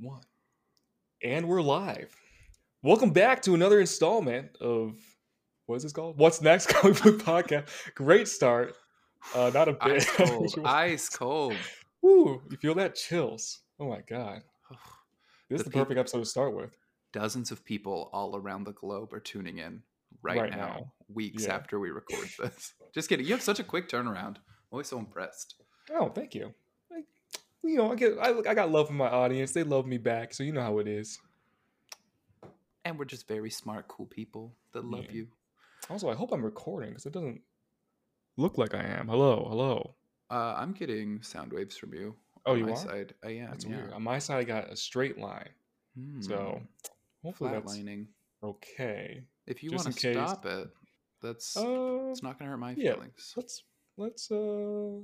one. And we're live. Welcome back to another installment of what is this called? What's next? Comic book podcast. Great start. Uh, not a bit. Ice cold. Ice cold. Woo! You feel that chills. Oh my god. This is The the perfect episode to start with. Dozens of people all around the globe are tuning in right, Right now, now. weeks Yeah. after we record this. Just kidding. You have such a quick turnaround. Always so impressed. Oh, thank you. You know, I get I, I got love from my audience. They love me back, so you know how it is. And we're just very smart, cool people that love Yeah. you. Also, I hope I'm recording because it doesn't look like I am. Hello, hello. Uh, I'm getting sound waves from you. Oh, on you my are? side. I am. That's yeah. weird. On my side, I got a straight line. So Hmm. hopefully that's flatlining. okay. If you want to case- stop it, that's Uh, it's not gonna hurt my yeah. feelings. let's let's uh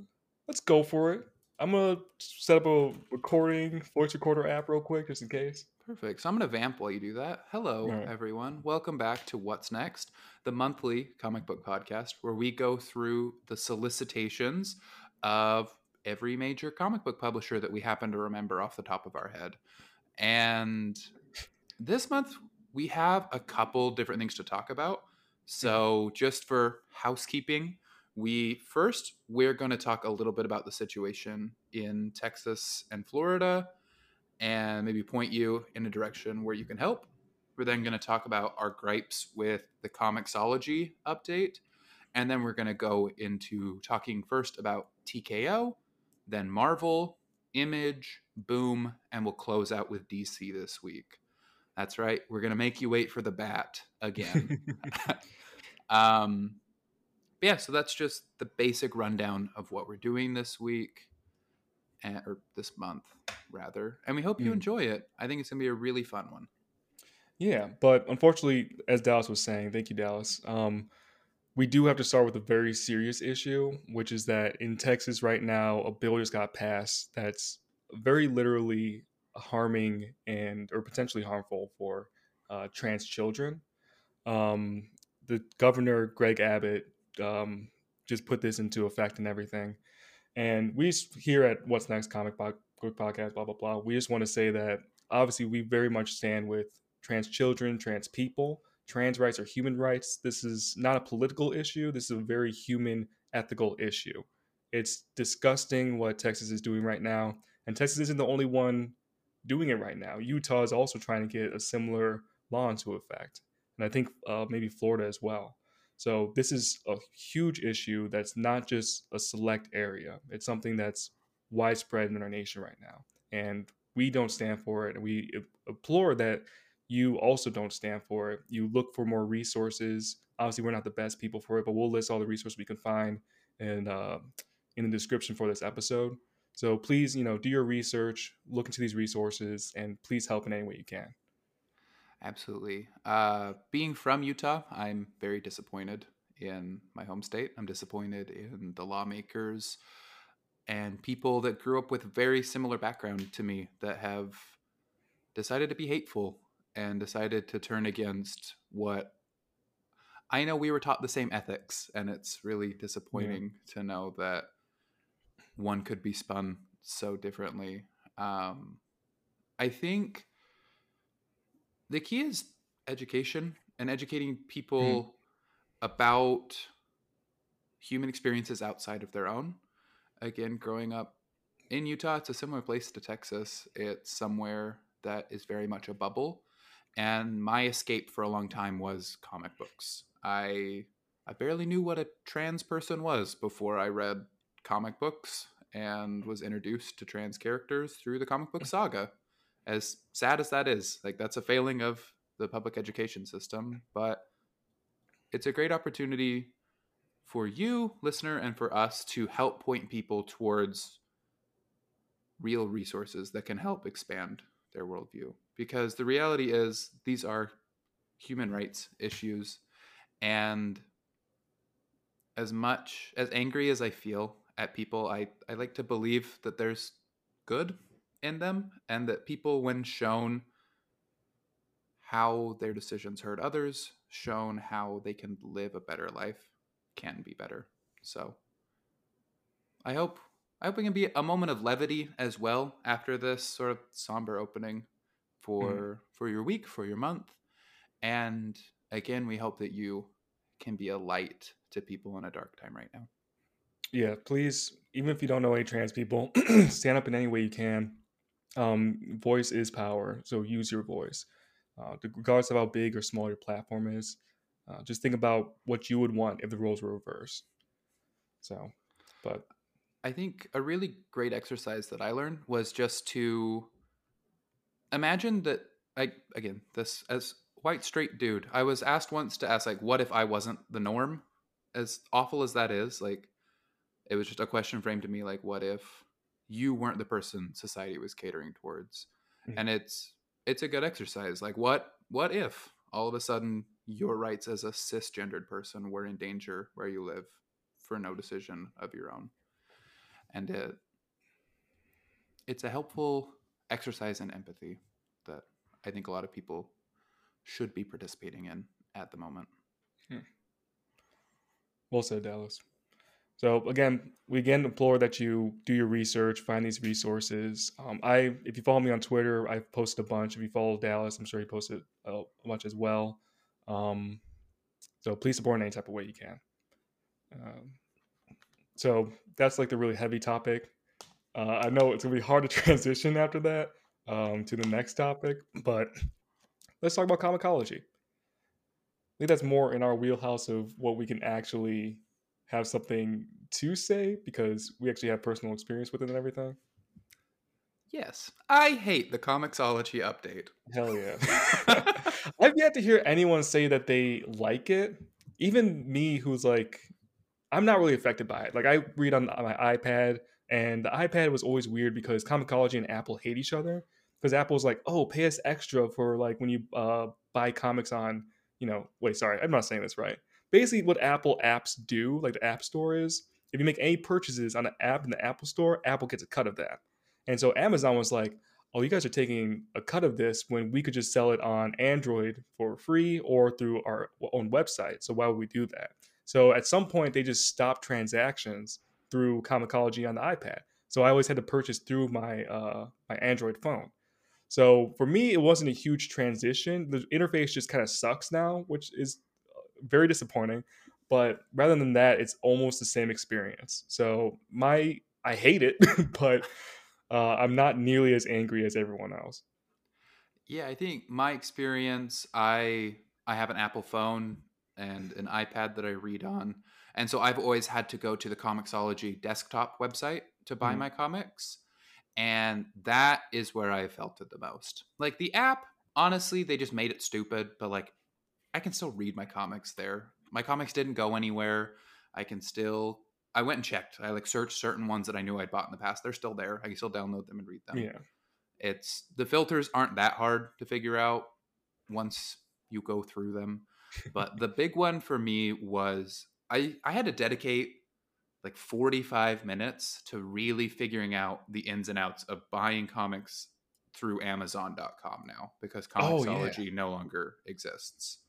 let's go for it. I'm gonna set up a recording voice recorder app real quick just in case. Perfect. So I'm going to vamp while you do that. Hello, Alright. everyone. Welcome back to What's Next, the monthly comic book podcast where we go through the solicitations of every major comic book publisher that we happen to remember off the top of our head. And this month, we have a couple different things to talk about. So, just for housekeeping, we first we're going to talk a little bit about the situation in Texas and Florida and maybe point you in a direction where you can help. We're then going to talk about our gripes with the Comixology update. And then we're going to go into talking first about TKO, then Marvel, Image, Boom, and we'll close out with DC this week. That's right. We're going to make you wait for the bat again. um, but yeah, so that's just the basic rundown of what we're doing this week and, or this month rather. And we hope you Mm. enjoy it. I think it's going to be a really fun one. Yeah, but unfortunately, as Dallas was saying, thank you, Dallas. Um, we do have to start with a very serious issue, which is that in Texas right now, a bill just got passed that's very literally harming and or potentially harmful for uh, trans children. Um, the governor Greg Abbott um, just put this into effect and everything. And we here at What's Next Comic Book Podcast, blah blah blah. We just want to say that obviously we very much stand with trans children, trans people. Trans rights are human rights. This is not a political issue. This is a very human, ethical issue. It's disgusting what Texas is doing right now. And Texas isn't the only one doing it right now. Utah is also trying to get a similar law into effect. And I think uh, maybe Florida as well. So this is a huge issue that's not just a select area. It's something that's widespread in our nation right now. And we don't stand for it. And we implore that you also don't stand for it. You look for more resources. Obviously, we're not the best people for it, but we'll list all the resources we can find in uh, in the description for this episode. So please, you know, do your research, look into these resources, and please help in any way you can. Absolutely. Uh, being from Utah, I'm very disappointed in my home state. I'm disappointed in the lawmakers and people that grew up with very similar background to me that have decided to be hateful and decided to turn against what I know we were taught the same ethics, and it's really disappointing to know that one could be spun so differently. Um, I think the key is education and educating people hmm. about human experiences outside of their own. Again, growing up in Utah, it's a similar place to Texas. It's somewhere that is very much a bubble. And my escape for a long time was comic books. I I barely knew what a trans person was before I read comic books and was introduced to trans characters through the comic book saga. As sad as that is, like that's a failing of the public education system, but it's a great opportunity for you, listener, and for us to help point people towards real resources that can help expand their worldview. Because the reality is, these are human rights issues. And as much as angry as I feel at people, I, I like to believe that there's good in them and that people, when shown how their decisions hurt others, shown how they can live a better life, can be better. So I hope I hope it can be a moment of levity as well after this sort of somber opening for mm. for your week, for your month. And again, we hope that you can be a light to people in a dark time right now. Yeah, please, even if you don't know any trans people, stand up in any way you can. Um, voice is power, so use your voice. Uh, regardless of how big or small your platform is, uh, just think about what you would want if the roles were reversed. So, but I think a really great exercise that I learned was just to imagine that I again this as white straight dude. I was asked once to ask like what if I wasn't the norm? As awful as that is, like it was just a question framed to me like what if you weren't the person society was catering towards? Mm-hmm. And it's it's a good exercise. Like what what if all of a sudden your rights as a cisgendered person were in danger where you live for no decision of your own? And it it's a helpful exercise in empathy that I think a lot of people should be participating in at the moment. Hmm. Well said, Dallas. So again, we again implore that you do your research, find these resources. Um, I, if you follow me on Twitter, I've posted a bunch. If you follow Dallas, I'm sure he posted a, a bunch as well. Um, so please support in any type of way you can. Um, so that's like the really heavy topic. Uh, I know it's gonna be hard to transition after that um, to the next topic, but let's talk about Comixology. I think that's more in our wheelhouse of what we can actually have something to say because we actually have personal experience with it and everything. Yes, I hate the Comixology update. Hell yeah. I've yet to hear anyone say that they like it. Even me, who's like, I'm not really affected by it. Like, I read on my iPad, and the iPad was always weird because Comixology and Apple hate each other. Because Apple's like, oh, pay us extra for like when you uh, buy comics on, you know, wait, sorry, I'm not saying this right basically what Apple apps do, like the App Store is, if you make any purchases on an app in the Apple Store, Apple gets a cut of that. And so Amazon was like, oh, you guys are taking a cut of this when we could just sell it on Android for free or through our own website. So why would we do that? So at some point, they just stopped transactions through Comixology on the iPad. So I always had to purchase through my uh, my Android phone. So for me, it wasn't a huge transition. The interface just kind of sucks now, which is very disappointing. But rather than that, it's almost the same experience. So my I hate it, but uh, I'm not nearly as angry as everyone else. Yeah, I think my experience, I I have an Apple phone and an iPad that I read on, and so I've always had to go to the Comixology desktop website to buy mm. my comics, and that is where I felt it the most. Like the app, honestly, they just made it stupid, but like I can still read my comics there. My comics didn't go anywhere. I can still I went and checked. I like searched certain ones that I knew I'd bought in the past. They're still there. I can still download them and read them. Yeah. It's the filters aren't that hard to figure out once you go through them. but the big one for me was I I had to dedicate like 45 minutes to really figuring out the ins and outs of buying comics through amazon.com now because Comixology oh, yeah. no longer exists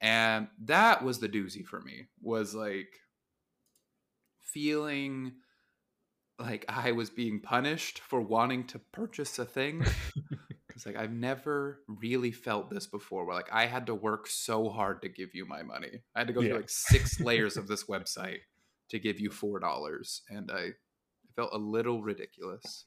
and that was the doozy for me was like feeling like i was being punished for wanting to purchase a thing. It's like i've never really felt this before where like i had to work so hard to give you my money. I had to go yeah. through like six layers of this website to give you four dollars and i felt a little ridiculous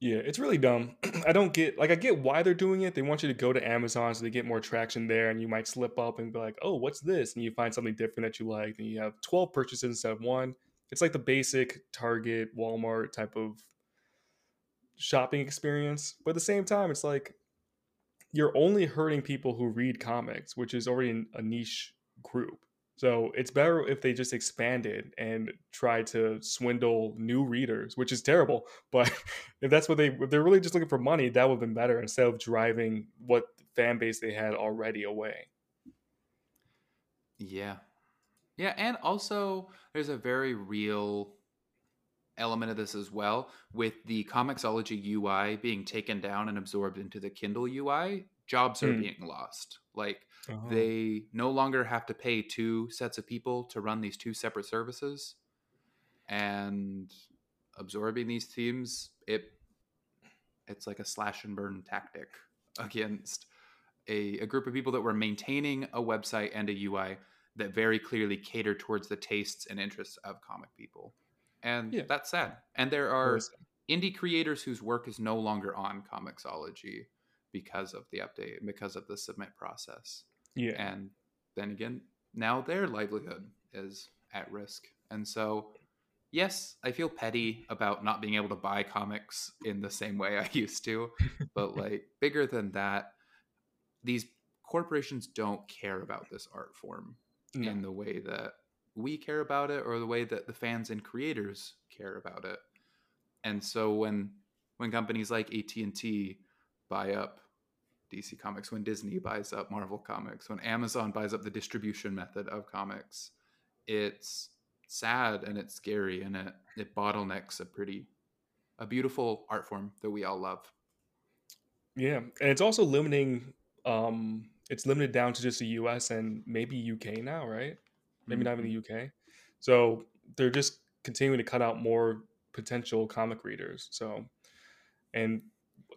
yeah, it's really dumb. I don't get like I get why they're doing it. They want you to go to Amazon so they get more traction there, and you might slip up and be like, "Oh, what's this?" And you find something different that you like, and you have twelve purchases instead of one. It's like the basic Target, Walmart type of shopping experience, but at the same time, it's like you're only hurting people who read comics, which is already a niche group. So it's better if they just expanded and tried to swindle new readers, which is terrible. But if that's what they if they're really just looking for money, that would have been better instead of driving what fan base they had already away. Yeah. Yeah, and also there's a very real element of this as well with the Comixology UI being taken down and absorbed into the Kindle UI, jobs are mm. being lost. Like uh-huh. They no longer have to pay two sets of people to run these two separate services. And absorbing these teams it it's like a slash and burn tactic against a, a group of people that were maintaining a website and a UI that very clearly cater towards the tastes and interests of comic people. And Yeah. that's sad. And there are indie creators whose work is no longer on Comixology because of the update, and because of the submit process. Yeah. And then again, now their livelihood is at risk. And so, yes, I feel petty about not being able to buy comics in the same way I used to. but, like, bigger than that, these corporations don't care about this art form No. in the way that we care about it or the way that the fans and creators care about it. And so when when companies like AT&T buy up DC Comics, when Disney buys up Marvel Comics, when Amazon buys up the distribution method of comics, it's sad and it's scary and it it bottlenecks a pretty a beautiful art form that we all love. Yeah, and it's also limiting. Um, it's limited down to just the U.S. and maybe UK now, right? Maybe not even the UK. So they're just continuing to cut out more potential comic readers. So, and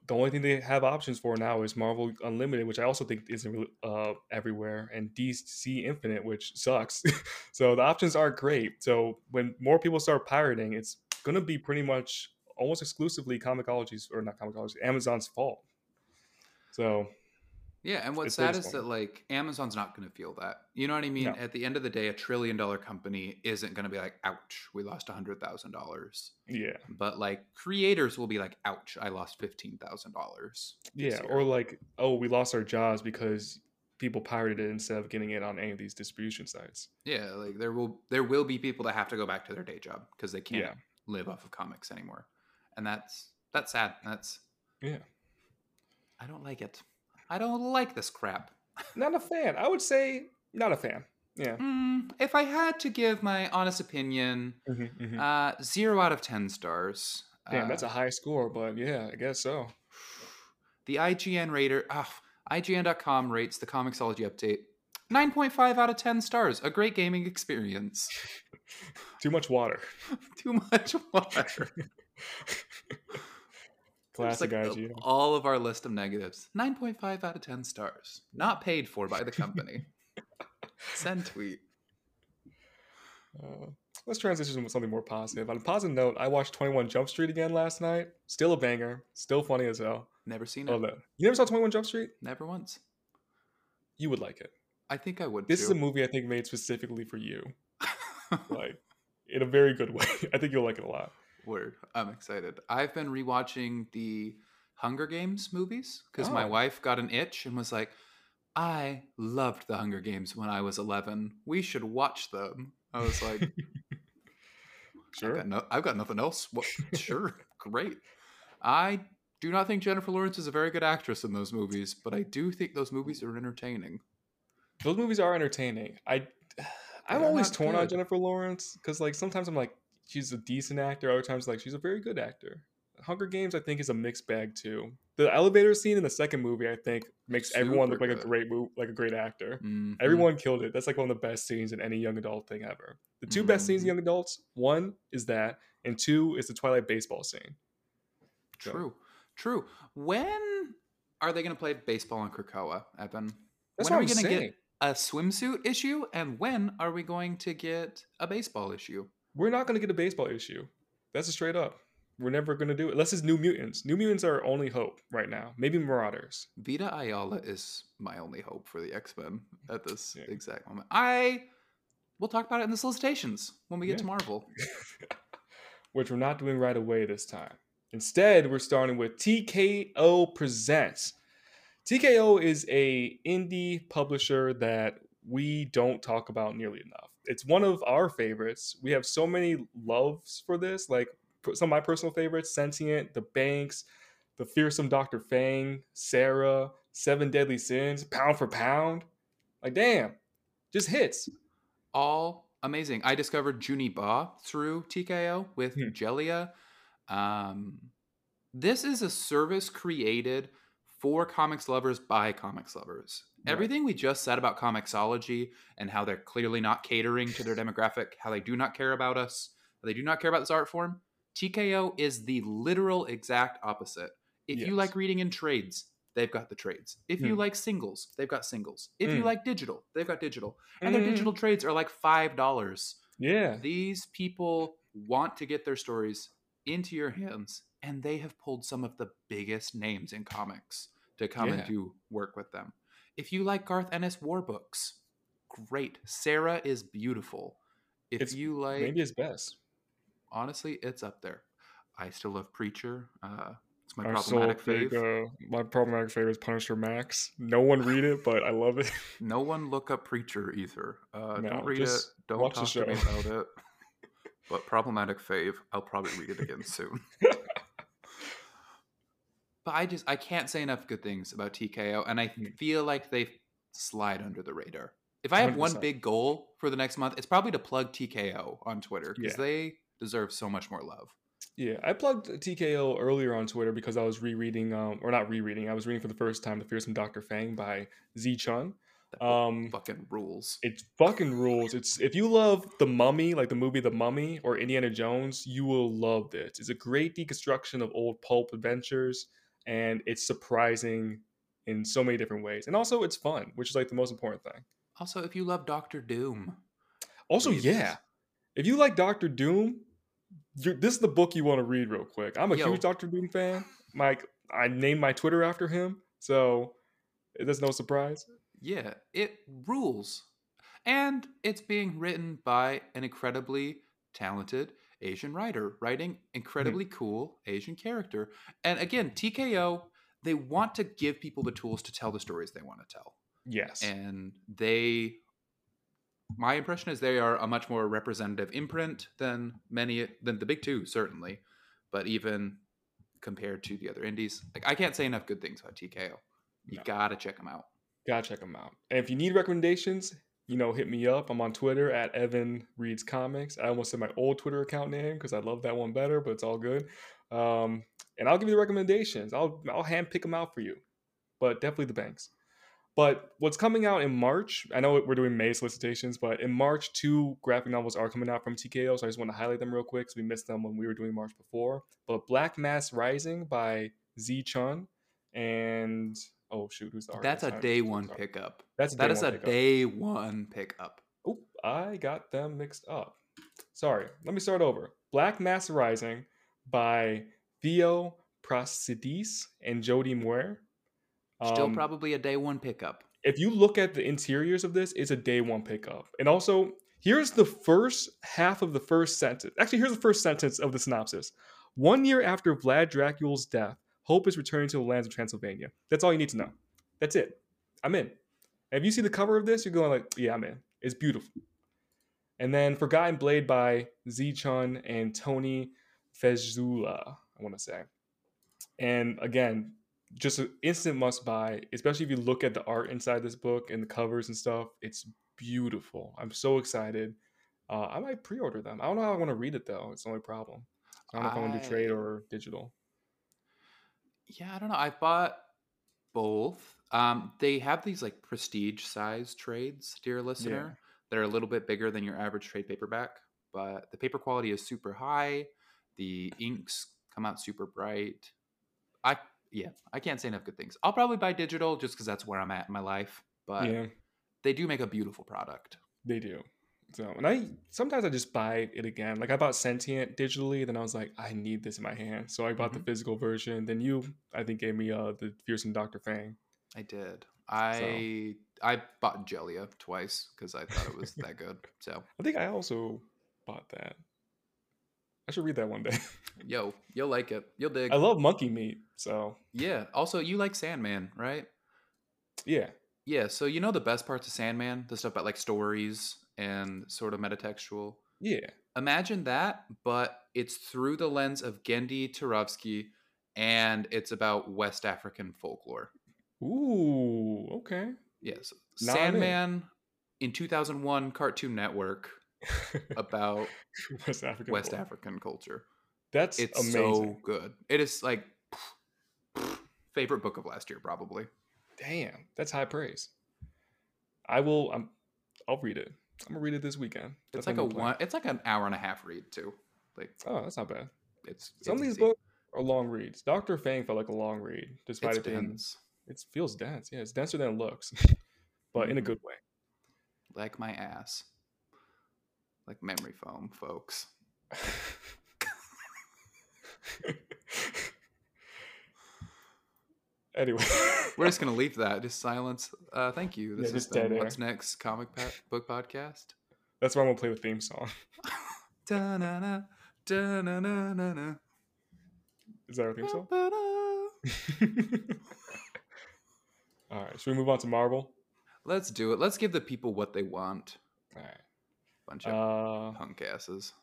the only thing they have options for now is Marvel Unlimited, which I also think isn't really, uh, everywhere, and DC Infinite, which sucks. so the options aren't great. So when more people start pirating, it's gonna be pretty much almost exclusively Comixology's or not Comixology, Amazon's fault. So Yeah, and what's It's sad is that like Amazon's not going to feel that. You know what I mean? No. At the end of the day, a trillion dollar company isn't going to be like, "Ouch, we lost a hundred thousand dollars." yeah, But like creators will be like, "Ouch, I lost fifteen thousand dollars." yeah, or like, oh, we lost our jobs because people pirated it instead of getting it on any of these distribution sites. Yeah, like there will there will be people that have to go back to their day job because they can't Yeah. live off of comics anymore, and that's that's sad. That's Yeah. I don't like it. I don't like this crap. Not a fan. I would say not a fan. Yeah. Mm, if I had to give my honest opinion, Mhm, mhm. uh, zero out of ten stars. Damn, that's Uh, a high score, but yeah, I guess so. The IGN rater, ah, IGN.com rates the Comixology update 9.5 out of 10 stars. A great gaming experience. Too much water. Too much water. Classic like all of our list of negatives. 9.5 out of 10 stars. Not paid for by the company. Send tweet. Uh, let's transition to something more positive. On a positive note, I watched 21 Jump Street again last night. Still a banger. Still funny as hell. Never seen it. Love. You never saw 21 Jump Street? Never once. You would like it. I think I would This is a movie I think made specifically for you. Like, in a very good way. I think you'll like it a lot. Word. I'm excited. I've been rewatching the Hunger Games movies because my Oh. wife got an itch and was like, I loved the Hunger Games when I was 11. We should watch them. I was like, I've, Sure. got no, I've got nothing else. What? sure. Great. I do not think Jennifer Lawrence is a very good actress in those movies, but I do think those movies are entertaining. Those movies are entertaining. I, I'm always torn on. Jennifer Lawrence because, like, sometimes I'm like, she's a decent actor. Other times, like, she's a very good actor. Hunger Games, I think, is a mixed bag too. The elevator scene in the second movie, I think, makes everyone look Super like a great move, like a great actor. Mhm. Everyone killed it. That's like one of the best scenes in any young adult thing ever. The 2 best scenes in Mhm. young adults, one is that, and two is the Twilight baseball scene. So- True. True. When are they going to play baseball in Krakoa, Evan? That's when are we going to get a swimsuit issue? And when are we going to get a baseball issue? We're not going to get a baseball issue. That's a straight up. We're never going to do it unless it's New Mutants. New Mutants are our only hope right now. Maybe Marauders. Vita Ayala is my only hope for the X Men at this Yeah. exact moment. I we'll talk about it in the solicitations when we get Yeah. to Marvel. which we're not doing right away this time. Instead, we're starting with TKO Presents. TKO is a indie publisher that we don't talk about nearly enough. It's one of our favorites. We have so many loves for this, like some of my personal favorites: Sentient, The Banks, The Fearsome Doctor Fang, Sara, Seven Deadly Sins, Pound for Pound. Like, damn, just hits. All amazing. I discovered Juni Ba through TKO with Hmm. Djeliya. Um, this is a service created for comics lovers by comics lovers. Everything we just said about Comixology and how they're clearly not catering to their demographic, how they do not care about us, how they do not care about this art form, TKO is the literal exact opposite. If you like reading in trades, they've got the trades. If you Hmm. like singles, they've got singles. If you Mm. like digital, they've got digital. And their Mm. digital trades are like $5. Yeah. These people want to get their stories into your hands, and they have pulled some of the biggest names in comics to come and do work with them. If you like Garth Ennis war books, great. Sara is beautiful. If It's you like, Maybe it's best. honestly, it's up there. I still love Preacher. Uh, it's my problematic big. fave. Uh, my problematic favorite is Punisher Max. No one read it, but I love it. No one look up Preacher either. Uh, No, don't read it. Don't talk to me about it. But problematic fave. I'll probably read it again soon. but I just I can't say enough good things about TKO, and I Mm. feel like they slide under the radar. If I have one 100%. big goal for the next month, it's probably to plug TKO on Twitter because Yeah. they deserve so much more love. Yeah, I plugged TKO earlier on Twitter because I was rereading, um, or not rereading. I was reading for the first time "The Fearsome Doctor Fang" by Tze Chun. Um, fucking rules. It's fucking rules. It's if you love The Mummy, like the movie The Mummy or Indiana Jones, you will love this. It's a great deconstruction of old pulp adventures, and it's surprising in so many different ways. And also, it's fun, which is like the most important thing. Also, if you love Doctor Doom, Also, yeah, this. if you like Doctor Doom, this is the book you want to read real quick. I'm a Yo. huge Doctor Doom fan. Mike, I named my Twitter after him, so eh, that's no surprise. Yeah, it rules. And it's being written by an incredibly talented Asian writer, writing hmm. incredibly cool Asian character. And again, hmm. TKO, they want to give people the tools to tell the stories they want to tell. Yes, And they my impression is they are a much more representative imprint than many than the big two, certainly. But even compared to the other indies, like I can't say enough good things about TKO. You No. gotta check them out. gotta check them out. And if you need recommendations, you know, hit me up. I'm on Twitter at Evan Reads Comics. I almost said my old Twitter account name because I love that one better, but it's all good. Um, and I'll give you the recommendations. I'll I'll hand pick them out for you, but definitely the banks. But what's coming out in March? I know we're doing May solicitations, but in March, two graphic novels are coming out from TKO. So I just want to highlight them real quick because we missed them when we were doing March before. But Black Mass Rising by Tze Chun and oh shoot, who's the That's a day one pickup. That's day one a pickup. day one pickup. Oh, I got them mixed up. Sorry. Let me start over. Black Mass Rising by Theo Prasidis and Jodie Muir. Still Um, probably a day one pickup. if you look at the interiors of this, it's a day one pickup. And also, here's the first half of the first sentence. Actually, here's the first sentence of the synopsis. One year after Vlad Dracula's death, Hope is returning to the lands of Transylvania. That's all you need to know. That's it. I'm in. And if you see the cover of this, you're going like, yeah, I'm in. It's beautiful. And then Forgotten Blade by Tze Chun and Toni Fejzula, I want to say. And again, just an instant must buy, especially if you look at the art inside this book and the covers and stuff. It's beautiful. I'm so excited. Uh, I might pre-order them. I don't know how I want to read it though. It's the only problem. I don't know if I want to do trade or digital. Yeah, I don't know. I bought both. Um, they have these like prestige size trades, dear listener, that are a little bit bigger than your average trade paperback, but the paper quality is super high. The inks come out super bright. I yeah, I can't say enough good things. I'll probably buy digital just because that's where I'm at in my life. But yeah, they do make a beautiful product. they do. So, and I sometimes I just buy it again. Like I bought Sentient digitally, then I was like, I need this in my hand, so I bought the physical version. Then you, I think, gave me uh the Fearsome Doctor Fang. I did. I I bought Djeliya twice because I thought it was that good. So I think I also bought that. I should read that one day. yo, you'll like it. You'll dig. I love monkey meat, so Yeah. Also, you like Sandman, right? yeah, Yeah. So you know the best parts of Sandman, the stuff about like stories and sort of metatextual. yeah. Imagine that, but it's through the lens of Genndy Tartakovsky, and it's about West African folklore. Ooh, okay. Yes, Now I'm in. Sandman in 2001 Cartoon Network about West African. West. African culture. That's It's amazing. so good. It is like favorite book of last year, probably. Damn, that's high praise. I will. I'm. I'll read it. I'm gonna read it this weekend. It's like a one. It's like an hour and a half read too. Like Oh, that's not bad. It's Some it's of these easy. books are long reads. Doctor Fang felt like a long read, despite It's it being. It feels dense. Yeah, it's denser than it looks, but in a Mhm. good way. like my ass, like memory foam, folks. anyway, We're just gonna leave that. Just silence. Uh, thank you. Yeah, is dead air. what's next comic pa- book podcast. that's why I'm gonna play the theme song. Da-na-na, da-na-na-na-na, Is that our theme song? All right, should we move on to Marvel? Let's do it. Let's give the people what they want. All right. Bunch Uh, of all punk asses.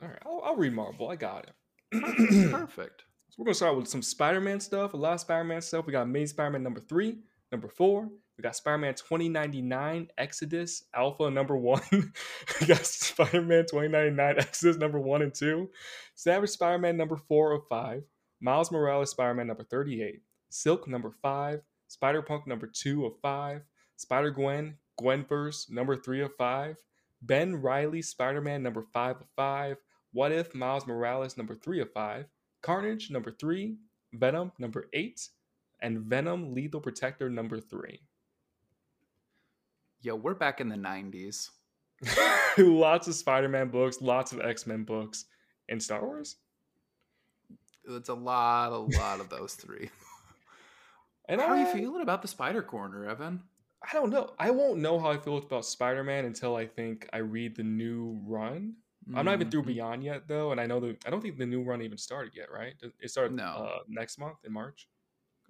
right. I'll, I'll read Marvel. I got it. Perfect. So we're gonna start with some Spider-Man stuff. A lot of Spider-Man stuff. We got Amazing Spider-Man number three, number four. We got Spider-Man 2099 Exodus Alpha number one. we got Spider-Man 2099 Exodus number one and two. Savage Spider-Man number four of five. Miles Morales Spider-Man number 38. Silk number five. Spider-Punk number two of five. Spider-Gwen Gwenverse number three of five. Ben Riley Spider-Man number five of five. What If Miles Morales number three of five. Carnage number three, Venom number eight, and Venom Lethal Protector number three. Yo, we're back in the 90s. lots of Spider-Man books, lots of X-Men books, and Star Wars. It's a lot, a lot of those three. And How are you feeling about the Spider Corner, Evan? I don't know. I won't know how I feel about Spider-Man until I think I read the new run. I'm not even through Mhm. Beyond yet, though, and I know the I don't think the new run even started yet, right? It started No. uh, next month in March.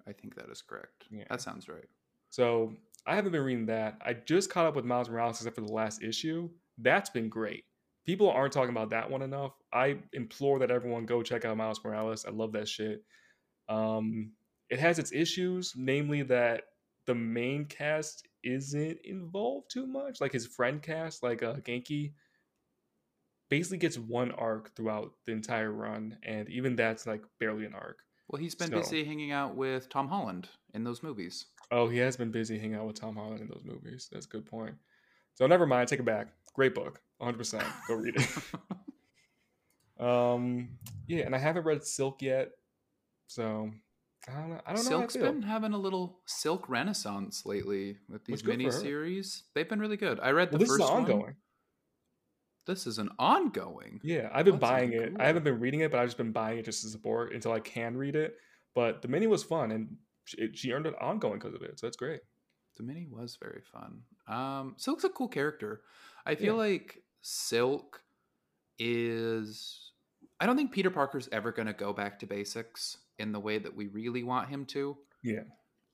I think that is correct. Yeah. That sounds right. So I haven't been reading that. I just caught up with Miles Morales except for the last issue. That's been great. People aren't talking about that one enough. I implore that everyone go check out Miles Morales. I love that shit. Um, it has its issues, namely that the main cast isn't involved too much. Like his friend cast, like uh, Ganke, basically gets one arc throughout the entire run, and even that's like barely an arc. Well, he's been So- busy hanging out with Tom Holland in those movies. Oh, he has been busy hanging out with Tom Holland in those movies. That's a good point. So never mind. Take it back. Great book. 100%. Go read it. um, yeah, and I haven't read Silk yet. So I don't know. I don't know. Silk's feel. been having a little Silk renaissance lately with these Which good mini series. They've been really good. I read the Well, this is first one. ongoing. This is an ongoing. Yeah, I've been That's buying it. I haven't been reading it, but I've just been buying it just to support until I can read it. But the mini was fun, and she, it, she earned an ongoing because of it. So that's great. The mini was very fun. Um, Silk's a cool character. I feel Yeah. like Silk is. I don't think Peter Parker's ever going to go back to basics in the way that we really want him to. Yeah.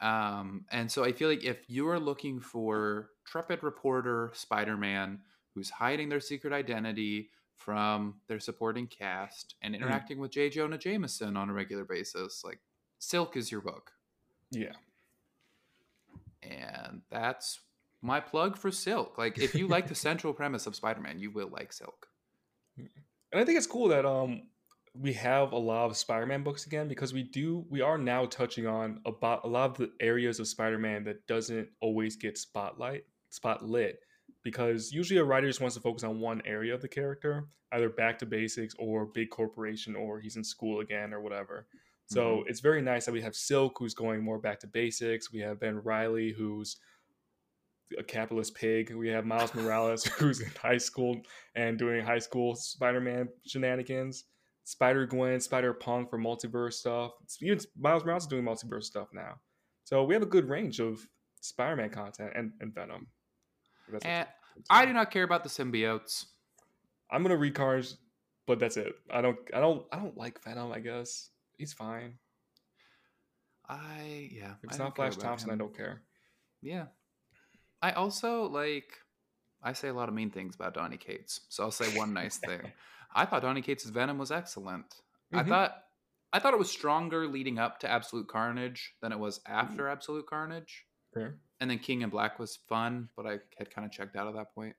Um, and so I feel like if you are looking for trepid reporter Spider Man who's hiding their secret identity from their supporting cast and interacting with J. Jonah Jameson on a regular basis, like Silk is your book. Yeah. And that's my plug for Silk. Like, if you like the central premise of Spider Man, you will like Silk. And I think it's cool that um we have a lot of Spider-Man books again because we do we are now touching on about a lot of the areas of Spider-Man that doesn't always get spotlight spotlit because usually a writer just wants to focus on one area of the character, either back to basics or big corporation or he's in school again or whatever. So mm-hmm. it's very nice that we have Silk who's going more back to basics. We have Ben Riley who's a capitalist pig. We have Miles Morales who's in high school and doing high school Spider-Man shenanigans. Spider Gwen, Spider Punk for multiverse stuff. Even Miles Morales is doing multiverse stuff now. So we have a good range of Spider-Man content and, and Venom. If that's what And you- I do not care about the symbiotes. I'm gonna read Carnage, but that's it. I don't I don't I don't like Venom, I guess. He's fine. I, yeah. If it's I not Flash Thompson, I don't care. Yeah. I also like I say a lot of mean things about Donny Cates. So I'll say one nice thing. I thought Donny Cates' Venom was excellent. I Mhm. thought I thought it was stronger leading up to Absolute Carnage than it was after Absolute Carnage. Fair. And then King in Black was fun, but I had kind of checked out at that point.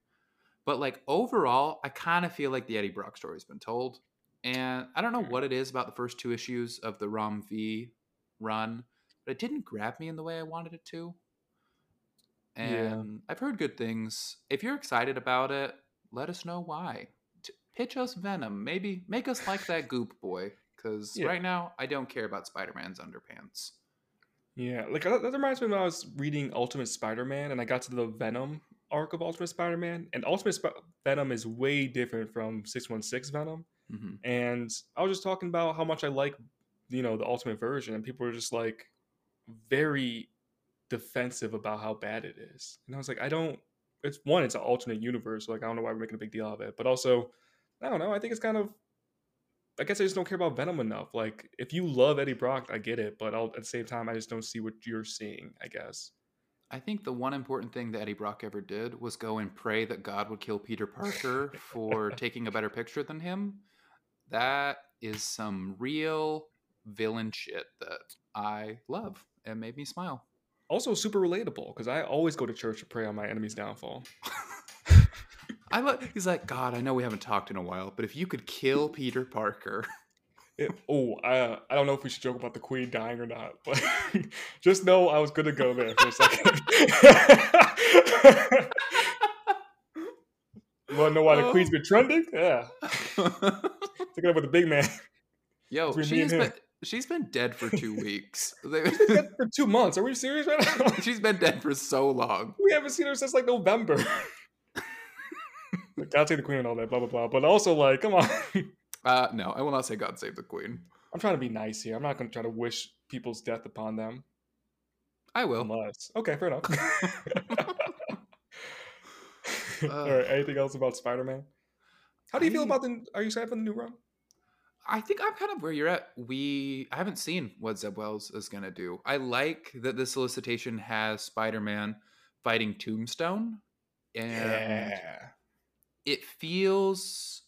But like overall, I kind of feel like the Eddie Brock story's been told. And I don't know hmm. what it is about the first two issues of the Ram V run, but it didn't grab me in the way I wanted it to. Yeah. And I've heard good things. If you're excited about it, let us know why. T- pitch us Venom. Maybe make us like that Goop boy. Because Yeah. right now, I don't care about Spider Man's underpants. Yeah, like that, that reminds me when I was reading Ultimate Spider-Man and I got to the Venom arc of Ultimate Spider-Man, and Ultimate Sp- Venom is way different from 616 Venom. hmm And I was just talking about how much I like, you know, the Ultimate version, and people were just like very defensive about how bad it is. And I was like, I don't. It's one, it's an alternate universe. Like I don't know why we're making a big deal of it, but also, I don't know. I think it's kind of. I guess I just don't care about Venom enough. Like, if you love Eddie Brock, I get it, but I'll, at the same time, I just don't see what you're seeing. I guess. I think the one important thing that Eddie Brock ever did was go and pray that God would kill Peter Parker for taking a better picture than him. That is some real villain shit that I love and made me smile. Also, super relatable because I always go to church to pray on my enemy's downfall. I love. He's like, God, I know we haven't talked in a while, but if you could kill Peter Parker, It, oh, I, I don't know if we should joke about the queen dying or not, but just know I was going to go there for a second. you want to know why the queen's been trending? Yeah, taking up with the big man. yo, she's been she's been dead for two weeks. for two months. Are we serious right now? she's been dead for so long. we haven't seen her since like November. Like, God save the queen and all that, blah blah blah. But also, like, come on. Uh, no, I will not say God save the Queen. I'm trying to be nice here. I'm not going to try to wish people's death upon them. I will. Unless, okay, fair enough. Uh, All right. Anything else about Spider-Man? How do you feel about the? Are you excited for the new run? I think I'm kind of where you're at. We I haven't seen what Zeb Wells is gonna do. I like that the solicitation has Spider-Man fighting Tombstone, and it feels.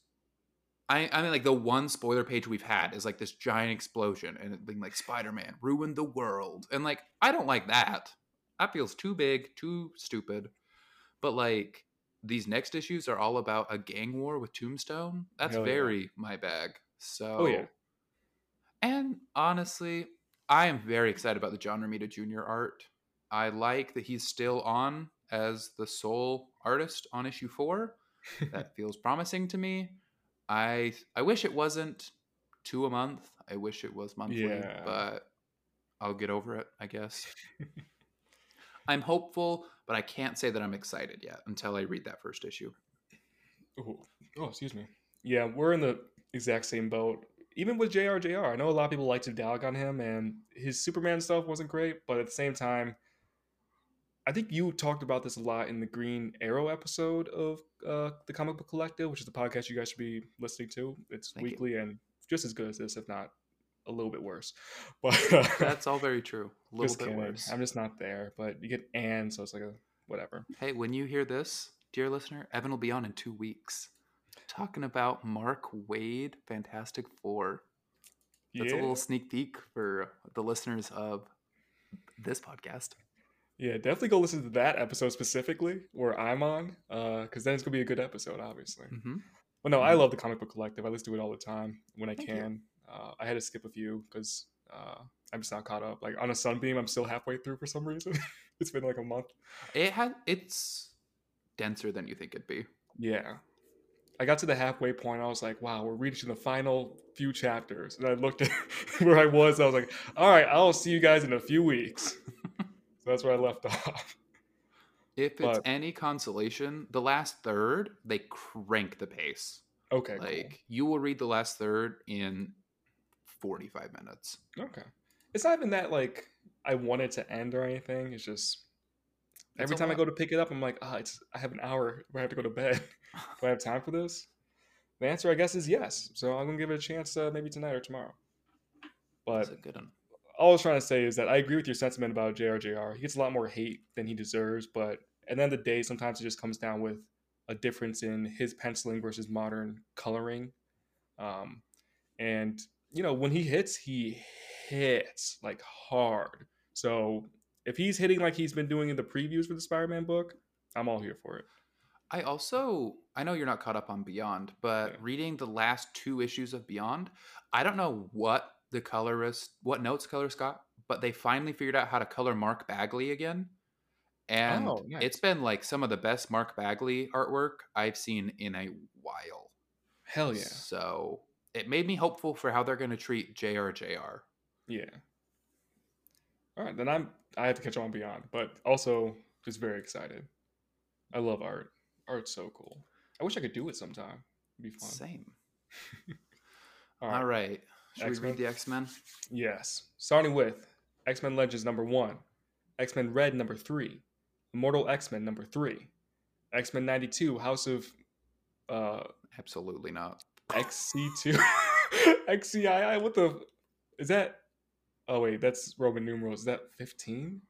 I I mean, like the one spoiler page we've had is like this giant explosion, and being like Spider-Man ruined the world, and like I don't like that. That feels too big, too stupid. But like these next issues are all about a gang war with Tombstone. That's Hell yeah. very my bag. So Oh, yeah. and honestly, I am very excited about the John Romita Jr. art. I like that he's still on as the sole artist on issue four. That feels promising to me. I I wish it wasn't two a month. I wish it was monthly, Yeah. but I'll get over it, I guess. I'm hopeful, but I can't say that I'm excited yet until I read that first issue. Ooh. Oh, excuse me. Yeah, we're in the exact same boat. Even with JRJR, I know a lot of people like to dog on him, and his Superman stuff wasn't great, but at the same time, I think you talked about this a lot in the Green Arrow episode of uh, the Comic Book Collective, which is the podcast you guys should be listening to. It's Thank you. weekly and just as good as this, if not a little bit worse. But uh, That's all very true. A little bit kidding. worse. I'm just not there, but you get and, so it's like a whatever. Hey, when you hear this, dear listener, Evan will be on in two weeks talking about Mark Waid Fantastic Four. That's a little sneak peek for the listeners of this podcast. Yeah, definitely go listen to that episode specifically where I'm on, because then it's gonna be a good episode, obviously. hmm But no, I Mhm. love the comic book collective. I listen to it all the time when I Thank can. Uh, I had to skip a few because uh, I'm just not caught up. Like on a Sunbeam, I'm still halfway through for some reason. it's been like a month. It had it's denser than you think it'd be. Yeah, I got to the halfway point. I was like, wow, we're reaching the final few chapters, and I looked at where I was. I was like, all right, I'll see you guys in a few weeks. So that's where I left off. If it's But- any consolation, the last third they crank the pace. Okay, Like you will read the last third in forty five minutes. okay. It's not even that like I want it to end or anything. It's just It's every time I go to pick it up, I'm like, ah, it's I have an hour where I have to go to bed. Do I have time for this? The answer, I guess, is yes. So I'm gonna give it a chance, uh, maybe tonight or tomorrow. But That's a good one. All I was trying to say is that I agree with your sentiment about JRJR. He gets a lot more hate than he deserves, but at the end of the day, sometimes it just comes down with a difference in his penciling versus modern coloring. Um, and you know, when he hits, he hits like hard. So if he's hitting like he's been doing in the previews for the Spider-Man book, I'm all here for it. I also I know you're not caught up on Beyond, but Yeah. reading the last two issues of Beyond, I don't know what the colorist what notes colorist got, but they finally figured out how to color Mark Bagley again. And Oh, nice. it's been like some of the best Mark Bagley artwork I've seen in a while. Hell yeah. So it made me hopeful for how they're going to treat JRJR. Yeah. All right, then I'm I have to catch on beyond, but also just very excited. I love art. Art's so cool. I wish I could do it sometime. It'd be fun. Same. All All right. Should X-Men? we read the X Men? Yes. Starting with X Men Legends number one, X Men Red number three, Immortal X Men number three, X Men 92 House of uh, Absolutely not. XC2, XCII. What the? Is that? Oh, wait, that's Roman numerals. Is that 15?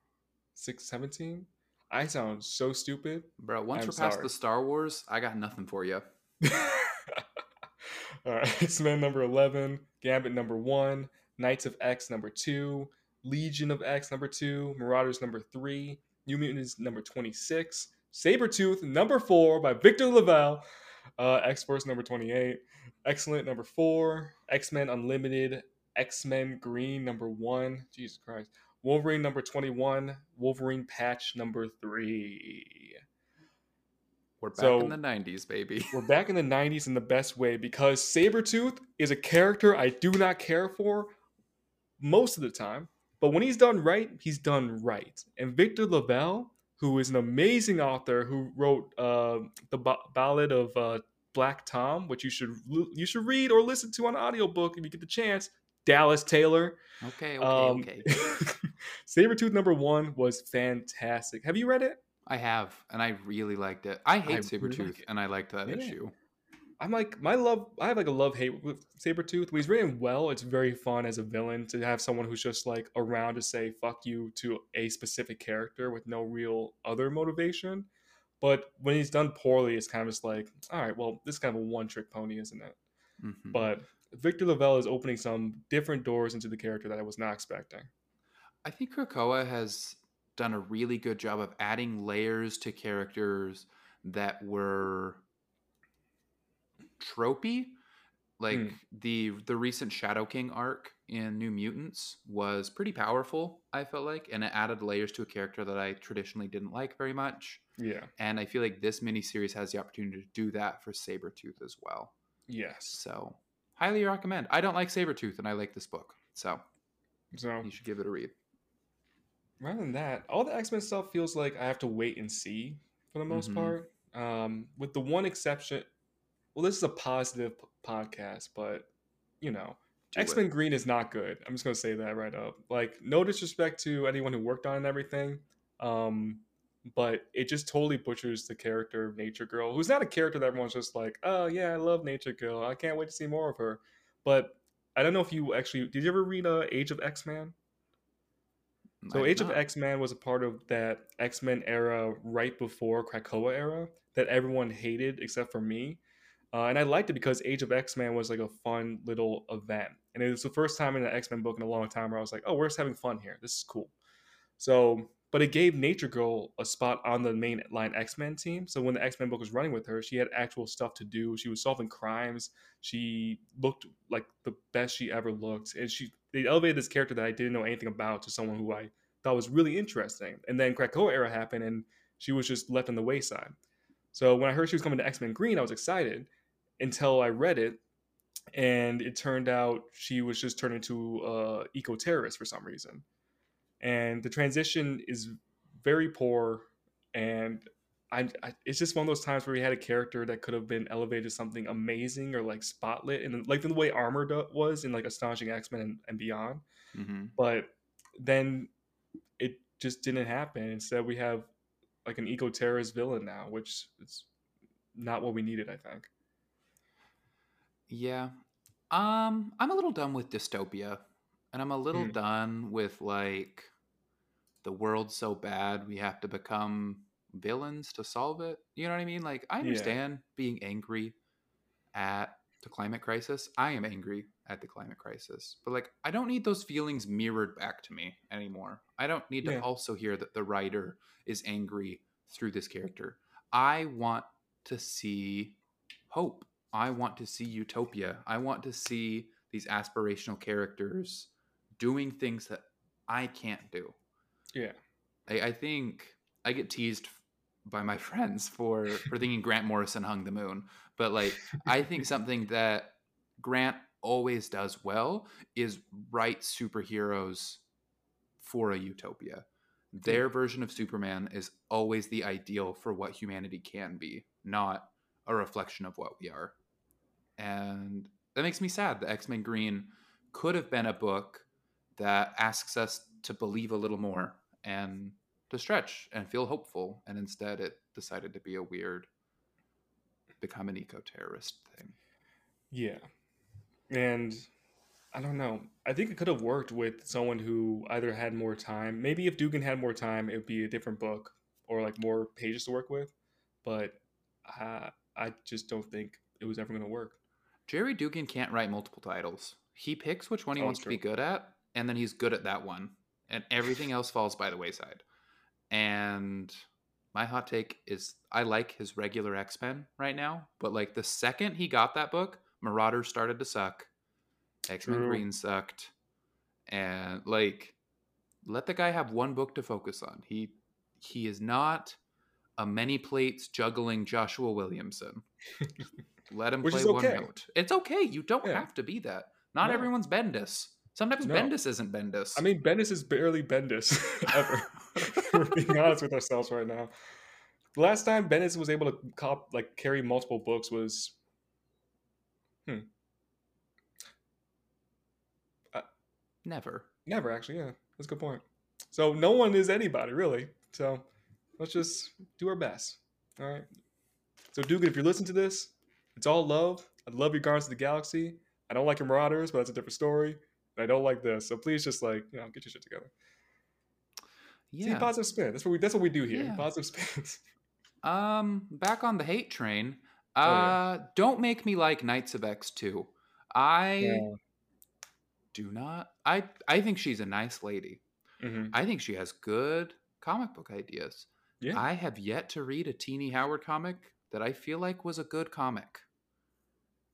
6, 17? I sound so stupid. Bro, once I'm we're past sorry. the Star Wars, I got nothing for you. All right, X Men number 11, Gambit number 1, Knights of X number 2, Legion of X number 2, Marauders number 3, New Mutants number 26, Sabretooth number 4 by Victor LaValle, uh, X Force number 28, Excellent number 4, X Men Unlimited, X Men Green number 1, Jesus Christ, Wolverine number 21, Wolverine Patch number 3. We're back So- in the 90s, baby. We're back in the 90s in the best way because Sabretooth is a character I do not care for most of the time. But when he's done right, he's done right. And Victor LaValle, who is an amazing author who wrote uh, the ba- Ballad of uh, Black Tom, which you should you should read or listen to on audiobook if you get the chance. Dallas Taylor. Okay, okay, Um, okay. Sabretooth number one was fantastic. Have you read it? I have, and I really liked it. I hate really Sabretooth, like and I liked that Yeah. issue. I'm like my love. I have like a love hate with Sabretooth. When he's written well, it's very fun as a villain to have someone who's just like around to say "fuck you" to a specific character with no real other motivation. But when he's done poorly, it's kind of just like, all right, well, this is kind of a one-trick pony, isn't it? Mhm. But Victor LaValle is opening some different doors into the character that I was not expecting. I think Krakoa has done a really good job of adding layers to characters that were tropey. Like Hmm. the the recent Shadow King arc in New Mutants was pretty powerful, I felt like, and it added layers to a character that I traditionally didn't like very much. Yeah. And I feel like this miniseries has the opportunity to do that for Sabretooth as well. Yes. So highly recommend. I don't like Sabretooth and I like this book. So So you should give it a read. Rather than that, all the X Men stuff feels like I have to wait and see for the most Mhm. part. Um, with the one exception, well, this is a positive p- podcast, but you know, X Men Green is not good. I'm just gonna say that right up. Like, no disrespect to anyone who worked on it and everything, um, but it just totally butchers the character of Nature Girl, who's not a character that everyone's just like, oh yeah, I love Nature Girl. I can't wait to see more of her. But I don't know if you actually did. You ever read uh, Age of X Man? So Age did of. X Men was a part of that X Men era right before Krakoa era that everyone hated except for me. Uh, and I liked it because Age of X Men was like a fun little event. And it was the first time in an X Men book in a long time where I was like, oh, we're just having fun here. This is cool. So, but it gave Nature Girl a spot on the main line X Men team. So when the X Men book was running with her, she had actual stuff to do. She was solving crimes. She looked like the best she ever looked. And she they elevated this character that I didn't know anything about to someone who I thought was really interesting. And then Krakoa era happened and she was just left on the wayside. So when I heard she was coming to X Men Green, I was excited until I read it. And it turned out she was just turned into a eco terrorist for some reason. And the transition is very poor. And I, I, it's just one of those times where we had a character that could have been elevated to something amazing or like spotlit, and like the way Armor do- was in like Astonishing X Men and, and beyond Mhm. but then it just didn't happen. Instead, we have like an eco terrorist villain now, which is not what we needed. I think. Yeah. Um, I'm a little done with dystopia. And I'm a little Hmm. done with like the world's so bad we have to become villains to solve it. You know what I mean? Like I Yeah. understand being angry at the climate crisis. I am angry at the climate crisis. But like I don't need those feelings mirrored back to me anymore. I don't need to also hear that the writer is angry through this character. I want to see hope. I want to see utopia. I want to see these aspirational characters doing things that I can't do. Yeah. I, I think I get teased by my friends for for thinking Grant Morrison hung the moon. But like I think something that Grant always does well is write superheroes for a utopia. Their version of Superman is always the ideal for what humanity can be, not a reflection of what we are. And that makes me sad that X Men Green could have been a book that asks us to believe a little more and to stretch and feel hopeful. And instead, it decided to be a weird, become an eco terrorist thing. Yeah. And I don't know. I think it could have worked with someone who either had more time. Maybe if Duggan had more time, it would be a different book or like more pages to work with. But I, I just don't think it was ever going to work. Gerry Duggan can't write multiple titles. He picks which one he Oh, wants to be good at, and then he's good at that one, and everything else falls by the wayside. And my hot take is I like his regular X Men right now, but like the second he got that book, Marauders started to suck, X Men Green sucked, and like let the guy have one book to focus on. He he is not a many plates juggling Joshua Williamson. Let him Which play is one okay. note. It's okay. You don't Yeah. have to be that. Not No. everyone's Bendis. Sometimes No. Bendis isn't Bendis. I mean, Bendis is barely Bendis ever. We're being honest with ourselves right now. The last time Bendis was able to cop like carry multiple books was hmm. uh, never. never actually. Yeah, that's a good point. So no one is anybody really. So let's just do our best. All right. So Duggan, if you're listening to this, it's all love. I love your Guardians of the Galaxy. I don't like your Marauders, but that's a different story. I don't like this. So please just like, you know, get your shit together. See Yeah. positive spin. That's what we that's what we do here. Yeah. Positive spins. Um, back on the hate train. Oh, Uh, yeah. don't make me like Knights of X two. I Yeah. do not. I I think she's a nice lady. hmm I think she has good comic book ideas. Yeah. I have yet to read a Tini Howard comic that I feel like was a good comic.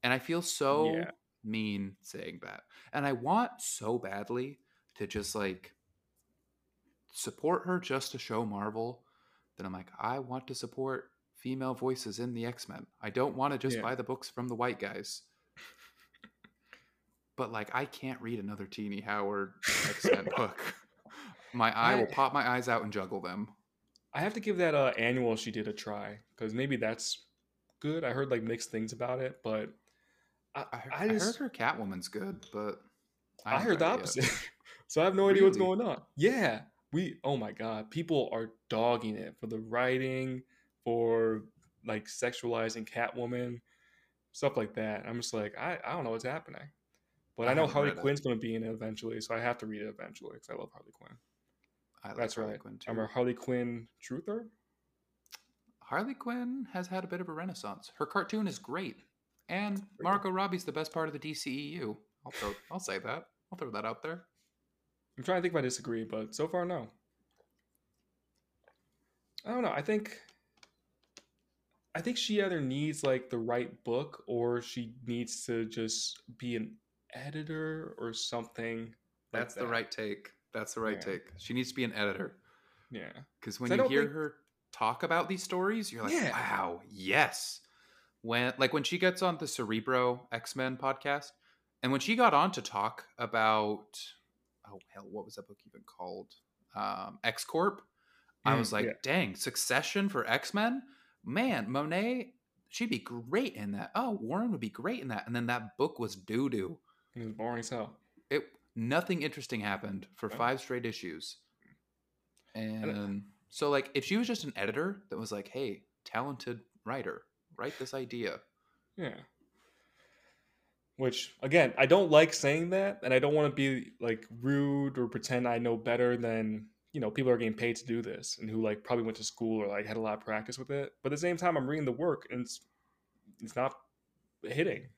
And I feel so Yeah. Mean saying that. And I want so badly to just like support her just to show Marvel that I'm like, I want to support female voices in the X Men. I don't want to just Yeah. buy the books from the white guys. But like, I can't read another Tini Howard X Men book. My eye will pop my eyes out and juggle them. I have to give that uh, annual she did a try because maybe that's good. I heard like mixed things about it, but I, I, heard, I I heard her Catwoman's good, but I, haven't heard the read it yet. opposite. so I have no idea what's going on. Yeah, we. Oh my god, people are dogging it for the writing, for like sexualizing Catwoman, stuff like that. I'm just like, I, I don't know what's happening, but I, I know Harley. Quinn's going to be in it eventually, so I have to read it eventually because I love Harley Quinn. I like That's Harley right. Quinn too. I'm a Harley Quinn truther. Harley Quinn has had a bit of a renaissance. Her cartoon is great, and Margot Robbie's the best part of the DCEU. I'll throw, I'll say that. I'll throw that out there. I'm trying to think if I disagree, but so far, no. I don't know. I think I think she either needs like the right book or she needs to just be an editor or something. like That's the that. right take. That's the right Yeah. take. She needs to be an editor Yeah. because when you hear think- her talk about these stories, you're like, Yeah. wow, yes. When like when she gets on the Cerebro X Men podcast, and when she got on to talk about oh hell, what was that book even called? Um, X Corp. I Mm, was like, yeah. dang, Succession for X Men, man, Monet, she'd be great in that. Oh, Warren would be great in that. And then that book was doo doo. It was boring as hell. It nothing interesting happened for five straight issues. And- And so, like, if she was just an editor that was like, "Hey, talented writer, write this idea," Yeah. Which again, I don't like saying that, and I don't want to be like rude or pretend I know better than you know people are getting paid to do this and who like probably went to school or like had a lot of practice with it. But at the same time, I'm reading the work and it's it's not hitting.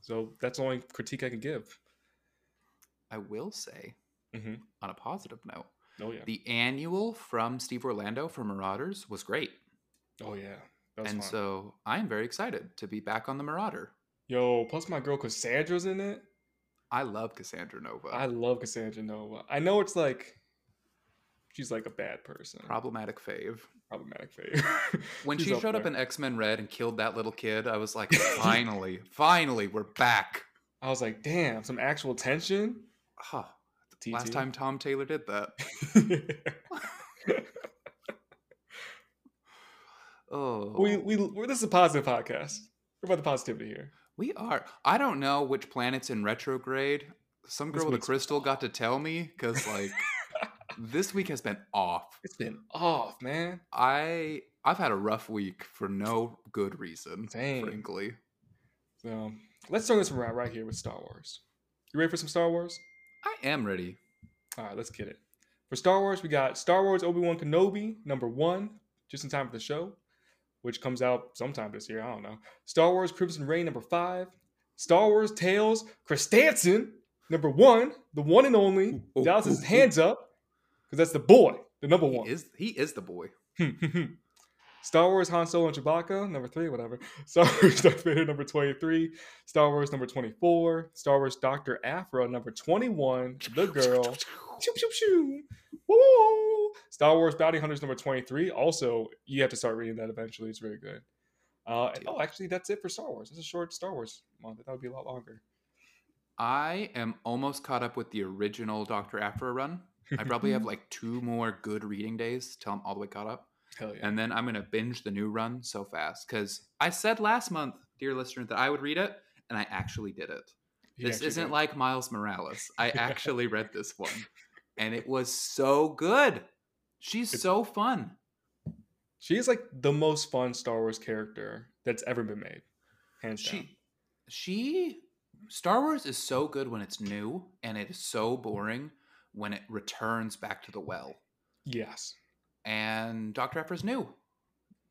So that's the only critique I can give. I will say, hmm on a positive note, Oh yeah. the annual from Steve Orlando for Marauders was great, Oh yeah. And fun. so I am very excited to be back on the Marauder. Yo, plus my girl Cassandra's in it. I love Cassandra Nova. I love Cassandra Nova. I know it's like she's like a bad person. Problematic fave. Problematic fave. When she up showed up in X Men Red and killed that little kid, I was like, finally, finally, we're back. I was like, damn, some actual tension. Huh. TT. Last time Tom Taylor did that. Oh, we we this is a positive podcast. We're about the positivity here. we are. I don't know which planet's in retrograde. Some This girl with a crystal got to tell me because, like, this week has been off. It's been off, man. I I've had a rough week for no good reason, Same. frankly. So let's turn this around right here with Star Wars. You ready for some Star Wars? I am ready. All right, let's get it. For Star Wars, we got Star Wars Obi Wan Kenobi number one, just in time for the show, which comes out sometime this year. I don't know. Star Wars Crimson Reign number five. Star Wars Tales Christensen number one, the one and only. Ooh, ooh, Dallas has ooh, his hands up because that's the boy, the number He one. is he is the boy. Star Wars Han Solo and Chewbacca, number three, whatever. Star Wars Darth Vader, number 23. Star Wars, number 24. Star Wars Dr. Aphra, number 21. The girl. Star Wars Bounty Hunters, number 23. Also, you have to start reading that eventually. It's very good. Uh, and- oh, actually, that's it for Star Wars. It's a short Star Wars month. That would be a lot longer. I am almost caught up with the original Doctor Aphra run. I probably have like two more good reading days till I'm all the way caught up. Hell yeah. and then I'm gonna binge the new run so fast because I said last month, dear listener, that I would read it, and I actually did it. He this isn't did. like Miles Morales. I actually read this one, and it was so good. She's It's- so fun. She is like the most fun Star Wars character that's ever been made. Hands down. She, she, Star Wars is so good when it's new, and it is so boring when it returns back to the well. Yes. and Dr. Aphra's new.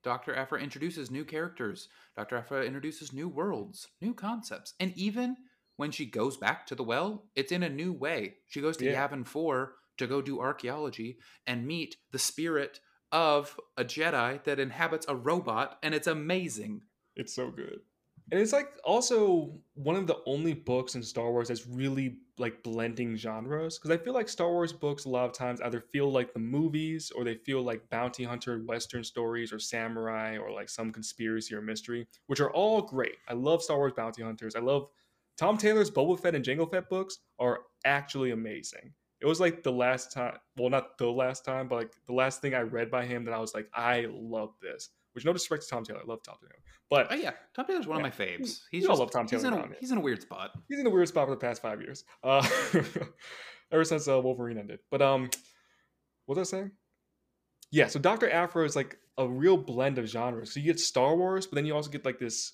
Dr. Aphra introduces new characters. Dr. Aphra introduces new worlds, new concepts. And even when she goes back to the well, it's in a new way. She goes to Yeah. Yavin 4 to go do archaeology and meet the spirit of a Jedi that inhabits a robot, and it's amazing. It's so good. And it's like also one of the only books in Star Wars that's really like blending genres. Because I feel like Star Wars books a lot of times either feel like the movies or they feel like bounty hunter Western stories or samurai or like some conspiracy or mystery, which are all great. I love Star Wars bounty hunters. I love Tom Taylor's Boba Fett and Jango Fett books are actually amazing. It was like the last time, well, not the last time, but like the last thing I read by him that I was like, I love this. Which no disrespect to Tom Taylor, I love Tom Taylor, but Oh yeah, Tom Taylor's one Yeah. of my faves. We He's all just, love Tom he's Taylor in around a he's in a weird spot. he's in a weird spot for the past five years. Uh, ever since uh, Wolverine ended. But um, what was I saying? Yeah, so Doctor Aphra is like a real blend of genres. So you get Star Wars, but then you also get like this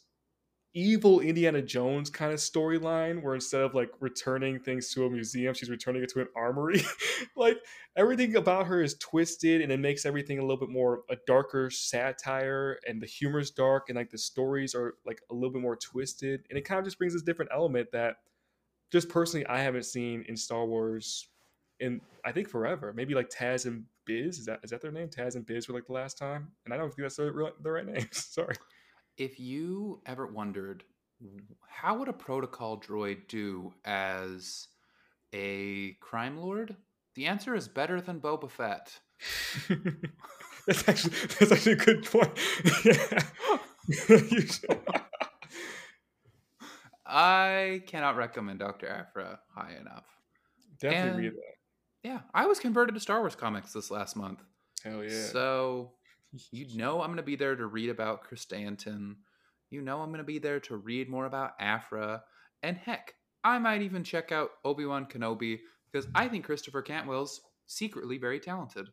evil Indiana Jones kind of storyline where instead of like returning things to a museum, she's returning it to an armory. like everything about her is twisted and it makes everything a little bit more a darker satire and the humor's dark and like the stories are like a little bit more twisted and it kind of just brings this different element that just personally I haven't seen in Star Wars in I think forever. Maybe like Taz and Biz is that is that their name? Taz and Biz were like the last time, and I don't think that's the, real, the right names. Sorry. If you ever wondered how would a protocol droid do as a crime lord, the answer is better than Boba Fett. that's actually that's actually a good point. yeah. I cannot recommend Dr. Aphra high enough. Definitely And- read that. Yeah, I was converted to Star Wars comics this last month. Hell yeah. So you know I'm going to be there to read about Chris. You know I'm going to be there to read more about Aphra. And heck, I might even check out Obi-Wan Kenobi because I think Christopher Cantwell's secretly very talented.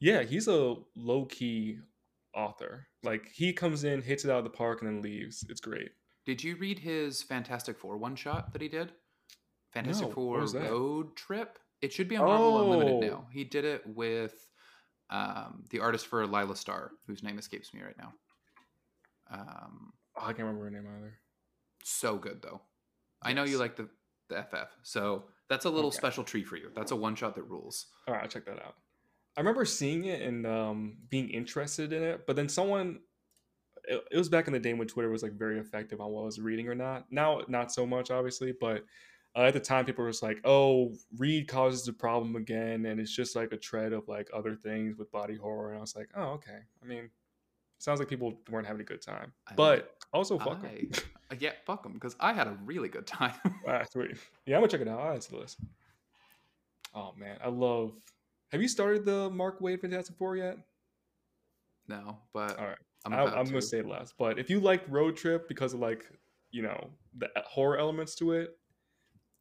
yeah, he's a low key author. Like he comes in, hits it out of the park, and then leaves. It's great. Did you read his Fantastic Four one shot that he did? Fantastic No, Four? Road Trip. It should be on Marvel Unlimited Oh. now. He did it with um, the artist for Lila Star, whose name escapes me right now. Um, Oh, I can't remember her name either. so good though. I know you like the the FF, so that's a little Okay. special treat for you. That's a one shot that rules. All right, I'll check that out. I remember seeing it and um, being interested in it, but then someone, it, it was back in the day when Twitter was like very effective on what I was reading or not. Now, not so much, obviously, but uh, at the time people were just like, "Oh, Reed causes the problem again," and it's just like a tread of like other things with body horror. And I was like, "Oh, okay." I mean, sounds like people weren't having a good time, I but also fuck 'em. I, uh, yeah, fuck them because I had a really good time. Ah, sweet. Yeah, I'm gonna check it out. I'll add to the list. Oh man, I love. Have you started the Mark Waid Fantastic Four yet? no, but All right. I'm I'm, I'm gonna to. say it last. But if you like Road Trip because of like you know the horror elements to it,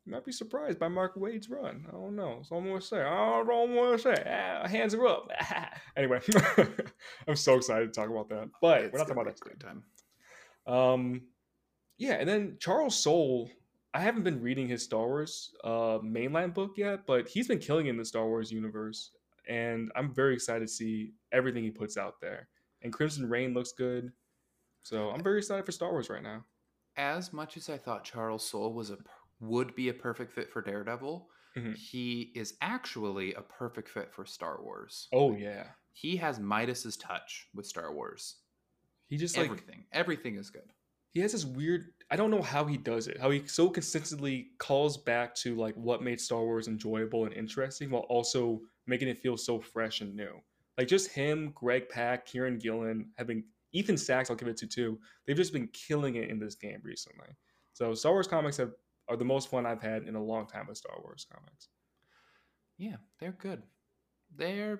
might be surprised by Mark Waid's run. I don't know. So I'm. I don't want to say. Ah, hands are up. anyway, I'm so excited to talk about that. But It's we're not talking about that great time. Um, yeah, and then Charles Soule. I haven't been reading his Star Wars uh, mainline book yet, but he's been killing it in the Star Wars universe, and I'm very excited to see everything he puts out there. And Crimson Reign looks good, so I'm very excited for Star Wars right now. As much as I thought Charles Soule was a per- would be a perfect fit for Daredevil, Mhm. he is actually a perfect fit for Star Wars. Oh yeah, He has Midas's touch with Star Wars. he just like everything, everything is good. he has this weird. I don't know how he does it. How he so consistently calls back to like what made Star Wars enjoyable and interesting, while also making it feel so fresh and new. Like just him, Greg Pak, Kieran Gillen, having Ethan Sacks. I'll give it to too. They've just been killing it in this game recently. So Star Wars comics have are the most fun I've had in a long time with Star Wars comics. Yeah, they're good. They're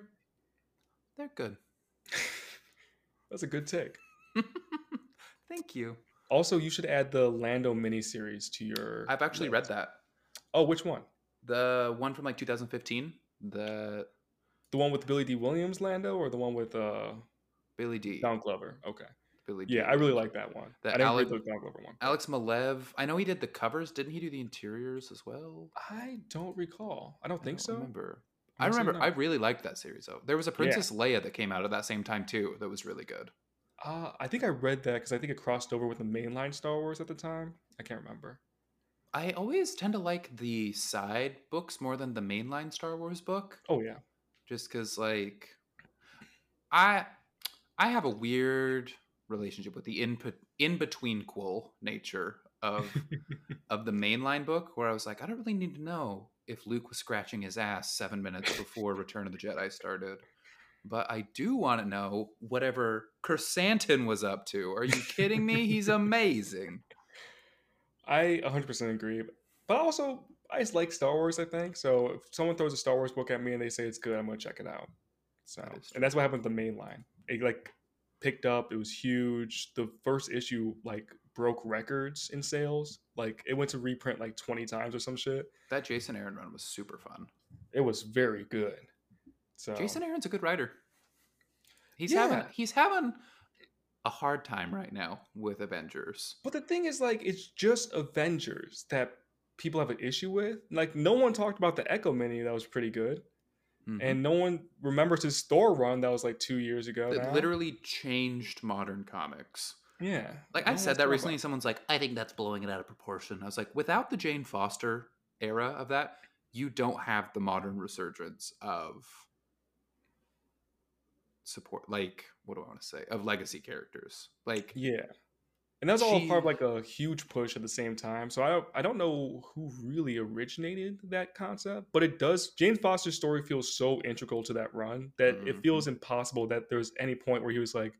they're good. That's a good take. Thank you. Also, you should add the Lando miniseries to your. I've actually read that. Oh, which one? The one from like 2015, the The one with Billy Dee Williams, Lando, or the one with uh Billy Dee Don Glover? Okay. Billy. Yeah, I really like that one. The I didn't Alec- read the Don Glover one. Alex Maleev. I know he did the covers. Didn't he do the interiors as well? I don't recall. I don't I think don't so. Remember. I remember. no. I really liked that series though. There was a Princess Leia that came out at that same time too. That was really good. Uh, I think I read that because I think it crossed over with the mainline Star Wars at the time. I can't remember. I always tend to like the side books more than the mainline Star Wars book. Oh yeah. just because like i i have a weird relationship with the in in between quil nature of of the mainline book where i was like i don't really need to know if luke was scratching his ass seven minutes before return of the jedi started but i do want to know whatever Chrysantin was up to are you kidding me he's amazing I 100% agree. But also, I just like Star Wars, I think. So if someone throws a Star Wars book at me and they say it's good, I'm going to check it out. So, That and that's what happened with the main line. It like picked up, it was huge. The first issue like broke records in sales. Like it went to reprint like 20 times or some shit. that jason aaron run was super fun It was very good. So jason aaron's a good writer he's Yeah. having he's having a hard time right now with avengers But the thing is, like, it's just Avengers that people have an issue with. Like, no one talked about the Echo Mini that was pretty good, Mhm. and no one remembers his Thor run that was like two years ago. that now. literally changed modern comics. yeah. Like no I said that recently, about- someone's like, "I think that's blowing it out of proportion." I was like, without the Jane Foster era of that, you don't have the modern resurgence of support. Like, what do I want to say? Of legacy characters. Like, Yeah. And that's all She- part of like a huge push at the same time. So I don't, I don't know who really originated that concept, but it does. Jane Foster's story feels so integral to that run that it feels Mm-hmm. impossible that there's any point where he was like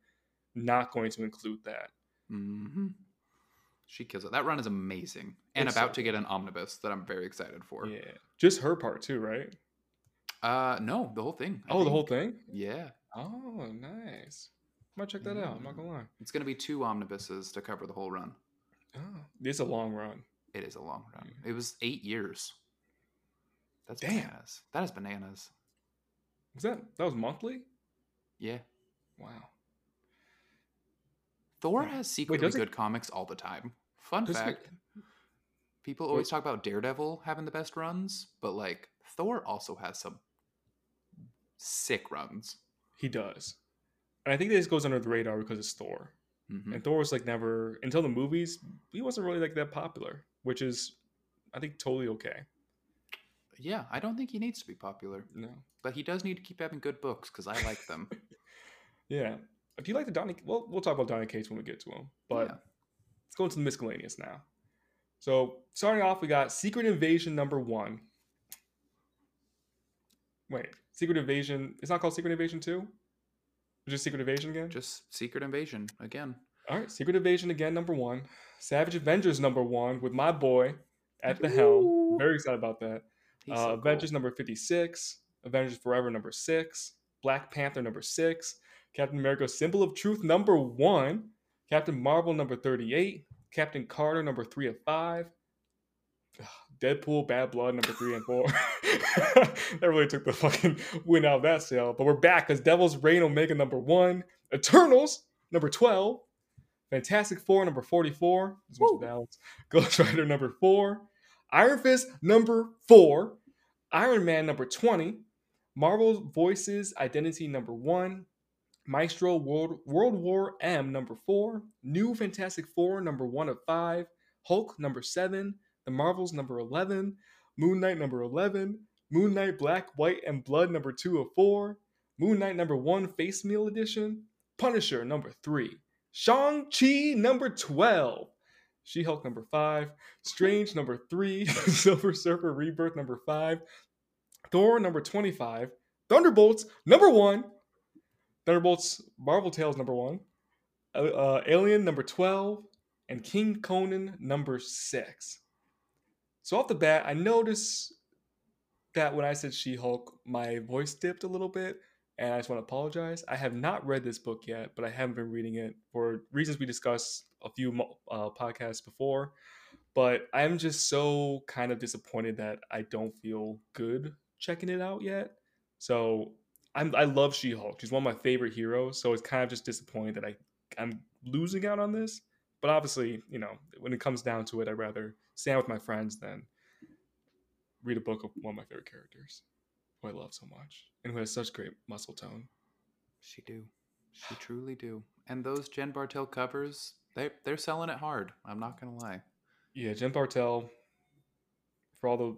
not going to include that. mhm. she kills it. That run is amazing, and It's about to get an omnibus that I'm very excited for. Yeah, just her part too, right? Uh, no, the whole thing. I Oh, the whole thing. Yeah, Oh, nice. Might check that out. I'm not gonna lie. it's gonna be two omnibuses to cover the whole run. Oh, it's a long run. It is a long run. It was eight years. That's Damn. bananas. That is bananas. Was that that was monthly? Yeah. Wow. Thor Hmm. has secretly does it- good comics all the time. Fun Does it- fact. People always talk about Daredevil having the best runs, but like Thor also has some sick runs. He does, and I think this goes under the radar because it's Thor. Mhm. And Thor was like never until the movies. He wasn't really like that popular, which is, I think, totally okay. Yeah, I don't think he needs to be popular, No. but he does need to keep having good books because I like them. Yeah. Do you like the Donny? Well, we'll talk about Donny Cates when we get to him. But Yeah. let's go into the miscellaneous now. So starting off, we got Secret Invasion number one. Wait, Secret Invasion. It's not called Secret Invasion two. Just Secret Invasion again. Just Secret Invasion again. All right, Secret Invasion again, number one. Savage Avengers number one with my boy at the helm. Very excited about that. Uh, so Avengers cool. number 56, Avengers Forever number six, Black Panther number six, Captain America Symbol of Truth number one, Captain Marvel number 38, Captain Carter number three of five, Deadpool Bad Blood number three and four. that really took the fucking win out of that sail. But we're back because Devil's Reign Omega number one, Eternals number 12, Fantastic Four number 44, Ghost Rider number four, Iron Fist number four, Iron Man number 20, Marvel Voices Identity number one, Maestro World, World War M number four, New Fantastic Four number one of five, Hulk number seven, The Marvels number 11, Moon Knight number 11, Moon Knight Black, White, and Blood number two of four, Moon Knight number one Facsimile Edition, Punisher number three, Shang-Chi number 12, She Hulk number five, Strange number three, Silver Surfer Rebirth number five, Thor number 25, Thunderbolts number one, Thunderbolts Marvel Tales number one, uh, uh, Alien number 12, and King Conan number six. So off the bat, I noticed that when I said She Hulk, my voice dipped a little bit and I just want to apologize. I have not read this book yet, but I haven't been reading it for reasons we discussed a few uh, podcasts before. But I'm just so kind of disappointed that I don't feel good checking it out yet. So I'm, I love She Hulk. She's one of my favorite heroes. So it's kind of just disappointing that I I'm losing out on this. But obviously, you know, when it comes down to it, I'd rather stand with my friends than read a book of one of my favorite characters who I love so much and who has such great muscle tone. She do. She truly do. And those Jen Bartel covers, they they're selling it hard. I'm not gonna lie. Yeah, Jen Bartel, for all the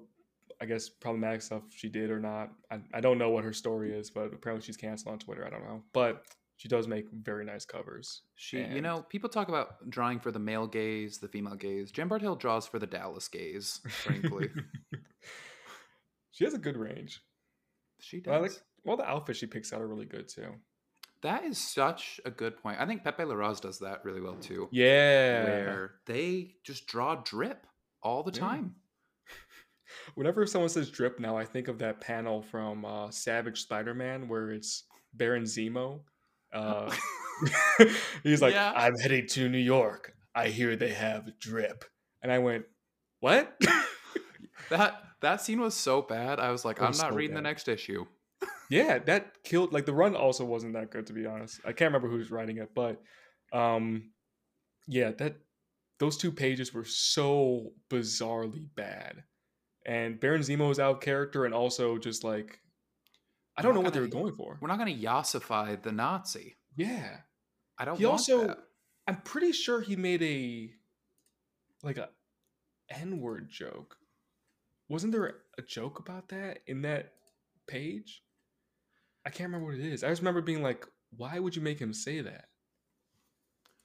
I guess problematic stuff she did or not, I, I don't know what her story is, but apparently she's canceled on Twitter. I don't know, but she does make very nice covers. She, and... you know, people talk about drawing for the male gaze, the female gaze. Jen Bartel draws for the Dallas gaze, frankly. she has a good range. She does. Like well, the outfits she picks out are really good too. That is such a good point. I think Pepe Larraz does that really well too. Yeah. Where they just draw drip all the yeah. time. Whenever someone says drip now, I think of that panel from uh, Savage Spider Man where it's Baron Zemo. Uh, he's like, yeah. I'm heading to New York. I hear they have drip. And I went, What? that that scene was so bad. I was like, I'm not so reading bad. the next issue. yeah, that killed. Like the run also wasn't that good to be honest. I can't remember who's writing it, but um, yeah, that those two pages were so bizarrely bad. And Baron Zemo is out character, and also just like I don't know what they were going for. We're not going to yassify the Nazi. Yeah, I don't. Know. He also, that. I'm pretty sure he made a like a N word joke wasn't there a joke about that in that page? I can't remember what it is. I just remember being like, why would you make him say that?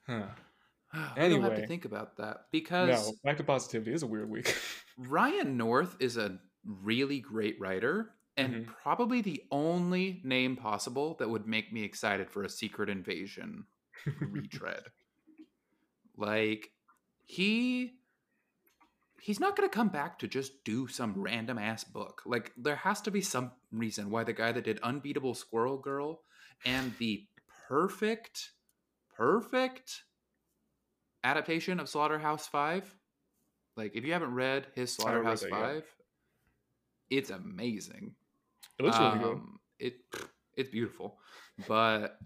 Huh. anyway, I have to think about that because no, back to positivity is a weird week. Ryan North is a really great writer and mm-hmm. probably the only name possible that would make me excited for a secret invasion retread. like he he's not going to come back to just do some random ass book. Like there has to be some reason why the guy that did Unbeatable Squirrel Girl and the perfect perfect adaptation of Slaughterhouse 5 like if you haven't read his Slaughterhouse 5 it's amazing. It looks um, really good. Um, it it's beautiful. But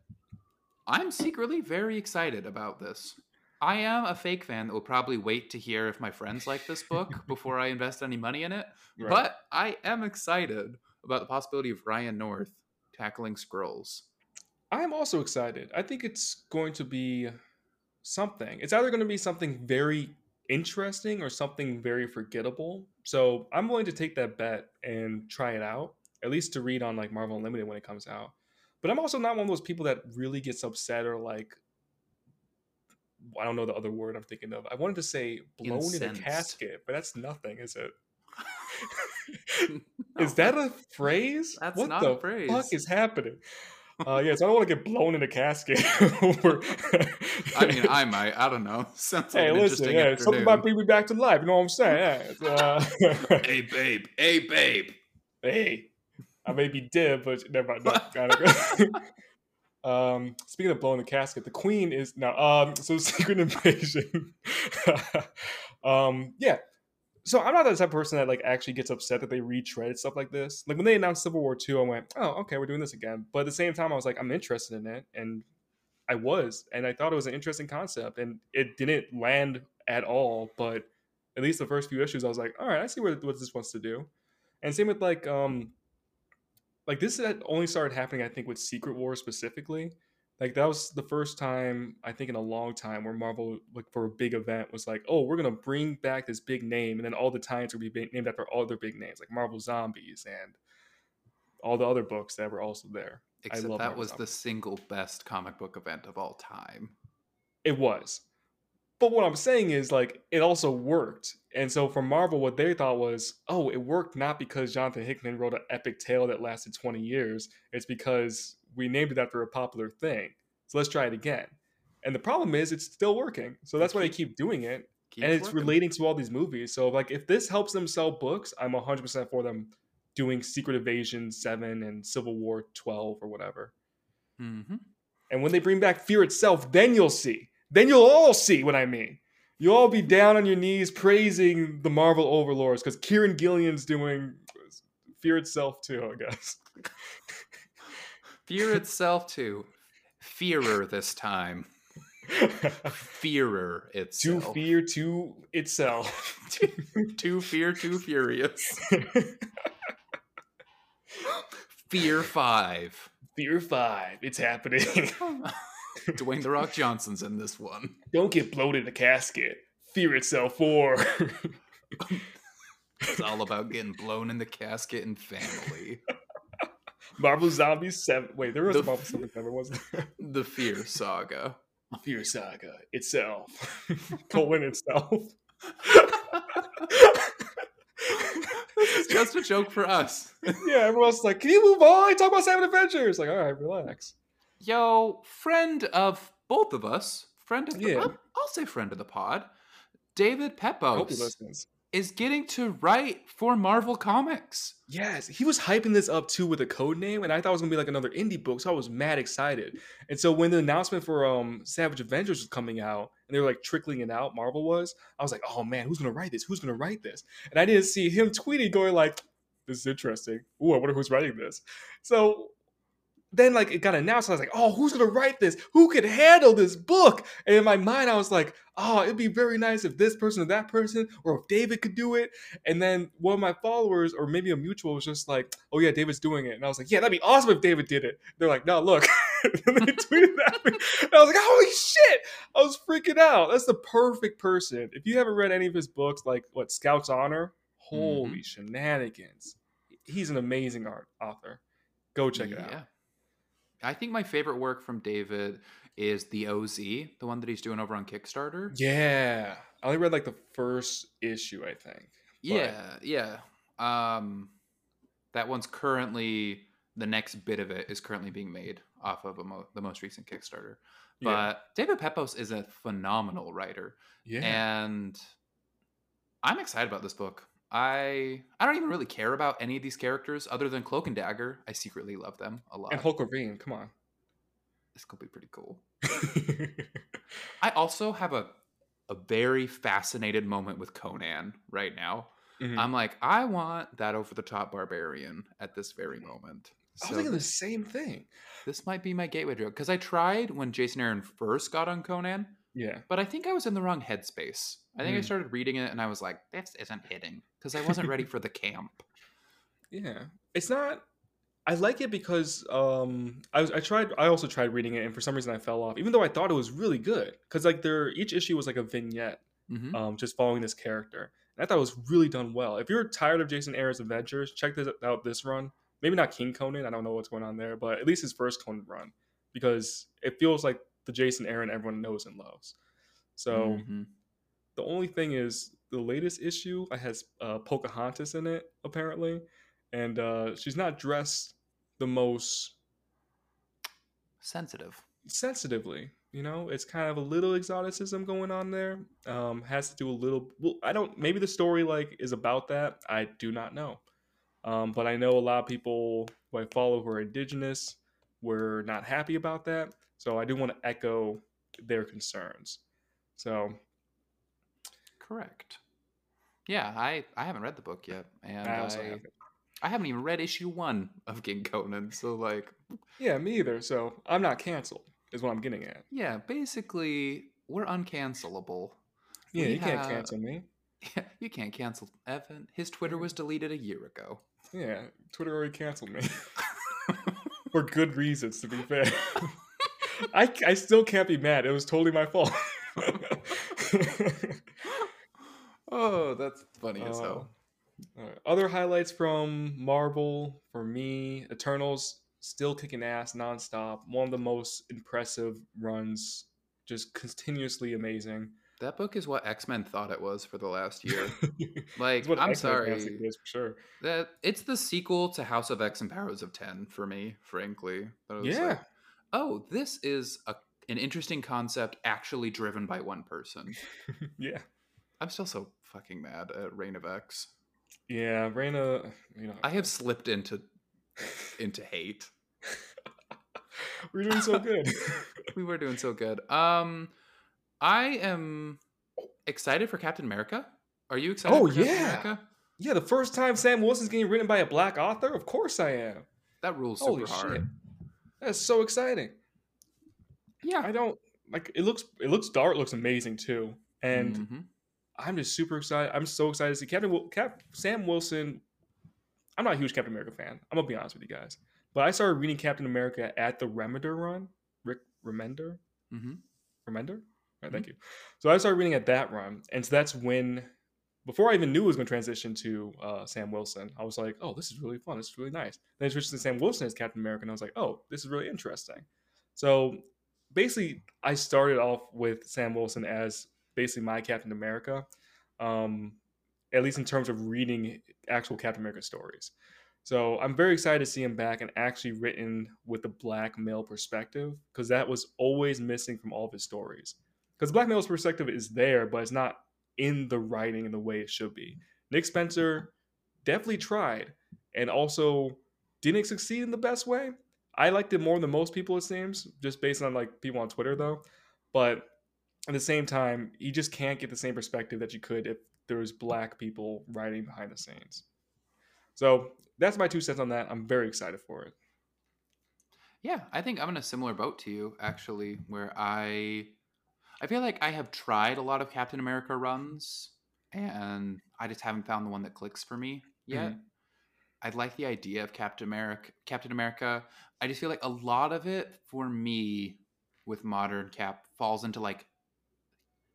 I'm secretly very excited about this. I am a fake fan that will probably wait to hear if my friends like this book before I invest any money in it. Right. But I am excited about the possibility of Ryan North tackling scrolls. I am also excited. I think it's going to be something. It's either going to be something very interesting or something very forgettable. So I'm willing to take that bet and try it out, at least to read on like Marvel Unlimited when it comes out. But I'm also not one of those people that really gets upset or like I don't know the other word I'm thinking of. I wanted to say blown in a casket, but that's nothing, is it? No, Is that a phrase? That's what not the a phrase. fuck is happening? Uh, yeah, so I don't want to get blown in a casket. over... I mean, I might. I don't know. Sounds hey, an listen, interesting yeah, afternoon. something might bring me back to life. You know what I'm saying? Yeah, uh, hey, babe. Hey, babe. hey, I may be dead, but never mind. No, um, speaking of blowing the casket, the queen is now. Um, so secret invasion. um, yeah. So I'm not the type of person that like actually gets upset that they retread stuff like this. Like when they announced Civil War Two, I went, "Oh, okay, we're doing this again." But at the same time, I was like, "I'm interested in it," and I was, and I thought it was an interesting concept, and it didn't land at all. But at least the first few issues, I was like, "All right, I see what, what this wants to do." And same with like um like this had only started happening, I think, with Secret War specifically. Like that was the first time I think in a long time where Marvel, like for a big event, was like, "Oh, we're gonna bring back this big name," and then all the times will be named after all their big names, like Marvel Zombies and all the other books that were also there. Except love that Marvel was the single best comic book event of all time. It was. But what I'm saying is like it also worked. And so for Marvel, what they thought was, oh, it worked not because Jonathan Hickman wrote an epic tale that lasted 20 years. It's because we named it after a popular thing. So let's try it again. And the problem is it's still working. So that's why they keep doing it. And it's working. relating to all these movies. So like if this helps them sell books, I'm 100% for them doing Secret Invasion 7 and Civil War 12 or whatever. Mhm. And when they bring back Fear itself, then you'll see. Then you'll all see what I mean. You'll all be down on your knees praising the Marvel overlords because Kieran Gillen's doing Fear itself too, I guess. Fear itself too. Fearer this time. Fearer itself. to fear to itself. To fear, too furious. Fear five. fear 5, it's happening. Dwayne the Rock Johnson's in this one. Don't get bloated in a casket. Fear itself 4. It's all about getting blown in the casket and family. Marvel Zombies 7. Wait, there was The a Marvel Zombies 7, wasn't there? The Fear Saga. Fear Saga itself. Colon itself. this is just a joke for us. yeah, everyone's like, "Can you move on? Talk about Seven Adventures." Like, all right, relax. Yo, friend of both of us, friend of the Yeah. I'll, I'll say friend of the pod, David Pepos is getting to write for Marvel Comics. Yes, he was hyping this up too with a code name, and I thought it was gonna be like another indie book, so I was mad excited. And so when the announcement for um Savage Avengers was coming out, and they were like trickling it out, Marvel was, I was like, oh man, who's gonna write this? Who's gonna write this? And I didn't see him tweeting going like, this is interesting. Ooh, I wonder who's writing this. So then like it got announced. I was like, oh, who's gonna write this? Who could handle this book? And in my mind, I was like, oh, it'd be very nice if this person or that person, or if David could do it. And then one of my followers, or maybe a mutual, was just like, oh yeah, David's doing it. And I was like, yeah, that'd be awesome if David did it. They're like, no, look. and they tweeted at me. And I was like, holy shit! I was freaking out. That's the perfect person. If you haven't read any of his books, like what Scout's Honor, holy mm-hmm. shenanigans. He's an amazing art author. Go check it out. I think my favorite work from David is the OZ, the one that he's doing over on Kickstarter. Yeah. I only read like the first issue, I think. Yeah, yeah. Um, that one's currently the next bit of it is currently being made off of a mo- the most recent Kickstarter. But Yeah. David Pepos is a phenomenal writer, Yeah. and I'm excited about this book. I I don't even really care about any of these characters other than Cloak and Dagger. I secretly love them a lot. and Hulk Ravine, come on. this could be pretty cool. I also have a a very fascinated moment with Conan right now. Mhm. I'm like, I want that over the top barbarian at this very moment. I was thinking the same thing. this might be my gateway drug because I tried when Jason Aaron first got on Conan, Yeah. but I think I was in the wrong headspace. I think I Mm. started reading it and I was like, this isn't hitting because I wasn't ready for the camp. Yeah. It's not I like it because um I was I tried I also tried reading it and for some reason I fell off, even though I thought it was really good. Cause like there each issue was like a vignette, hmm um, just following this character. And I thought it was really done well. If you're tired of Jason Aaron's adventures, check this out this run. Maybe not King Conan, I don't know what's going on there, but at least his first Conan run. Because it feels like the Jason Aaron everyone knows and loves. So Mhm. the only thing is the latest issue has uh, Pocahontas in it apparently, and uh, she's not dressed the most sensitive. sensitively. You know, it's kind of a little exoticism going on there. Um, has to do a little. Well, I don't. Maybe the story like is about that. I do not know. Um, but I know a lot of people who I follow who are indigenous were not happy about that. So I do want to echo their concerns. So Correct. Yeah, I I haven't read the book yet, and I I, haven't. I haven't even read issue one of King Conan. So like, Yeah, me either. So I'm not canceled, is what I'm getting at. yeah, basically we're uncancelable. Yeah, We you can't cancel me. Yeah, you can't cancel Evan. His Twitter was deleted a year ago. Yeah, Twitter already canceled me for good reasons. To be fair, I I still can't be mad. It was totally my fault. oh, that's funny as Uh, hell. alright. Other highlights from Marvel for me: Eternals still kicking ass nonstop. One of the most impressive runs, just continuously amazing. That book is what X Men thought it was for the last year. Like, I'm X-Men sorry. Is for sure. that it's the sequel to House of X and Powers of Ten for me, frankly. That I was Yeah. like, oh, this is a, an interesting concept actually driven by one person. yeah, I'm still so fucking mad at Reign of X. yeah. Reina, you know, I have slipped into into hate. we're doing so good. We were doing so good. Um, I am excited for Captain America. Are you excited? Oh, for Captain yeah. America? yeah, the first time Sam Wilson's getting written by a black author, of course I am. That rules Holy hard. shit. That's so exciting. Yeah. I don't like it looks it looks dark, looks amazing too. And Mhm. I'm just super excited. I'm so excited to see Captain Cap Sam Wilson. I'm not a huge Captain America fan. I'm gonna be honest with you guys. But I started reading Captain America at the Remender run. Rick Remender? Mhm. Remender? Right, thank you. So I started reading at that run. And so that's when before I even knew it was going to transition to uh, Sam Wilson, I was like, oh, this is really fun. This is really nice. Then it switched to Sam Wilson as Captain America, and I was like, oh, this is really interesting. So basically, I started off with Sam Wilson as basically my Captain America, um, at least in terms of reading actual Captain America stories. So I'm very excited to see him back and actually written with a black male perspective because that was always missing from all of his stories. Because black male's perspective is there, but it's not in the writing and the way it should be. Nick Spencer definitely tried and also didn't succeed in the best way. I liked it more than most people, it seems, just based on like people on Twitter though. But at the same time, you just can't get the same perspective that you could if there was black people writing behind the scenes. So that's my two cents on that. I'm very excited for it. Yeah, I think I'm in a similar boat to you actually, where I I feel like I have tried a lot of Captain America runs and I just haven't found the one that clicks for me yet. I like the idea of Captain America Captain America. I just feel like a lot of it for me with modern Cap falls into like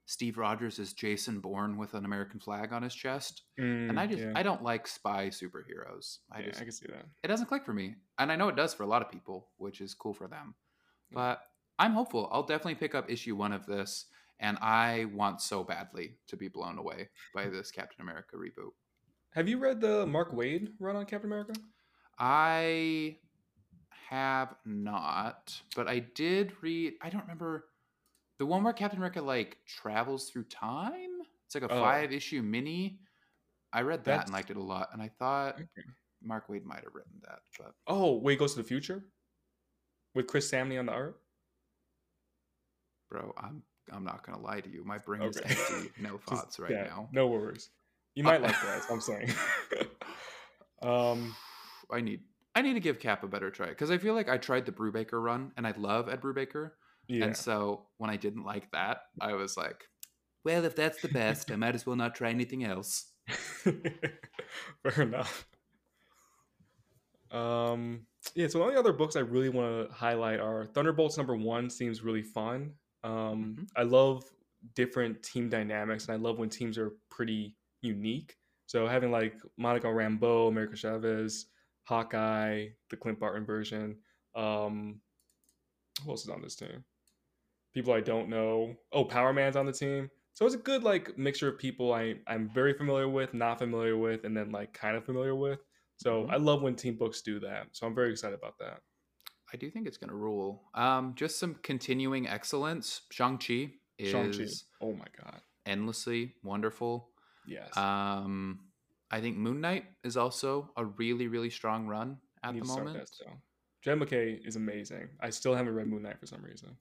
Steve Rogers is Jason Bourne with an American flag on his chest. and I just Mm, yeah, I don't like spy superheroes. I yeah, just I can see that. it doesn't click for me. And I know it does for a lot of people, which is cool for them. But I'm hopeful. I'll definitely pick up issue one of this. And I want so badly to be blown away by this Captain America reboot. Have you read the Mark Waid run on Captain America? I have not, but I did read. I don't remember the one where Captain America like travels through time. It's like a Oh. five issue mini. I read that That's- and liked it a lot, and I thought Okay. Mark Waid might have written that, but Oh, Waid goes to the future with Chris Samnee on the art. Bro, I'm I'm not gonna lie to you. My brain is empty. No Just- thoughts right yeah, now. No worries. You might like that. I'm saying. um, I need I need to give Cap a better try because I feel like I tried the Brubaker run and I love Ed Brubaker, yeah. and so when I didn't like that, I was like, well, if that's the best, I might as well not try anything else. Fair enough. Um, yeah, so the only other books I really want to highlight are Thunderbolts number one seems really fun. Um, Mhm. I love different team dynamics, and I love when teams are pretty unique. So having like Monica Rambeau, America Chavez, Hawkeye, the Clint Barton version. Um, who else is on this team? people I don't know. Oh, Power Man's on the team. So it's a good like mixture of people I I'm very familiar with, not familiar with, and then like kind of familiar with. So Mhm. I love when team books do that. So I'm very excited about that. I do think it's going to rule. Um, just some continuing excellence. Shang-Chi is Shang-Chi. Oh my god. endlessly wonderful. Yes. Um, I think Moon Knight is also a really, really strong run at the moment. that still. Jed MacKay is amazing. I still haven't read Moon Knight for some reason.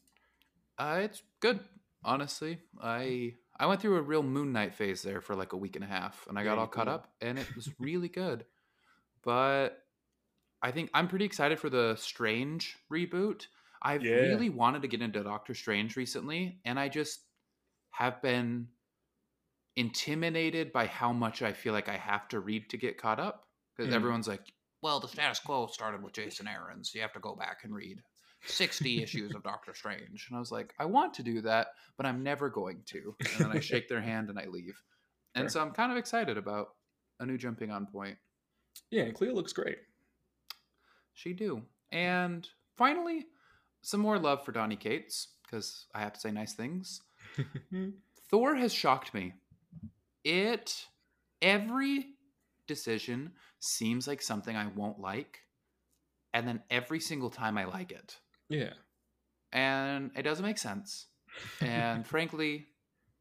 Uh, it's good, honestly. I I went through a real Moon Knight phase there for like a week and a half, and I got you all caught up, and it was really good. But I think I'm pretty excited for the Strange reboot. I've Yeah. really wanted to get into Doctor Strange recently, and I just have been intimidated by how much I feel like I have to read to get caught up. Because Mm. everyone's like, well, the status quo started with Jason Aaron's. So you have to go back and read 60 issues of Doctor Strange. And I was like, I want to do that, but I'm never going to. And then I shake their hand and I leave. And Fair. so I'm kind of excited about a new jumping on point. Yeah, and Cleo looks great. She do. And finally, some more love for Donny Cates, because I have to say nice things. Thor has shocked me. It every decision seems like something I won't like, and then every single time I like it. yeah. And it doesn't make sense. And frankly,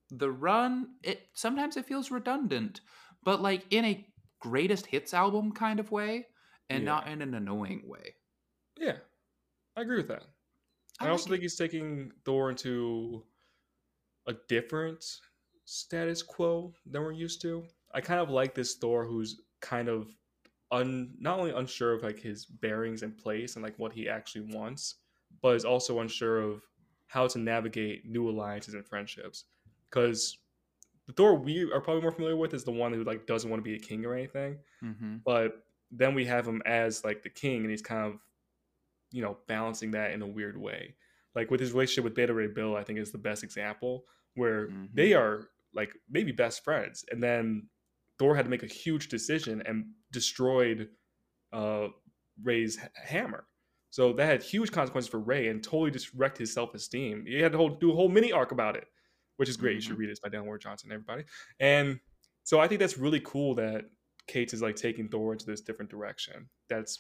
the run, it sometimes it feels redundant, but like in a greatest hits album kind of way, and Yeah. not in an annoying way. Yeah. I agree with that. I, I also like think he's taking Thor into a different status quo than we're used to. I kind of like this Thor who's kind of un not only unsure of like his bearings and place and like what he actually wants, but is also unsure of how to navigate new alliances and friendships. Because the Thor we are probably more familiar with is the one who like doesn't want to be a king or anything Mm-hmm. but then we have him as like the king and he's kind of you know balancing that in a weird way. Like with his relationship with beta ray bill i think is the best example where Mhm. they are like maybe best friends. And then thor had to make a huge decision and destroyed uh ray's hammer. So that had huge consequences for ray and totally just wrecked his self-esteem. He had to whole, do a whole mini arc about it which is great. You should read it it's by Dan Warren Johnson everybody. And so i think that's really cool that Cates is like taking Thor into this different direction. That's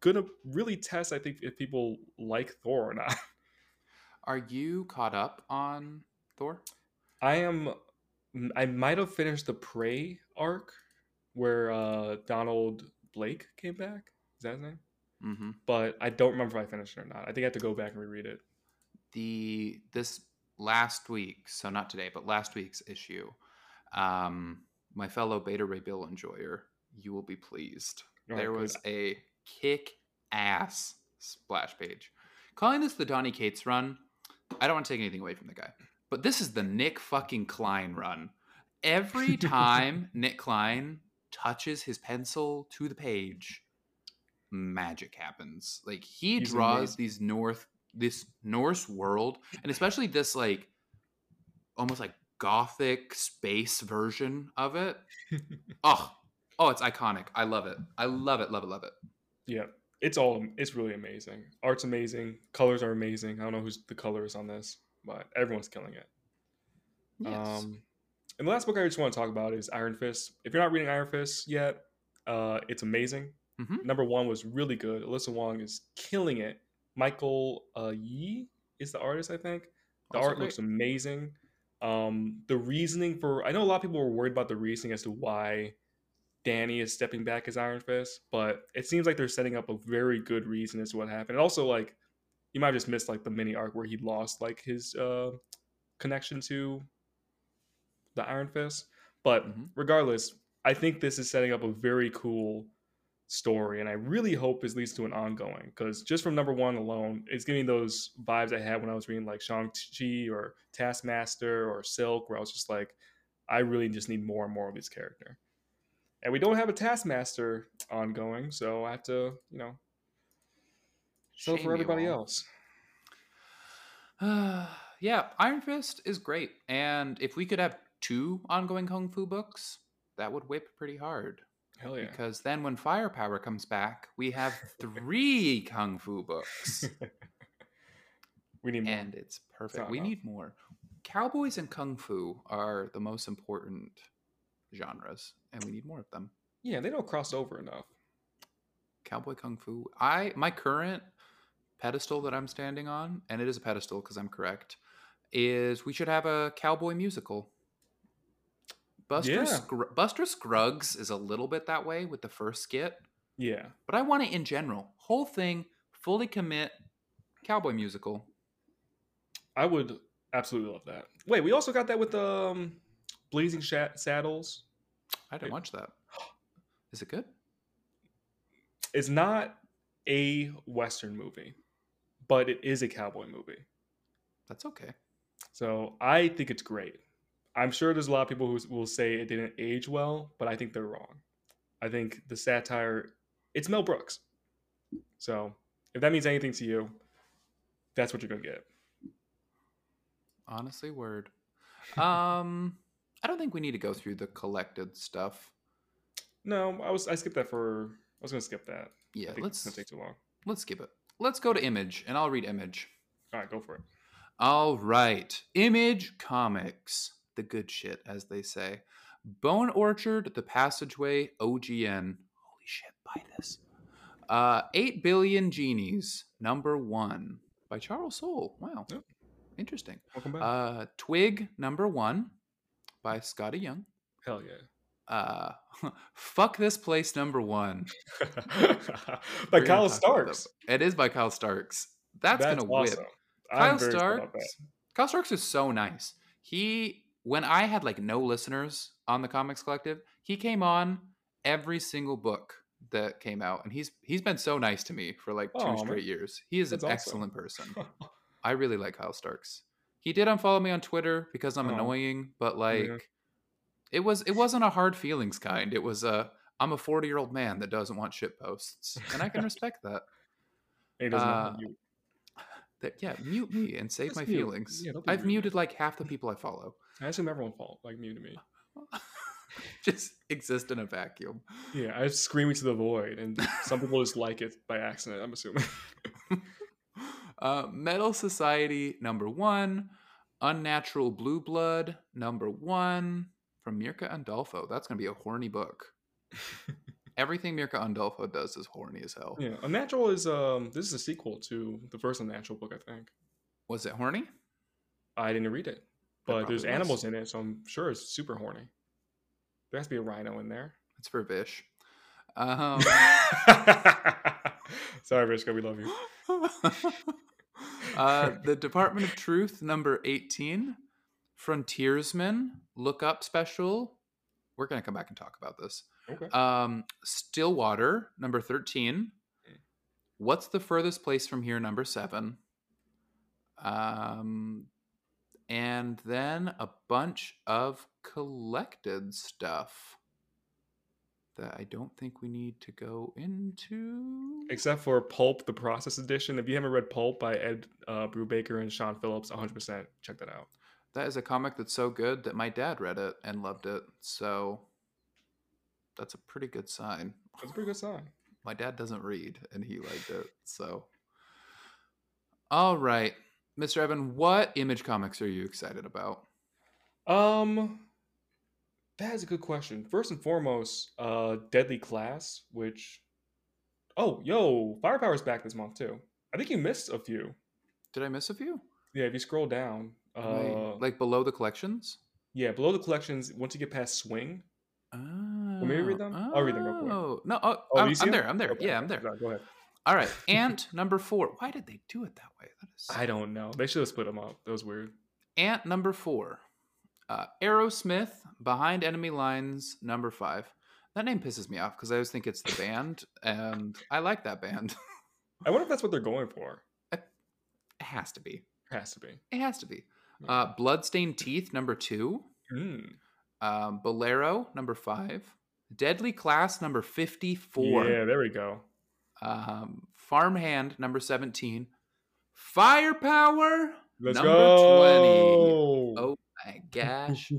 gonna really test, I think, if people like Thor or not. Are you caught up on Thor? I am. I might have finished the Prey arc where uh, Donald Blake came back. Is that his name? Mm-hmm. But I don't remember if I finished it or not. I think I have to go back and reread it. The this last week, so not today, but last week's issue, um, my fellow Beta Ray Bill enjoyer, you will be pleased. Oh, there was a kick ass splash page. Calling this the Donny Cates run, I don't want to take anything away from the guy, but this is the Nic fucking Klein run. Every time Nic Klein touches his pencil to the page, magic happens. Like he He's draws amazing. these North, this Norse world, and especially this like almost like gothic space version of it. oh, oh, it's iconic. I love it. I love it. Love it. Love it. Yeah, it's all. It's really amazing. Art's amazing. Colors are amazing. I don't know who's the colorist on this, but everyone's killing it. Yes. Um, and the last book I just want to talk about is Iron Fist. If you're not reading Iron Fist yet, uh, it's amazing. Mhm. Number one was really good. Alyssa Wong is killing it. Michael uh, Yee is the artist, I think. The Also art great. looks amazing. Um, the reasoning for I know a lot of people were worried about the reasoning as to why Danny is stepping back as Iron Fist, but it seems like they're setting up a very good reason as to what happened. And also, like you might have just missed like the mini arc where he lost like his uh, connection to the Iron Fist. But Mhm. regardless, I think this is setting up a very cool story, and I really hope this leads to an ongoing. Because just from number one alone, it's giving those vibes I had when I was reading like Shang Chi or Taskmaster or Silk, where I was just like, I really just need more and more of this character. And we don't have a Taskmaster ongoing, so I have to, you know, so for everybody else. yeah, Iron Fist is great. And if we could have two ongoing Kung Fu books, that would whip pretty hard. Hell yeah. Because then when Firepower comes back, we have three Kung Fu books. We need more. and it's perfect. not we enough. need more. Cowboys and kung fu are the most important genres, and we need more of them. yeah, they don't cross over enough. Cowboy kung fu. I my current pedestal that I'm standing on, and it is a pedestal because I'm correct, is we should have a cowboy musical. Buster Yeah. Scr- Buster Scruggs is a little bit that way with the first skit, Yeah. but I want it in general. Whole thing, fully commit, cowboy musical. I would absolutely love that. Wait, we also got that with um Blazing Sha- Saddles. I didn't watch that. Is it good? It's not a western movie, but it is a cowboy movie. That's okay. So I think it's great. I'm sure there's a lot of people who will say it didn't age well, but I think they're wrong. I think the satire, it's Mel Brooks. So if that means anything to you, that's what you're gonna get. Honestly, word. Um, I don't think we need to go through the collected stuff. No, I was I skipped that for I was gonna skip that. Yeah, let's it's gonna take too long. let's skip it. Let's go to image, and I'll read image. All right, go for it. All right, image comics, the good shit, as they say. Bone Orchard, The Passageway, OGN. Holy shit, buy this. Uh, Eight Billion Genies, number one by Charles Soule. Wow, Yep. interesting. Welcome back. Uh, Twig, number one by Skottie Young. Hell yeah. Uh, fuck this place, number one. By Kyle talk about that. Starks. It is by Kyle Starks. That's, gonna whip. awesome. Kyle I'm about Starks. Kyle Starks is so nice. He when I had like no listeners on the Comics Collective, he came on every single book that came out, and he's he's been so nice to me for like two man. straight years. He is That's an awesome. excellent person. I really like Kyle Starks. He did unfollow me on Twitter because I'm Aw. annoying, but like Yeah. it was it wasn't a hard feelings kind. It was a I'm a 40 year old man that doesn't want shit posts, and I can respect that. he doesn't Uh, you- That yeah, mute me and save my mute. feelings. Yeah, I've rude, muted like half the people I follow. I assume everyone fault like me to me. Just exist in a vacuum. Yeah, I scream into the void, and some people just like it by accident. I'm assuming. Uh, Metal Society number one, Unnatural Blue Blood number one from Mirka Andolfo. That's gonna be a horny book. Everything Mirka Andolfo does is horny as hell. yeah, Unnatural is um. This is a sequel to the first Unnatural book, I think. Was it horny? I didn't read it, but there's was. animals in it, so I'm sure it's super horny. There has to be a rhino in there. It's for Vish. Um, Sorry, Rishka, we love you. uh, the Department of Truth number 18, Frontiersman, Look Up Special. We're going to come back and talk about this. Okay. Um, Stillwater, number 13. Mm. What's the furthest place from here, number 7. Um, and then a bunch of collected stuff that I don't think we need to go into. Except for Pulp, the Process Edition. If you haven't read Pulp by Ed uh, Brubaker and Sean Phillips, 100% check that out. That is a comic that's so good that my dad read it and loved it. So that's a pretty good sign. That's a pretty good sign. My dad doesn't read and he liked it. So All right. Mr. Evan, what image comics are you excited about? Um, that is a good question. First and foremost, uh, Deadly Class, which, oh, yo, Firepower's back this month too. I think you missed a few. Did I miss a few? Yeah, if you scroll down, uh, like below the collections? yeah, below the collections, once you get past Swing, Oh, me read them? I'll read them real quick. Oh, no, oh, Oh, I'm, I'm there. I'm there. Okay, yeah, I'm there. Go ahead. All right. Ant number four. Why did they do it that way? That is I don't know. They should have split them up. That was weird. Ant number four. Uh, Aerosmith, Behind Enemy Lines, number five. That name pisses me off because I always think it's the band, and I like that band. I wonder if that's what they're going for. it has to be. It Has to be. It has to be. Uh, Bloodstained Teeth, number two. Mm. Um, Bolero, number five. Deadly Class, number 54. Yeah, there we go. Um, Farmhand, number 17. Firepower, Let's Number go. oh my gosh.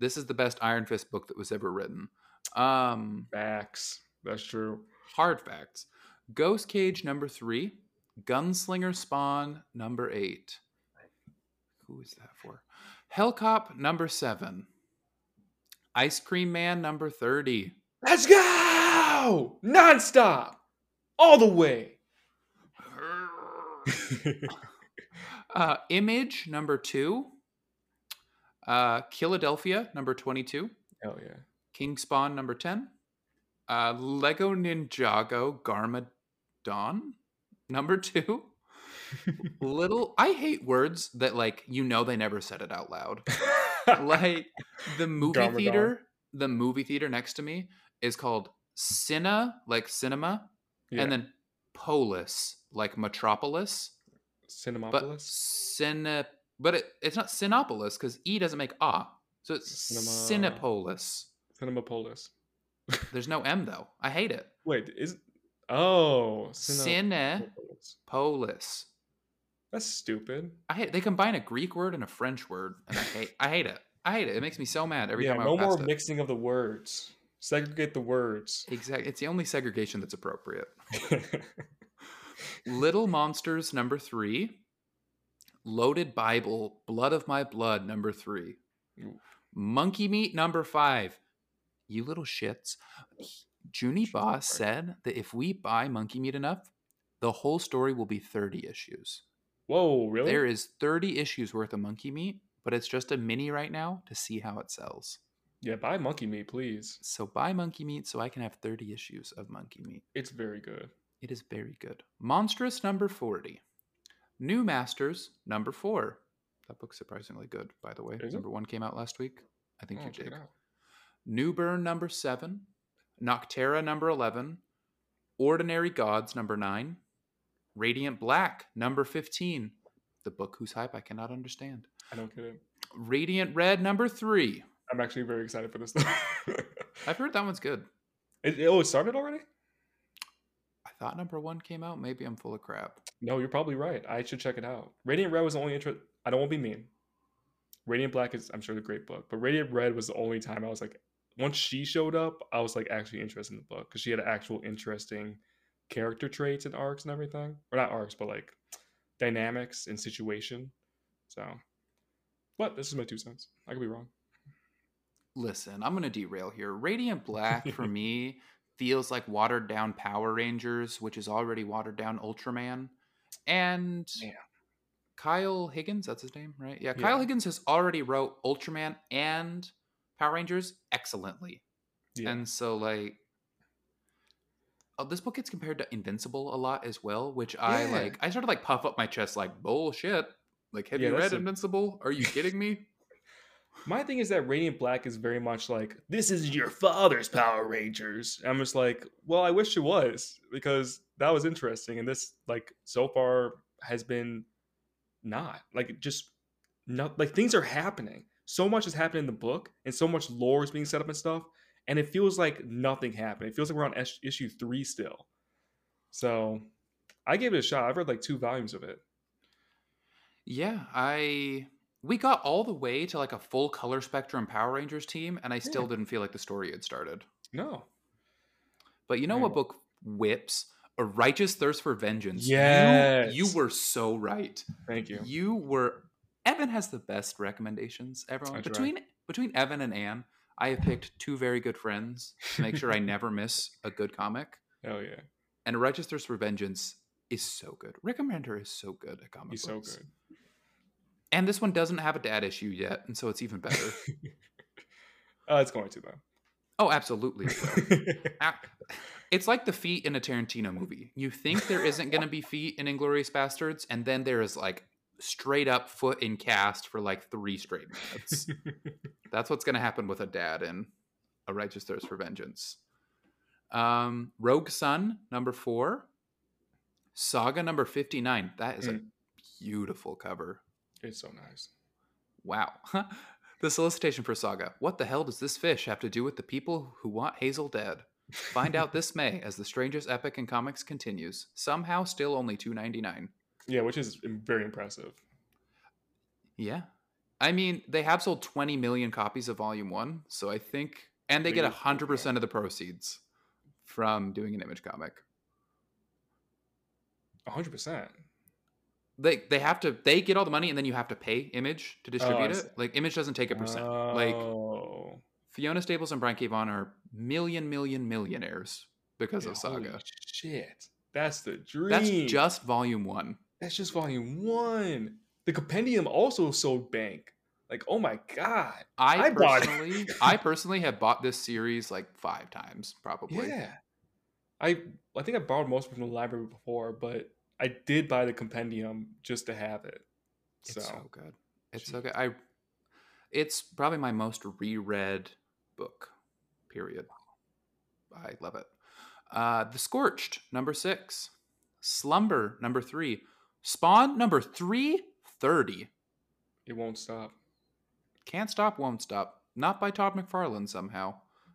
this is the best Iron Fist book that was ever written. Um, Facts. That's true. hard facts. Ghost Cage number three. Gunslinger Spawn number eight. Who is that for? Hellcop number seven. Ice Cream Man number 30. Let's go! Nonstop! All the way! uh, Image number two. Uh, Philadelphia number 22. Hell yeah. King Spawn number 10. Uh, Lego Ninjago Garmadon number two. Little, I hate words that like you know they never said it out loud. like the movie Garmadon. theater, the movie theater next to me is called Cine, like cinema, Yeah. and then Polis, like Metropolis, but Cinemapolis? Cine, but it, it's not Sinopolis because E doesn't make ah, so it's Cinema- Cinepolis. Cinemapolis. There's no M though. I hate it. Wait, is Oh, Cine Cinepolis. Polis. That's stupid. I hate they combine a Greek word and a French word, and I hate I hate it. I hate it. It makes me so mad every yeah, time I no more it. mixing of the words. Segregate the words. Exactly. It's the only segregation that's appropriate. Little Monsters number three. Loaded Bible, Blood of My Blood number three. Ooh. Monkey Meat number five. You little shits. Juni Ba's said that if we buy Monkey Meat enough, the whole story will be 30 issues. Whoa, really? There is 30 issues worth of Monkey Meat, but it's just a mini right now to see how it sells. Yeah, buy monkey meat, please. So buy Monkey Meat so I can have 30 issues of Monkey Meat. It's very good. It is very good. Monstrous number 40. New Masters number 4. That book's surprisingly good, by the way. Is it? number 1 came out last week. I think Oh, you did. Newburn number 7. Nocterra number 11. Ordinary Gods number 9. Radiant Black number 15. The book whose hype I cannot understand. I don't get it. Radiant Red number 3. I'm actually very excited for this. I've heard that one's good. it, oh, it started already? I thought number 1 came out. Maybe I'm full of crap. No, you're probably right. I should check it out. Radiant Red was the only interest. I don't want to be mean. Radiant Black is, I'm sure, a great book, but Radiant Red was the only time I was like, once she showed up, I was like actually interested in the book because she had actual interesting character traits and arcs and everything, or not arcs, but like dynamics and situation. So, but this is my two cents. I could be wrong. Listen, I'm going to derail here. Radiant Black for me feels like watered down Power Rangers, which is already watered down Ultraman. And Man. Kyle Higgins, that's his name, right? Yeah, Yeah. Kyle Higgins has already wrote Ultraman and Power Rangers excellently. Yeah, And so like oh, this book gets compared to Invincible a lot as well, which I Yeah. like I sort of like puff up my chest like bullshit. Like, have Yeah, you read a- Invincible? Are you kidding me? My thing is that Radiant Black is very much like this is your father's Power Rangers. I'm just like, well, I wish it was because that was interesting, and this like so far has been not like just not like things are happening. So much is happening in the book, and so much lore is being set up and stuff, and it feels like nothing happened. It feels like we're on issue three still. So I gave it a shot. I've read like two volumes of it. Yeah, I we got all the way to like a full color spectrum Power Rangers team, and I still Yeah. didn't feel like the story had started. No, But you know what book whips? A righteous thirst for vengeance. You- Yes. you, were so right. thank you. You were. Evan has the best recommendations. Everyone try. between between Evan and Anne, I have picked two very good friends to make sure I never miss a good comic. Hell yeah, And a righteous thirst for vengeance is so good. Rick Remender is so good at comic he's so good. And this one doesn't have a dad issue yet, and so it's even better. Uh, it's going to though. oh, absolutely. It's like the feet in a Tarantino movie. You think there isn't going to be feet in Inglourious Basterds, and then there is like straight up foot in cast for like three straight minutes. That's what's going to happen with a dad in A Righteous Thirst for Vengeance. Um, Rogue Son, number four. Saga number 59. That is a beautiful cover. It's so nice. Wow. the solicitation for Saga. What the hell does this fish have to do with the people who want Hazel dead? Find out this May as the strangest epic in comics continues. Somehow still only 2.99. Yeah, which is very impressive. Yeah. I mean, they have sold 20 million copies of volume 1, so I think and they get Really? 100% of the proceeds from doing an image comic. hundred percent. They they have to they get all the money and then you have to pay Image to Oh, distribute see. it. Like Image doesn't take a percent. Like Oh. Fiona Staples and Brian K. Vaughan are million million millionaires because Yeah, of Saga. shit. That's the dream. That's just volume one. That's just volume one. The compendium also sold bank. Like, oh my god. I, I personally, I personally have bought this series like five times, probably. Yeah. I I think I borrowed most from the library before, but I did buy the compendium just to have it. It's So, so, good. It's so good. I, it's probably my most reread book. Period. I love it. Uh, the Scorched, number six. Slumber, number three. Spawn, number three thirty. it won't stop. Can't stop, won't stop. Not by Todd McFarlane somehow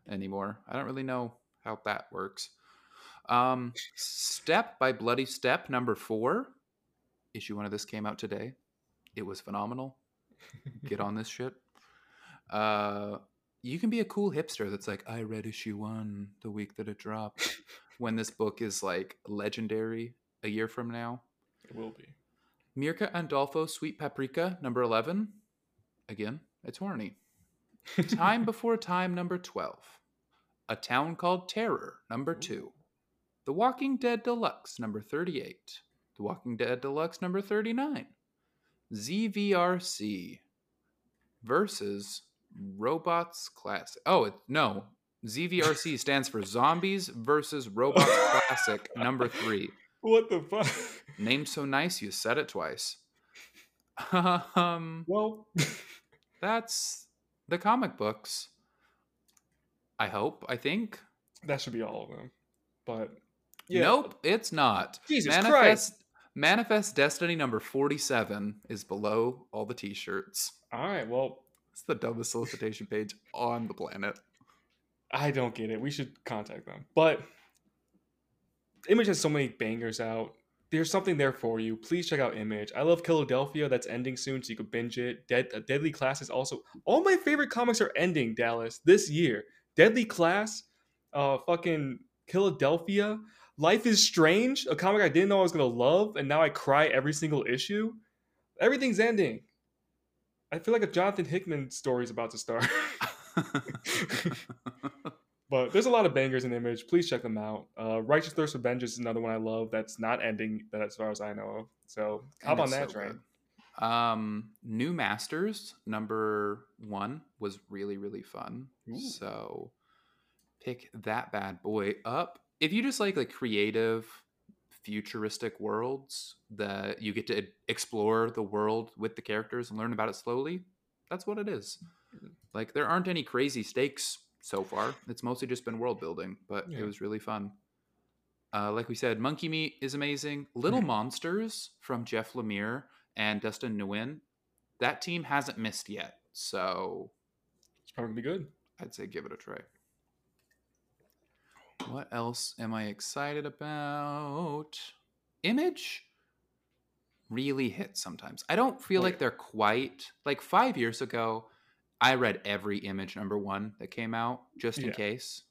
anymore. I don't really know how that works. Um, Step by Bloody Step, number four. Issue one of this came out today. It was phenomenal. Get on this shit. Uh, you can be a cool hipster that's like, I read issue one the week that it dropped. when this book is like legendary a year from now. It will be. Mirka Andolfo Sweet Paprika, number 11. Again, it's horny. Time Before Time, number 12. A Town Called Terror, number 2. The Walking Dead Deluxe, number 38. The Walking Dead Deluxe, number 39. ZVRC versus Robots Classic. Oh, it, no. ZVRC stands for Zombies versus Robots Classic, number 3. What the fuck? Name so nice, you said it twice. um, Well, that's the comic books. I hope. I think. that should be all of them. But yeah. Nope, it's not. Jesus Manifest Christ. Manifest Destiny number forty-seven is below all the T-shirts. All right. Well, It's the dumbest solicitation page on the planet. I don't get it. We should contact them. But Image has so many bangers out. There's something there for you. Please check out Image. I love Philadelphia. That's ending soon, so you can binge it. Dead, uh, Deadly Class is also. All my favorite comics are ending. Dallas this year. Deadly Class, uh, fucking Philadelphia. Life is Strange, a comic I didn't know I was gonna love, and now I cry every single issue. Everything's ending. I feel like a Jonathan Hickman story is about to start. But there's a lot of bangers in the Image. Please check them out. Uh, Righteous Thirst for Vengeance is another one I love. That's not ending, that as far as I know of. So hop on that so train. good. Um, New Masters number one was really really fun. Ooh. So pick that bad boy up. If you just like like creative, futuristic worlds that you get to explore the world with the characters and learn about it slowly, that's what it is. Mm-hmm. Like there aren't any crazy stakes so far. It's mostly just been world building, but Yeah. it was really fun. Uh, like we said, Monkey Meat is amazing. Little Mhm. Monsters from Jeff Lemire and Dustin Nguyen. That team hasn't missed yet, so It's probably gonna be good. I'd say give it a try. What else am I excited about? Image really hits sometimes. I don't feel Oh, like yeah. they're quite like five years ago. I read every image number one that came out just in Yeah. case.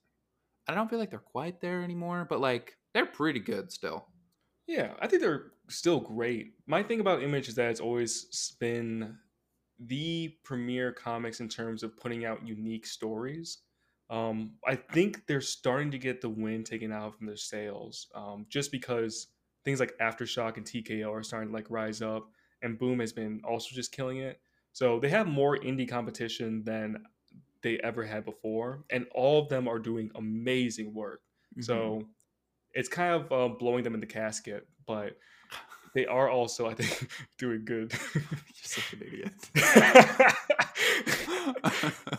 I don't feel like they're quite there anymore, but like they're pretty good still. Yeah, I think they're still great. My thing about Image is that it's always been the premier comics in terms of putting out unique stories. Um, I think they're starting to get the wind taken out from their sails, um, just because things like Aftershock and TKO are starting to like rise up, and Boom has been also just killing it. So they have more indie competition than they ever had before, and all of them are doing amazing work. Mhm. So it's kind of uh, blowing them in the casket, but they are also, I think, doing good. you're such an idiot.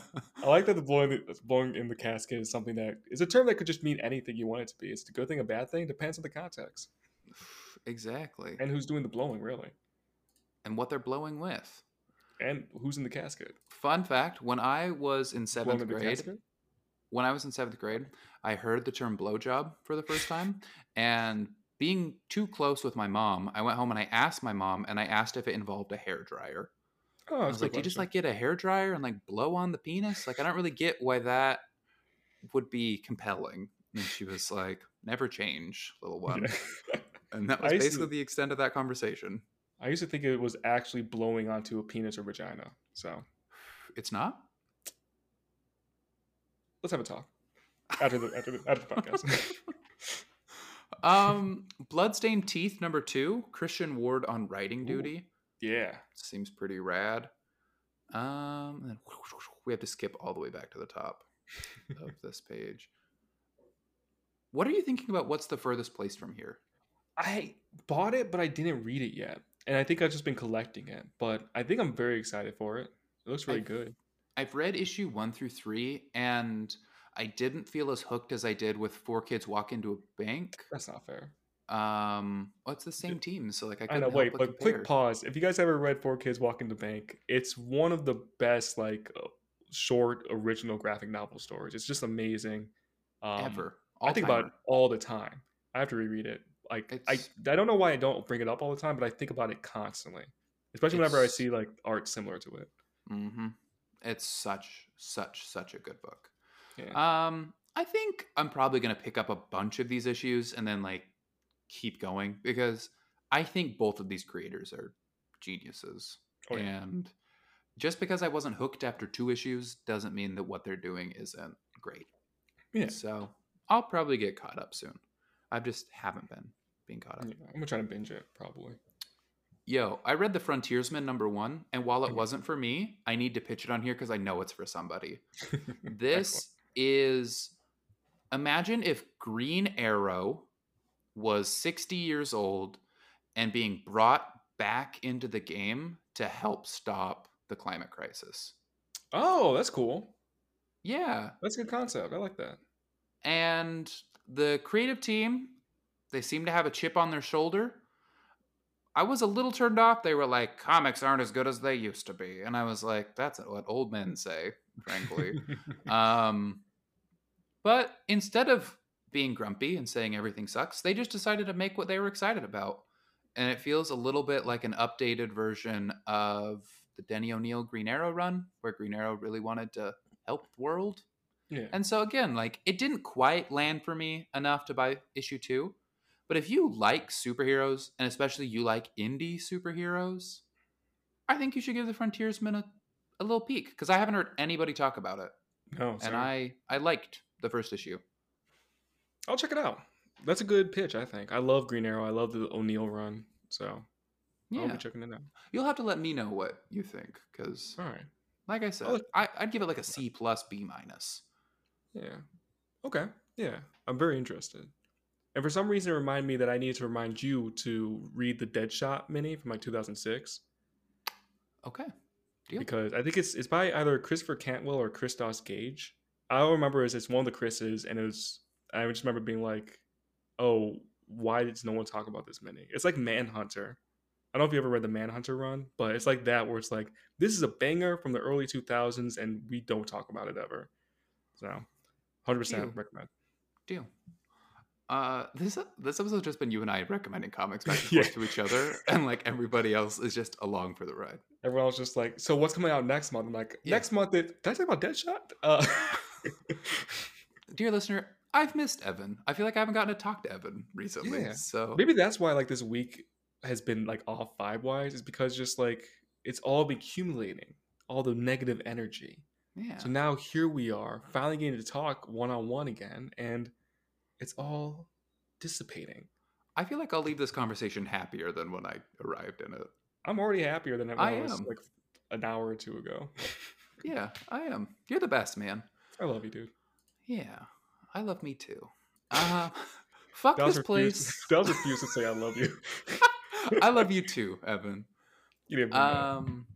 I like that the blowing, the blowing in the casket is something that is a term that could just mean anything you want it to be. It's a good thing, a bad thing, depends on the context exactly. and who's doing the blowing, really, and what they're blowing with. and who's in the casket. Fun fact: When I was in seventh grade, when I was in seventh grade, I heard the term blowjob for the first time, and being too close with my mom, I went home and I asked my mom, and I asked if it involved a hair dryer. Oh, I was like, "Do you just like get a hair dryer and like blow on the penis?" Like, I don't really get why that would be compelling. And she was like, "Never change, little one." Yeah. And that was I used to- basically the extent of that conversation. I used to think it was actually blowing onto a penis or vagina. So It's not? let's have a talk after the after the, after the podcast. um, Bloodstained Teeth number two, Christian Ward on writing Ooh. duty. Yeah. Seems pretty rad. Um, and then we have to skip all the way back to the top of this page. What are you thinking about? What's the furthest place from here? I bought it, but I didn't read it yet, and I think I've just been collecting it. But I think I'm very excited for it. It looks really I've- good. I've read issue one through three, and I didn't feel as hooked as I did with Four Kids Walk into a Bank. That's not fair. Um, well, it's the same team, so like I, I know. Wait, but but quick pause. If you guys ever read Four Kids Walk into Bank, it's one of the best like uh, short original graphic novel stories. It's just amazing. Um, ever. I think about it All-timer. the time. I have to reread it. Like It's- I, I don't know why I don't bring it up all the time, but I think about it constantly, especially whenever I see like art similar to it. Mm-hmm. It's such, such, such a good book. Yeah. Um, I think I'm probably gonna pick up a bunch of these issues and then like keep going because I think both of these creators are geniuses. Oh, yeah. And just because I wasn't hooked after two issues doesn't mean that what they're doing isn't great. Yeah. So I'll probably get caught up soon. I just haven't been being caught up. Yeah, I'm gonna try to binge it probably. Yo, I read The Frontiersman number one, and while it Mhm. wasn't for me, I need to pitch it on here because I know it's for somebody. This is imagine if Green Arrow was 60 years old and being brought back into the game to help stop the climate crisis. Oh, that's cool. Yeah. That's a good concept. I like that. And the creative team, they seem to have a chip on their shoulder. I was a little turned off. They were like, comics aren't as good as they used to be. And I was like, that's what old men say, frankly. um, but instead of being grumpy and saying everything sucks, they just decided to make what they were excited about. And it feels a little bit like an updated version of the Denny O'Neil Green Arrow run, where Green Arrow really wanted to help the world. yeah. And so again, like it didn't quite land for me enough to buy issue two. But if you like superheroes, and especially you like indie superheroes, I think you should give the Frontiersman a, a little peek because I haven't heard anybody talk about it, No, and. I I liked the first issue. I'll check it out. That's a good pitch, I think. I love Green Arrow. I love the O'Neil run. So yeah. I'll be checking it out. you'll have to let me know what you think because, All right. like I said, I'll- I, I'd give it like a C plus B minus. Yeah. Okay. Yeah. I'm very interested. And for some reason, it reminded me that I needed to remind you to read the Deadshot mini from like 2006 Okay, Deal. because I think it's it's by either Christopher Cantwell or Christos Gage. I remember is it's one of the Chris's, and it was I just remember being like, "Oh, why does no one talk about this mini?" It's like Manhunter. I don't know if you ever read the Manhunter run, but it's like that where it's like this is a banger from the early 2000s, and we don't talk about it ever. So, 100 Deal. percent recommend. deal. Uh, this this episode has just been you and I recommending comics back and Yeah. forth to each other, and like everybody else is just along for the ride. Everyone was just like, "So what's coming out next month?" I'm like, Yeah. "Next month, it, did I talk about Deadshot?" Uh, Dear listener, I've missed Evan. I feel like I haven't gotten to talk to Evan recently. Yeah. So maybe that's why like this week has been like off vibe wise is because just like it's all been accumulating all the negative energy. yeah, So now here we are, finally getting to talk one on one again, and it's all dissipating. I feel like I'll leave this conversation happier than when I arrived in it. I'm already happier than I I was like an hour or two ago. Yeah, I am. You're the best, man. I love you, dude. Yeah, I love me too. Uh, fuck Dallas this refused, place. Dallas refused to say I love you. I love you too, Evan. You didn't. Um,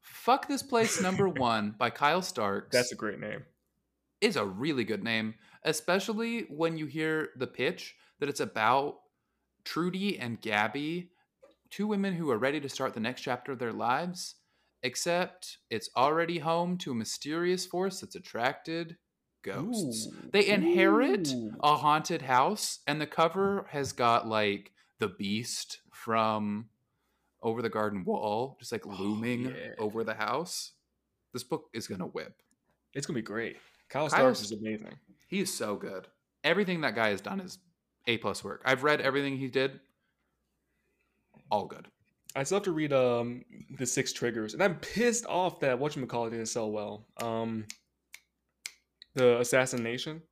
fuck this place number one by Kyle Starks. That's a great name. is a really good name, especially when you hear the pitch that it's about Trudy and Gabby, two women who are ready to start the next chapter of their lives, except it's already home to a mysterious force that's attracted ghosts. Ooh. They inherit Ooh. a haunted house, and the cover has got like the beast from over the garden wall, just like Oh, looming yeah. over the house. This book is gonna whip. It's gonna be great. Kyle Starks is amazing. He is so good. Everything that guy has done is A plus work. I've read everything he did. all good. I still have to read um the six triggers, and I'm pissed off that you call didn't sell well. Um, the assassination.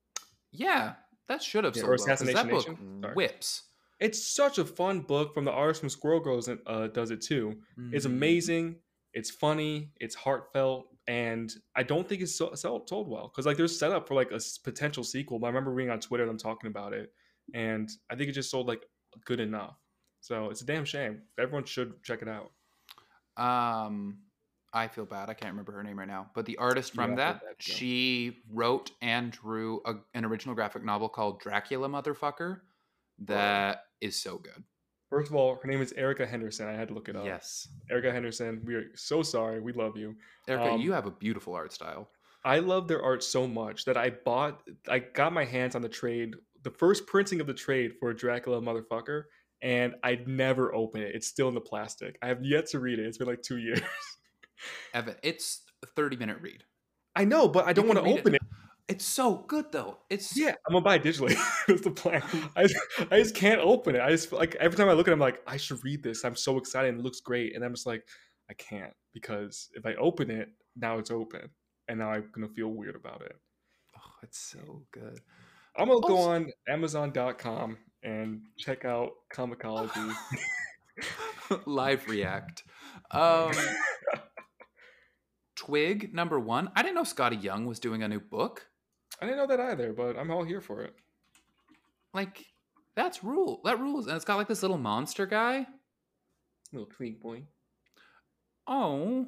Yeah, that should have Yeah, sold or well, Assassination that book whips. It's such a fun book from the artist from Squirrel Girls. and, Uh, does it too. It's Mm. amazing. It's funny. It's heartfelt, and I don't think it's so, so, told well because like there's setup for like a potential sequel. But I remember reading on Twitter them talking about it, and I think it just sold like good enough. So it's a damn shame. Everyone should check it out. Um, I feel bad. I can't remember her name right now, but the artist from Yeah, that, too. she wrote and drew a, an original graphic novel called Dracula Motherfucker. That is so good. First of all, her name is Erica Henderson. I had to look it up. Yes, Erica Henderson. We are so sorry. We love you. Erica, Um, you have a beautiful art style. I love their art so much that I bought, I got my hands on the trade, the first printing of the trade for Dracula motherfucker, and I'd never open it. It's still in the plastic. I have yet to read it. It's been like two years. Evan, it's a thirty-minute read. I know, but I don't want to read it. open it. It's so good though. It's Yeah, I'm gonna buy it digitally. That's the plan. I just, I just can't open it. I just like every time I look at it, I'm like, I should read this. I'm so excited and it looks great, and I'm just like, I can't because if I open it, now it's open, and now I'm gonna feel weird about it. oh, it's so good. I'm gonna go on Amazon.com and check out Comixology. Live react. Um, Twig number one. I didn't know Skottie Young was doing a new book. I didn't know that either, but I'm all here for it. Like that's rule. That rules, and it's got like this little monster guy. Little twink boy. Oh,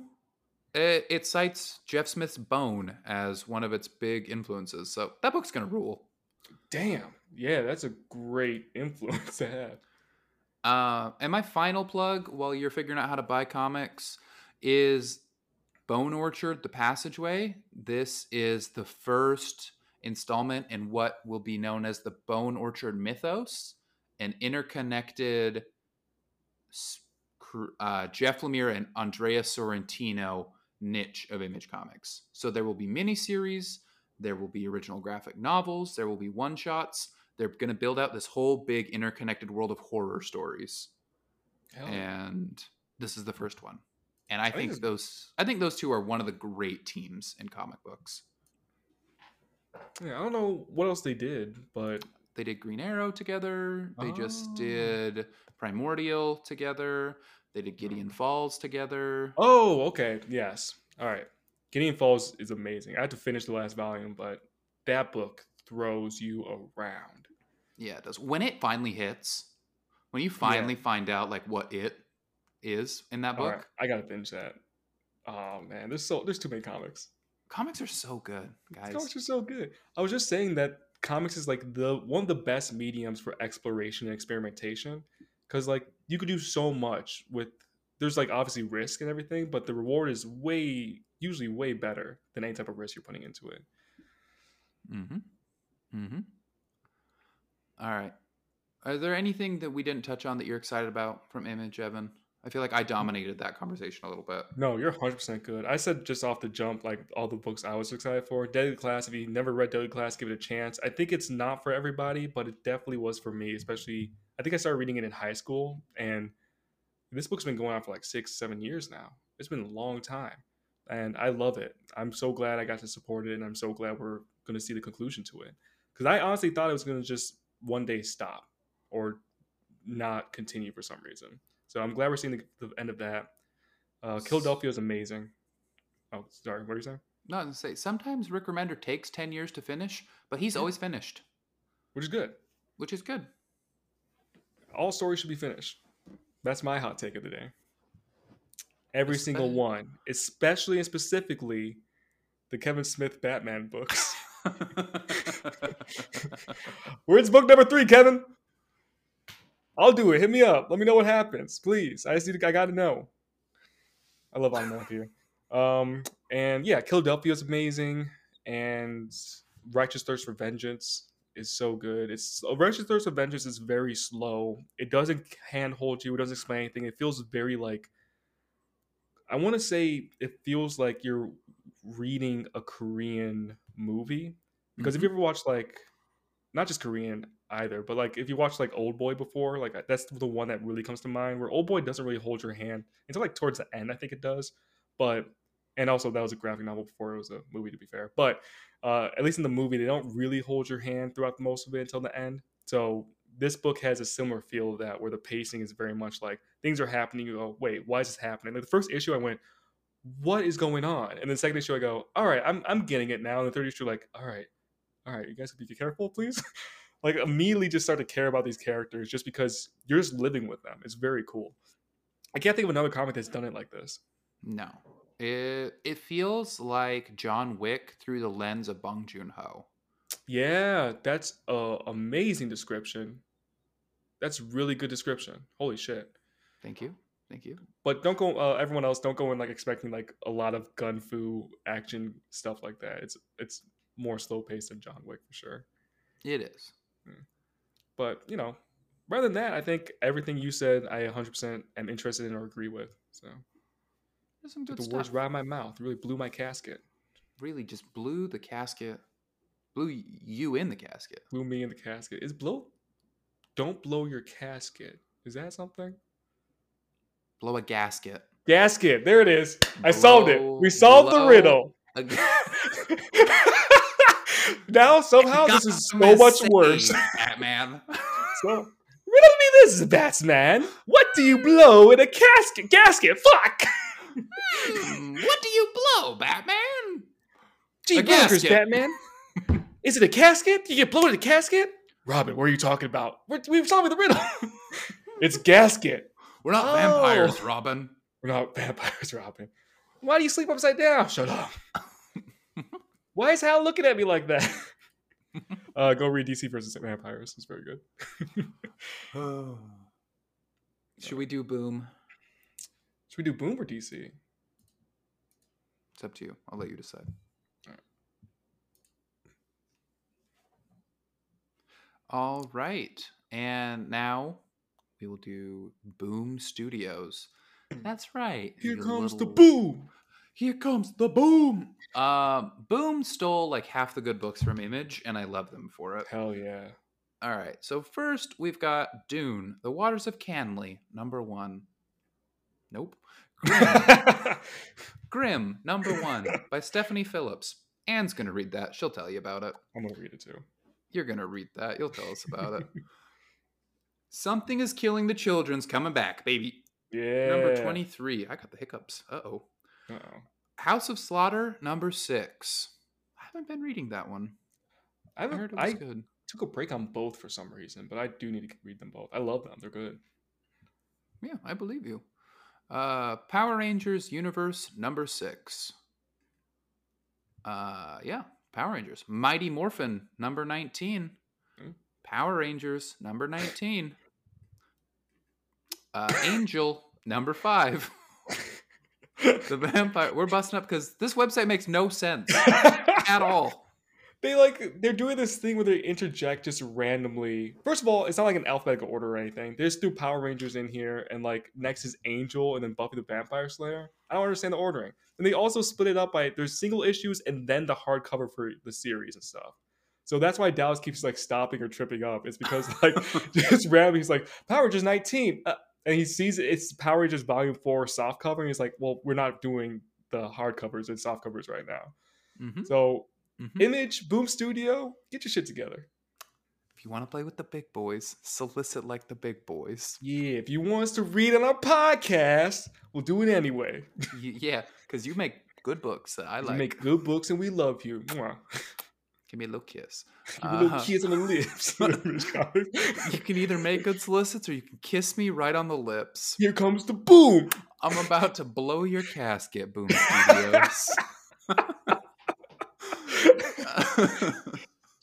it, it cites Jeff Smith's Bone as one of its big influences. So that book's gonna rule. Damn. Yeah, that's a great influence to have. Uh, and my final plug, while you're figuring out how to buy comics, is Bone Orchard: The Passageway. This is the first installment in what will be known as the Bone Orchard mythos, an interconnected uh, Jeff Lemire and Andrea Sorrentino niche of Image Comics. So there will be miniseries, there will be original graphic novels, there will be one shots. They're going to build out this whole big interconnected world of horror stories, yeah. and this is the first one. And I think think those, I think those two are one of the great teams in comic books. Yeah, I don't know what else they did, but They did Green Arrow together. They just Oh. did Primordial together. They did Gideon mm. Falls together. oh, okay, yes, all right. Gideon Falls is amazing. I had to finish the last volume, but that book throws you around. Yeah, it does. When it finally hits, when you finally find out like what it is in that book, right, I gotta finish that. Oh man, there's so there's too many comics. comics are so good, guys. Comics are so good. I was just saying that comics is like the one of the best mediums for exploration and experimentation because like you could do so much with. There's like obviously risk and everything, but the reward is way usually way better than any type of risk you're putting into it. Mm-hmm. Mm-hmm. All right. Are there anything that we didn't touch on that you're excited about from Image, Evan? I feel like I dominated that conversation a little bit. No, you're 100% good. I said just off the jump, like all the books I was excited for. Deadly Class, if you never read Deadly Class, give it a chance. I think it's not for everybody, but it definitely was for me, especially. I think I started reading it in high school, and this book's been going on for like six, seven years now. It's been a long time, and I love it. I'm so glad I got to support it, and I'm so glad we're going to see the conclusion to it. Because I honestly thought it was going to just one day stop or not continue for some reason. So I'm glad we're seeing the, the end of that. Uh, Philadelphia is amazing. Oh, sorry. What are you saying? No, I was say sometimes Rick Remender takes ten years to finish, but he's Yeah. always finished, Which is good. which is good. All stories should be finished. That's my hot take of the day. Every single one, especially and specifically the Kevin Smith Batman books. Where's book number three, Kevin? I'll do it. Hit me up. Let me know what happens, please. I just need. To, I got to know. I love Onomatopoeia. Um, and yeah, Philadelphia is amazing, and Righteous Thirst for Vengeance is so good. It's Righteous Thirst for Vengeance is very slow. It doesn't handhold you. It doesn't explain anything. It feels very like. I want to say it feels like you're reading a Korean movie because if you ever watch like, not just Korean, either. But like if you watched like Old Boy before, like that's the one that really comes to mind. Where Old Boy doesn't really hold your hand until like towards the end, I think it does. But and also that was a graphic novel before it was a movie, to be fair. But uh, at least in the movie, they don't really hold your hand throughout most of it until the end. So this book has a similar feel of that, where the pacing is very much like things are happening. You go, wait, why is this happening? Like the first issue, I went, what is going on? And the second issue, I go, all right, I'm I'm getting it now. And the third issue, like, all right, all right, you guys be careful, please. like immediately just start to care about these characters just because you're just living with them. It's very cool. I can't think of another comic that's done it like this. No. It it feels like John Wick through the lens of Bong Joon Ho. Yeah, that's a amazing description. That's really good description. Holy shit. Thank you. Thank you. But don't go. Uh, everyone else, don't go in like expecting like a lot of gun fu action stuff like that. It's it's more slow paced than John Wick for sure. It is. Hmm. But you know, rather than that, I think everything you said, I 100% am interested in or agree with. So There's some good the stuff. words right out of my mouth really blew my casket, Really just blew the casket, blew you in the casket. blew me in the casket. Is blow? Don't blow your casket. Is that something? Blow a gasket. Gasket. There it is. I solved it. We solved the riddle. Now somehow this is so much worse. Batman. So, riddle me this, Batsman. What do you blow in a casket? Gasket. Fuck. Hmm, what do you blow, Batman? Gee, A gasket. Batman. Is it a casket? You get blown in a casket? Robin, what are you talking about? We're, we've solved the riddle. it's gasket. We're not Oh. vampires, Robin. We're not vampires, Robin. Why do you sleep upside down? Shut up. Why is Hal looking at me like that? uh, go read DC versus Vampires. It's very good. Should we do boom? Should we do Boom or DC? It's up to you. I'll let you decide. Alright. All right. And now we will do Boom Studios. That's right. Here you comes the boom. Here comes the boom. Um, boom stole like half the good books from Image, and I love them for it. Hell yeah. All right. So first we've got Dune, The Waters of Kanly, number one. Nope. Grim, Grimm, number one, by Stephanie Phillips. Anne's gonna read that. She'll tell you about it. I'm gonna read it too. You're gonna read that. You'll tell us about it. Something is killing the children's coming back, baby. Yeah. Number 23. I got the hiccups. Uh oh. Uh-oh. House of Slaughter, number six. I haven't been reading that one. I, I heard it was I good. took a break on both for some reason, but I do need to read them both. I love them. They're good. Yeah, I believe you. Uh, Power Rangers Universe number six. Uh, yeah, Power Rangers. Mighty Morphin number 19. Hmm. Power Rangers number 19. Uh, Angel number five. The vampire. We're busting up because this website makes no sense at all. They like they're doing this thing where they interject just randomly. First of all, it's not like an alphabetical order or anything. They just threw Power Rangers in here, and like next is Angel, and then Buffy the Vampire Slayer. I don't understand the ordering. And they also split it up by there's single issues and then the hardcover for the series and stuff. So that's why Dallas keeps like stopping or tripping up. It's because like just randomly he's like Power Rangers 19, uh, and he sees it's Power Rangers Volume Four soft cover, and he's like, well, we're not doing the hard covers and soft covers right now. Mhm, So mhm. Image, Boom Studio, get your shit together. If you want to play with the big boys, solicit like the big boys. Yeah, if you want us to read on our podcast, we'll do it anyway. Yeah, because you make good books that I You like. make good books and we love you. Give me a little kiss. Give me little Uh-huh. kiss on the lips. You can either make good solicits or you can kiss me right on the lips. Here comes the boom. I'm about to blow your casket, Boom Studios.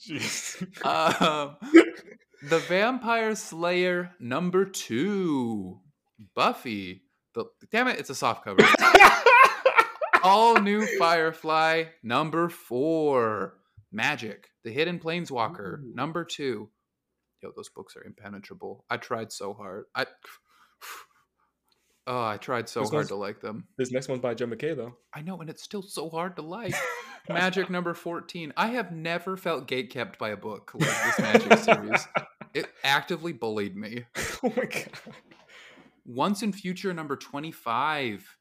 Jeez. um, the Vampire Slayer number two, Buffy. The damn it, it's a soft cover. All new Firefly number four, Magic, the Hidden Planeswalker Ooh. number two. Yo, those books are impenetrable. I tried so hard. I oh, I tried so This hard to like them. this next one's by Jed MacKay, though. I know, and it's still so hard to like. Magic number 14. I have never felt gatekept by a book like this Magic series. it actively bullied me. oh my god. Once in Future number 25.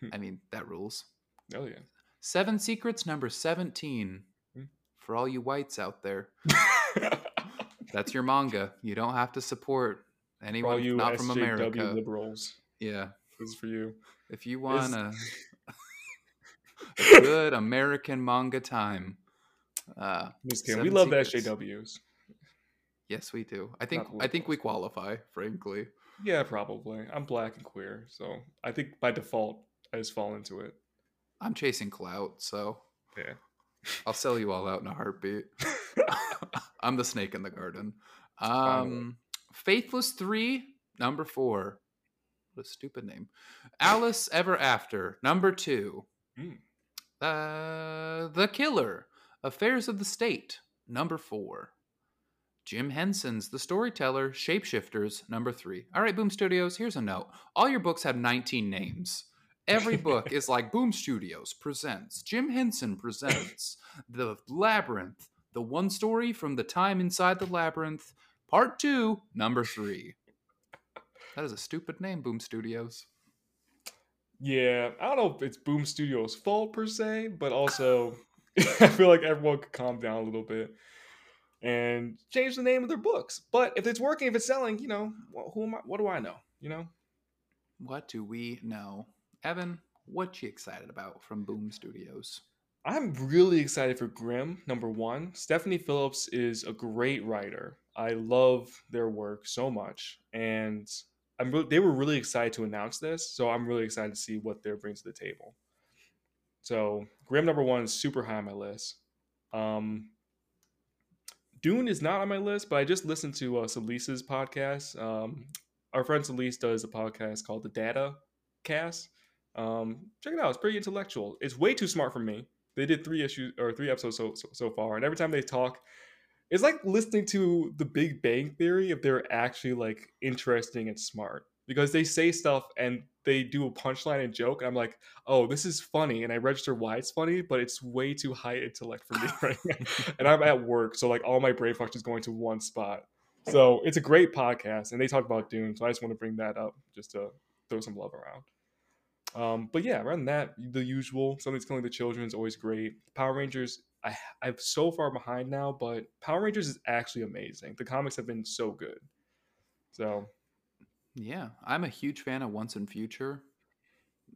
Hmm. I mean, that rules. Oh yeah. Seven Secrets number 17. For all you whites out there, that's your manga. You don't have to support anyone you not from America. liberals, Yeah. this is for you. If you want a, a good American manga time, uh, I'm just kidding. We love the. SJWs. yes, we do. I think I think we qualify, frankly. Yeah, probably. I'm black and queer, so I think by default I just fall into it. I'm chasing clout, so Yeah. I'll sell you all out in a heartbeat. I'm the snake in the garden. fine with it. Um, Faithless Three, number four. What a stupid name. Alice Ever After, number two. Mm. Uh, the Killer, Affairs of the State, number four. Jim Henson's The Storyteller, Shapeshifters, number three. All right, Boom Studios, here's a note. All your books have 19 names. Every book is like Boom Studios presents, Jim Henson presents The Labyrinth, the one story from the time inside the labyrinth, part two, number three. That is a stupid name, Boom Studios. Yeah, I don't know if it's Boom Studios' fault per se, but also I feel like everyone could calm down a little bit and change the name of their books. But if it's working, if it's selling, you know, who am I? What do I know? You know, What do we know? Evan, what you excited about from Boom Studios? I'm really excited for Grimm. Number one, Stephanie Phillips is a great writer. I love their work so much, and I'm re- they were really excited to announce this. So I'm really excited to see what they're bringing to the table. So Grimm number one is super high on my list. Um, Dune is not on my list, but I just listened to uh, Salisa's podcast. Um, our friend Salise does a podcast called the Data Cast. Um, check it out; it's pretty intellectual. It's way too smart for me. They did three issues or three episodes so, so so far, and every time they talk, it's like listening to the Big Bang Theory if they're actually like interesting and smart because they say stuff and they do a punchline and joke. And I'm like, oh, this is funny, and I register why it's funny, but it's way too high intellect for me right now. and I'm at work, so like all my brain function is going to one spot. So it's a great podcast, and they talk about Dune. So I just want to bring that up just to throw some love around. Um, but yeah, around that, the usual. Something's killing the children is always great. Power Rangers, I I'm so far behind now, but Power Rangers is actually amazing. The comics have been so good. So Yeah, I'm a huge fan of Once in Future.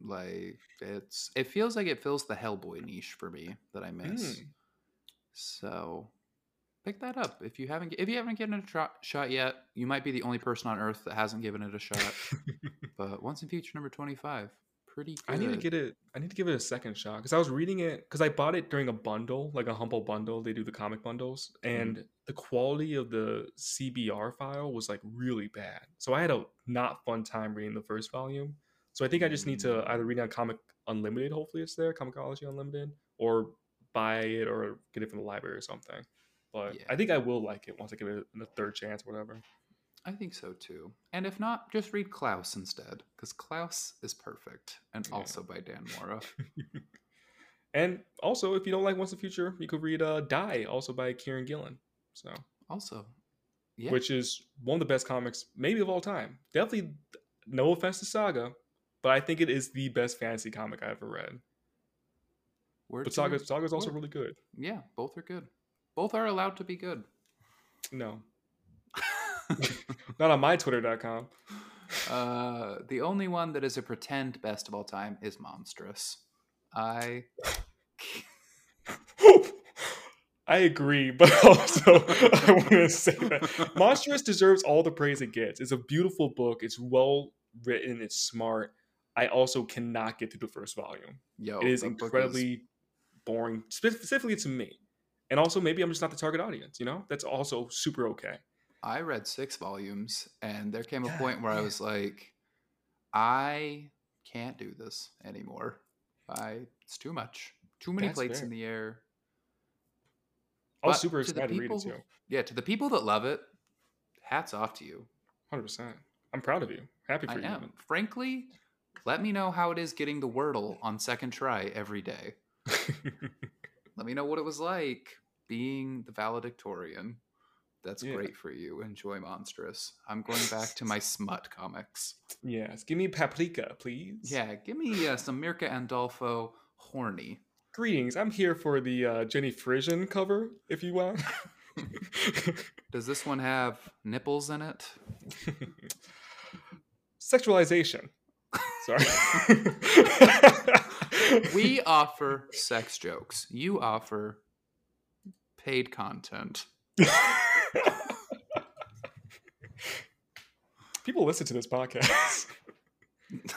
Like it's it feels like it fills the Hellboy niche for me that I miss. mm, So pick that up if you haven't if you haven't given it a shot yet. You might be the only person on earth that hasn't given it a shot. but Once in Future number 25, pretty good. I need to get it. I need to give it a second shot because I was reading it because I bought it during a bundle, like a humble bundle. They do the comic bundles, mm-hmm. and the quality of the CBR file was like really bad. So I had a not fun time reading the first volume. So I think I just need to mm. either read on Comic Unlimited. Hopefully, it's there, Comixology Unlimited, or buy it or get it from the library or something. But Yeah. I think I will like it once I give it a third chance, or whatever. I think so too. And if not, just read Klaus instead, because Klaus is perfect, and Yeah. also by Dan Mora. and also, if you don't like Once in the Future, you could read uh, Die, also by Kieran Gillen. So, Also, yeah, which is one of the best comics, maybe of all time. Definitely, no offense to Saga, but I think it is the best fantasy comic I ever read. word But Saga, Saga's also word. really good. Yeah, both are good. Both are allowed to be good. No, not on my Twitter.com. uh, the only one that is a pretend best of all time is Monstress. I I agree, but also I want to say that Monstress deserves all the praise it gets. It's a beautiful book. It's well written. It's smart. I also cannot get through the first volume. yo, it is incredibly boring, specifically to me. And also, maybe I'm just not the target audience. You know, that's also super okay. I read six volumes, and there came a point where I was like, I can't do this anymore. I it's too much. Too many That's plates fair. in the air. I was But super to the excited to read it too. Yeah, to the people that love it, hats off to you. Hundred percent. I'm proud of you. Happy for I you. am. Frankly, let me know how it is getting the Wordle on second try every day. Let me know what it was like being the valedictorian. That's Yeah. great for you. Enjoy Monstress. I'm going back to my smut comics. Yes. Give me paprika, please. Yeah, give me uh, some Mirka Andolfo horny. Greetings. I'm here for the uh, Jenny Frison cover, if you want. Does this one have nipples in it? Sexualization. Sorry. We offer sex jokes. You offer paid content. People listen to this podcast.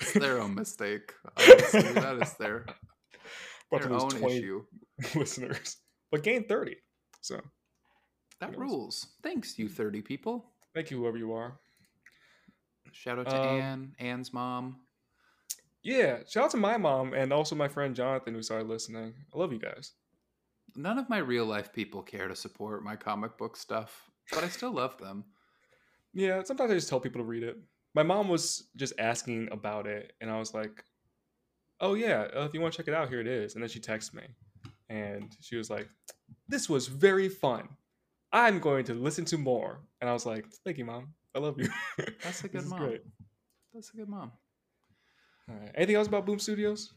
It's their own mistake. Honestly, that is their, About their own issue. listeners, but gain 30. So That rules. Thanks, you 30 people. thank you, whoever you are. Shout out to Um, Anne, Anne's mom. Yeah, shout out to my mom and also my friend Jonathan who started listening. I love you guys. None of my real life people care to support my comic book stuff, but I still love them. Yeah, sometimes I just tell people to read it. My mom was just asking about it, and I was like, "Oh yeah, uh, if you want to check it out, here it is." And then she texted me, and she was like, "This was very fun. I'm going to listen to more." And I was like, "Thank you, mom. I love you." That's a good mom. great. That's a good mom. All right. Anything else about Boom Studios?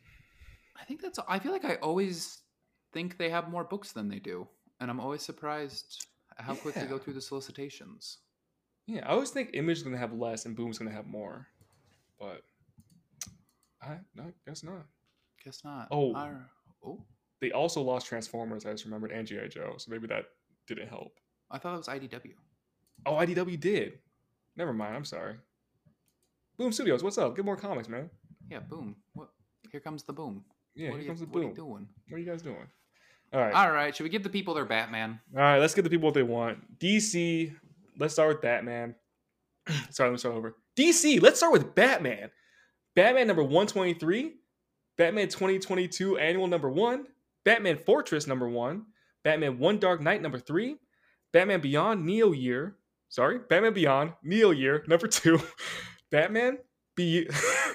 I think that's. I feel like I always think they have more books than they do, and I'm always surprised how quick they go through the solicitations. Yeah, I always think Image is gonna have less and Boom's gonna have more, but I, I guess not. Guess not. Oh. Oh, They also lost Transformers, I just remembered, and GI Joe, so maybe that didn't help. I thought it was IDW. Oh, IDW did. Never mind. I'm sorry. Boom Studios, what's up? Get more comics, man. Yeah, boom. What? Here comes the boom. Yeah, what here are comes you, the what are boom. you doing? What are you guys doing? All right. All right, should we give the people their Batman? All right, let's give the people what they want. DC, let's start with Batman. Sorry, let me start over. DC, let's start with Batman. Batman number 123, Batman 2022 annual number one, Batman Fortress number one, Batman One Dark Knight number three, Batman Beyond Neo Year, sorry, Batman Beyond Neo Year number two, Batman Be-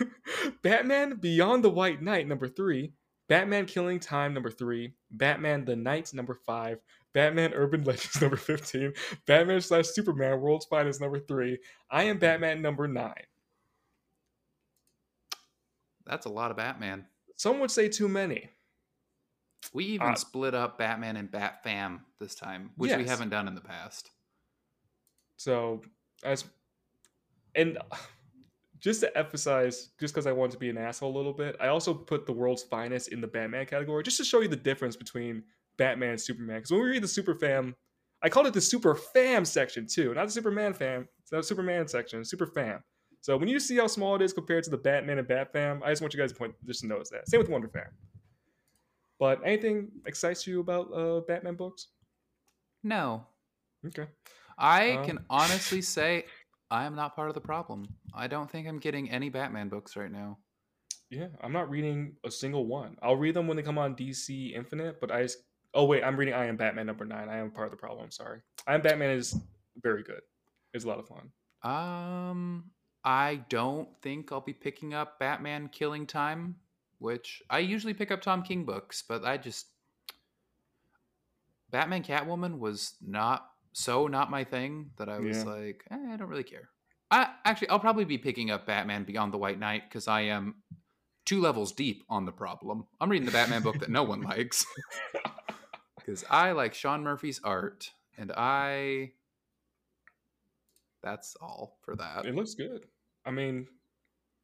Batman Beyond the White Knight number three, Batman Killing Time number three, Batman the Knight number five, Batman Urban Legends number 15, Batman slash Superman World's Finest number three, I am Batman number nine. That's a lot of Batman. Some would say too many. We even Uh, split up Batman and Bat Fam this time, which we haven't done in the past. So, as and just to emphasize, just because I want to be an asshole a little bit, I also put the world's finest in the Batman category, just to show you the difference between Batman and Superman. Because when we read the Super Fam, I called it the Super Fam section too, not the Superman Fam. It's not Superman section, Super Fam. So when you see how small it is compared to the Batman and Bat Fam, I just want you guys to point just to notice that. Same with Wonder Fam. But anything excites you about uh, Batman books? No, Okay. I Um, can honestly say I am not part of the problem. I don't think I'm getting any Batman books right now. Yeah, I'm not reading a single one. I'll read them when they come on DC Infinite, but I just oh wait, I'm reading I Am Batman number nine. I am part of the problem. I'm sorry. I Am Batman is very good. It's a lot of fun. Um, I don't think I'll be picking up Batman Killing Time, which I usually pick up Tom King books, but I just Batman Catwoman was not so not my thing that I was Yeah. like, eh, I don't really care. I actually I'll probably be picking up Batman Beyond the White Knight because I am two levels deep on the problem. I'm reading the Batman book that no one likes because I like Sean Murphy's art, and I. That's all for that. It looks good. I mean,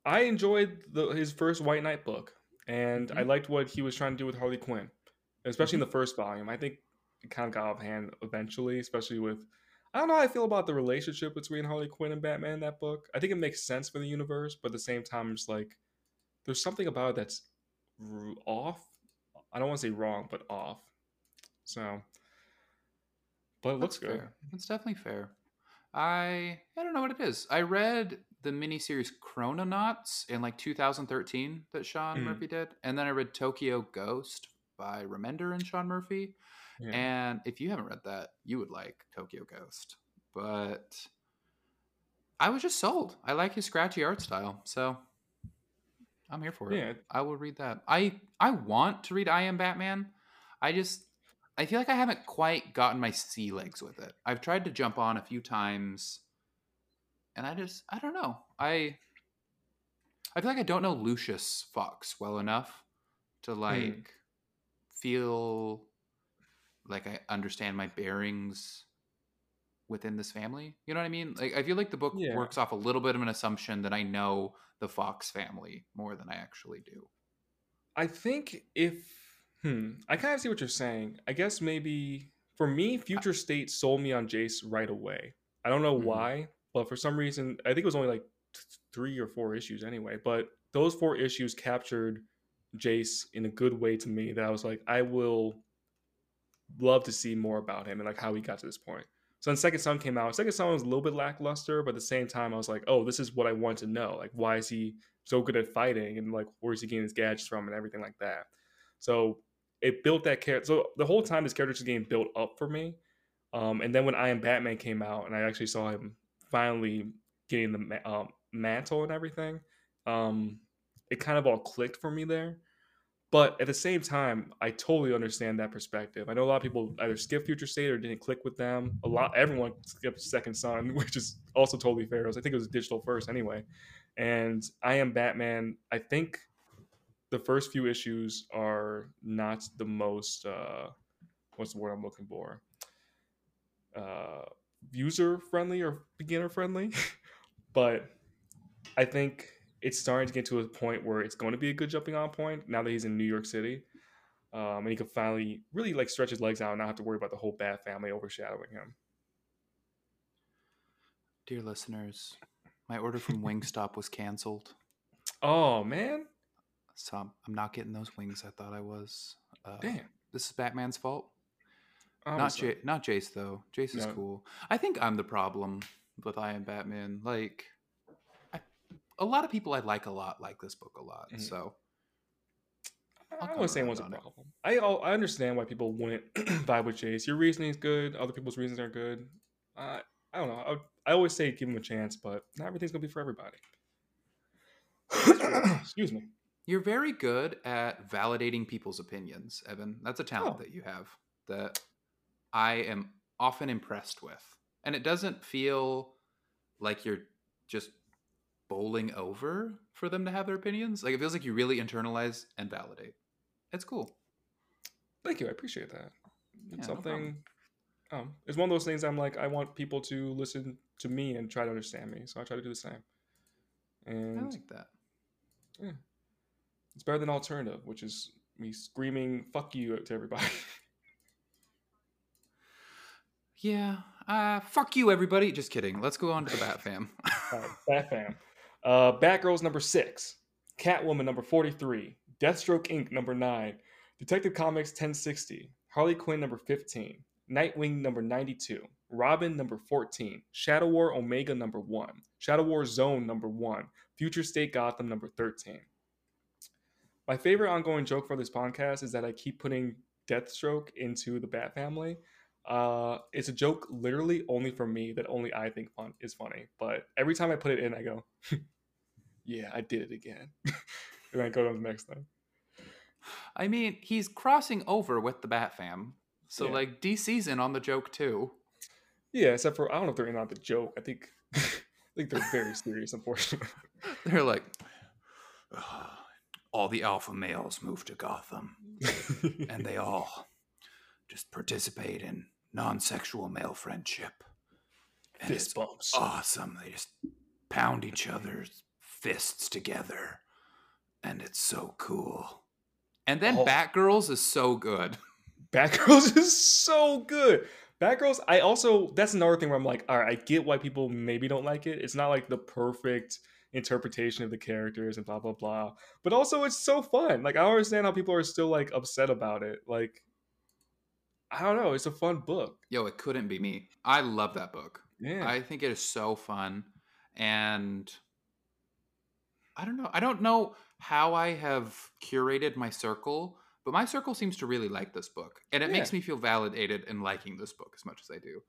I enjoyed the, his first White Knight book, and I Mhm. liked what he was trying to do with Harley Quinn, especially in the first volume. I think it kind of got off hand eventually, especially with. I don't know how I feel about the relationship between Harley Quinn and Batman in that book. I think it makes sense for the universe, but at the same time, I'm just like, there's something about it that's off. I don't want to say wrong, but off. So, but it looks That's good. fair. It's definitely fair. I I don't know what it is. I read the miniseries Chrononauts in like 2013 that Sean Mhm. Murphy did, and then I read Tokyo Ghost by Remender and Sean Murphy. Yeah. And if you haven't read that, you would like Tokyo Ghost. But I was just sold. I like his scratchy art style, so I'm here for it. Yeah. I will read that. I I want to read I Am Batman. I just I feel like I haven't quite gotten my sea legs with it. I've tried to jump on a few times, and I just I don't know. I I feel like I don't know Lucius Fox well enough to like mm. feel like I understand my bearings within this family. You know what I mean? Like I feel like the book yeah. works off a little bit of an assumption that I know the Fox family more than I actually do. I think if hmm, I kind of see what you're saying. I guess maybe for me, Future State sold me on Jace right away. I don't know mm-hmm. why, but for some reason, I think it was only like t- three or four issues anyway. But those four issues captured Jace in a good way to me that I was like, I will love to see more about him and like how he got to this point. So when Second Son came out, Second Son was a little bit lackluster, but at the same time, I was like, oh, this is what I want to know. Like, why is he so good at fighting and like where's he getting his gadgets from and everything like that. So it built that character. So the whole time this character just getting built up for me. Um, and then when I Am Batman came out and I actually saw him finally getting the um, mantle and everything, um, it kind of all clicked for me there. But at the same time, I totally understand that perspective. I know a lot of people either skip Future State or didn't click with them. A lot, everyone skipped Second Son, which is also totally fair. I think it was digital first anyway. And I am Batman. I think the first few issues are not the most uh, what's the word I'm looking for? Uh, user friendly or beginner friendly, but I think it's starting to get to a point where it's going to be a good jumping on point now that he's in New York City. Um, and he can finally really like stretch his legs out and not have to worry about the whole Bat family overshadowing him. Dear listeners, my order from Wingstop was canceled. Oh man! So I'm, I'm not getting those wings. I thought I was. Uh, Damn. This is Batman's fault. not J- not Jace though. Jace is no. cool. I think I'm the problem with I am Batman. Like a lot of people I like a lot like this book a lot. Mm-hmm. So I don't want to say one's a problem. I I understand why people wouldn't vibe with Jace. Your reasoning is good. Other people's reasons are good. Uh, I don't know. I, I, always say give him a chance, but not everything's gonna be for everybody. Excuse me. You're very good at validating people's opinions, Evan. That's a talent oh. that you have that I am often impressed with. And it doesn't feel like you're just bowling over for them to have their opinions. Like it feels like you really internalize and validate. It's cool. Thank you. I appreciate that. It's yeah, something. No um, it's one of those things. I'm like, I want people to listen to me and try to understand me, so I try to do the same. And I like that. Yeah, it's better than alternative, which is me screaming "fuck you" to everybody. yeah, uh, fuck you, everybody. Just kidding. Let's go on to the Bat Fam. right, Bat Fam. Uh, Batgirl's number six, Catwoman number 43, Deathstroke Inc. number nine, Detective Comics 1060, Harley Quinn number 15, Nightwing number 92, Robin number 14, Shadow War Omega number 1, Shadow War Zone number 1, Future State Gotham number 13. My favorite ongoing joke for this podcast is that I keep putting Deathstroke into the Bat family. Uh, it's a joke literally only for me that only I think fun is funny. But every time I put it in, I go, yeah, I did it again. and I go to the next thing. I mean, he's crossing over with the Bat Fam. So, yeah. like, DC's in on the joke too. Yeah, except for, I don't know if they're in on the joke. I think, I think they're very serious, unfortunately. they're like, all the alpha males move to Gotham. and they all just participate in non sexual male friendship. And Fist bumps. Awesome. They just pound each other's fists together, and it's so cool. And then oh. Batgirls is so good. Batgirls is so good. Batgirls, I also that's another thing where I'm like, all right, I get why people maybe don't like it. It's not like the perfect interpretation of the characters and blah blah blah. But also it's so fun. Like I don't understand how people are still like upset about it. Like I don't know, it's a fun book. Yo, it couldn't be me. I love that book. Yeah. I think it is so fun. And I don't know. I don't know how I have curated my circle, but my circle seems to really like this book. And it yeah. makes me feel validated in liking this book as much as I do.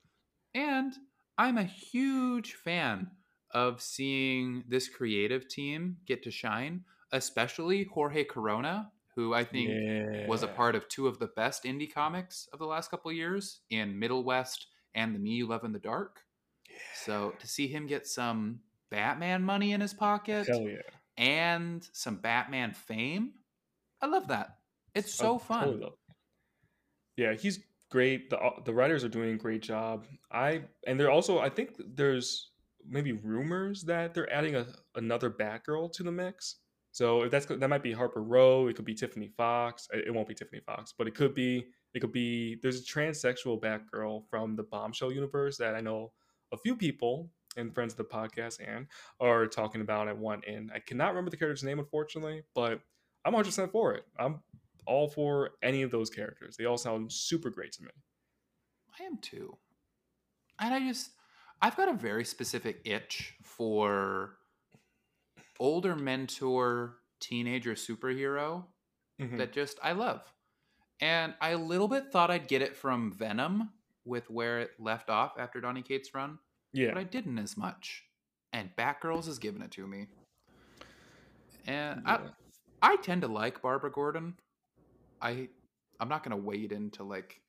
And I'm a huge fan of seeing this creative team get to shine, especially Jorge Corona, who I think yeah. was a part of two of the best indie comics of the last couple years in Middle West and the Me You Love in the Dark. Yeah. So to see him get some Batman money in his pocket yeah. and some Batman fame, I love that. It's oh, so fun. Totally yeah, he's great. The the writers are doing a great job. I and they're also I think there's maybe rumors that they're adding a, another Batgirl to the mix. So if that's that might be Harper Row, it could be Tiffany Fox. It won't be Tiffany Fox, but it could be it could be there's a transsexual Batgirl from the Bombshell universe that I know a few people and friends of the podcast and are talking about at one end. I cannot remember the character's name unfortunately, but I'm 100% for it. I'm all for any of those characters. They all sound super great to me. I am too. And I just I've got a very specific itch for older mentor teenager superhero mm-hmm. that just I love. And I a little bit thought I'd get it from Venom with where it left off after Donny Cates' run. Yeah. But I didn't as much. And Batgirls has given it to me. And yeah. I I tend to like Barbara Gordon. I I'm not gonna wade into like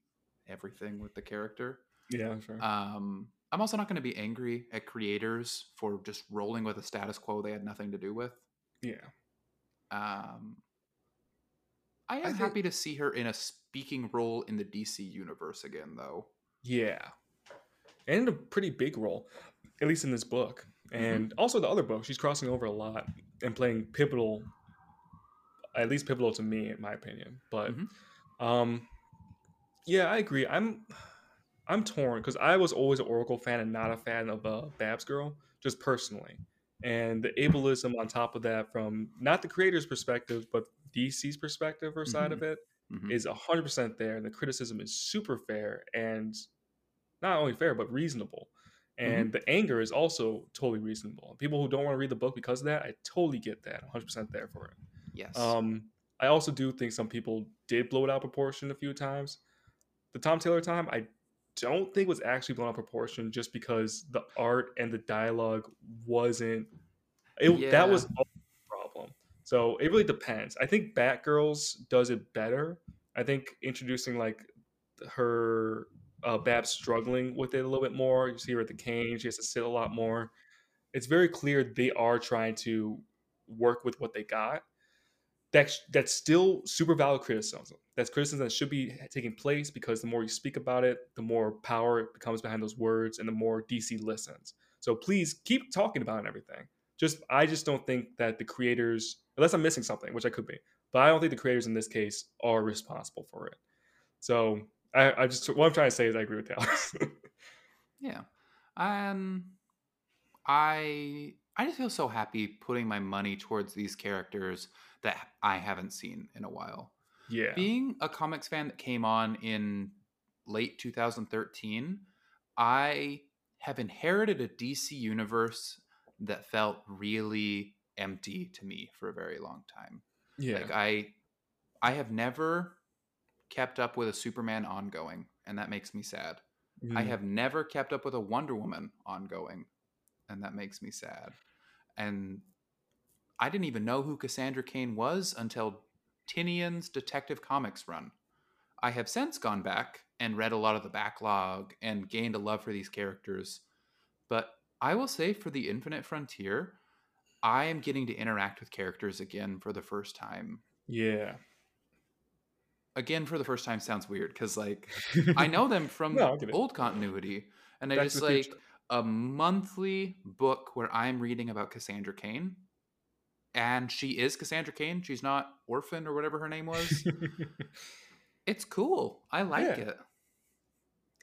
everything with the character. Yeah, sure. Um, I'm also not going to be angry at creators for just rolling with a status quo they had nothing to do with. Yeah. Um, I am I happy to see her in a speaking role in the DC universe again, though. Yeah, and a pretty big role, at least in this book, and mm-hmm. also the other book. She's crossing over a lot and playing pivotal, at least pivotal to me, in my opinion. But, mm-hmm. um, yeah, I agree. I'm I'm torn because I was always an Oracle fan and not a fan of uh, Babs Girl, just personally. And the ableism on top of that, from not the creator's perspective, but DC's perspective or side mm-hmm. of it, mm-hmm. is 100% there. And the criticism is super fair and not only fair, but reasonable. And mm-hmm. the anger is also totally reasonable. People who don't want to read the book because of that, I totally get that. 100% there for it. Yes. Um, I also do think some people did blow it out proportion a few times. The Tom Taylor time, I don't think was actually blown out of proportion just because the art and the dialogue wasn't it, yeah. that was a problem. So it really depends. I think Batgirls does it better. I think introducing like her uh, Babs struggling with it a little bit more. You see her at the cane; she has to sit a lot more. It's very clear they are trying to work with what they got that's that's still super valid criticism. That's criticism that should be taking place because the more you speak about it, the more power it becomes behind those words, and the more DC listens. So please keep talking about and everything. Just I just don't think that the creators, unless I'm missing something, which I could be, but I don't think the creators in this case are responsible for it. So I, I just what I'm trying to say is I agree with Dallas. yeah, um, I I just feel so happy putting my money towards these characters that I haven't seen in a while. Yeah. Being a comics fan that came on in late 2013, I have inherited a DC universe that felt really empty to me for a very long time. Yeah. Like I I have never kept up with a Superman ongoing, and that makes me sad. Mm. I have never kept up with a Wonder Woman ongoing, and that makes me sad. And I didn't even know who Cassandra Cain was until Tynion's Detective Comics run. I have since gone back and read a lot of the backlog and gained a love for these characters. But I will say for the Infinite Frontier, I am getting to interact with characters again for the first time. Yeah. Again for the first time sounds weird because like I know them from no, old continuity. And I just like future. a monthly book where I'm reading about Cassandra Cain and she is Cassandra Cain. She's not Orphan or whatever her name was. it's cool. I like yeah. it.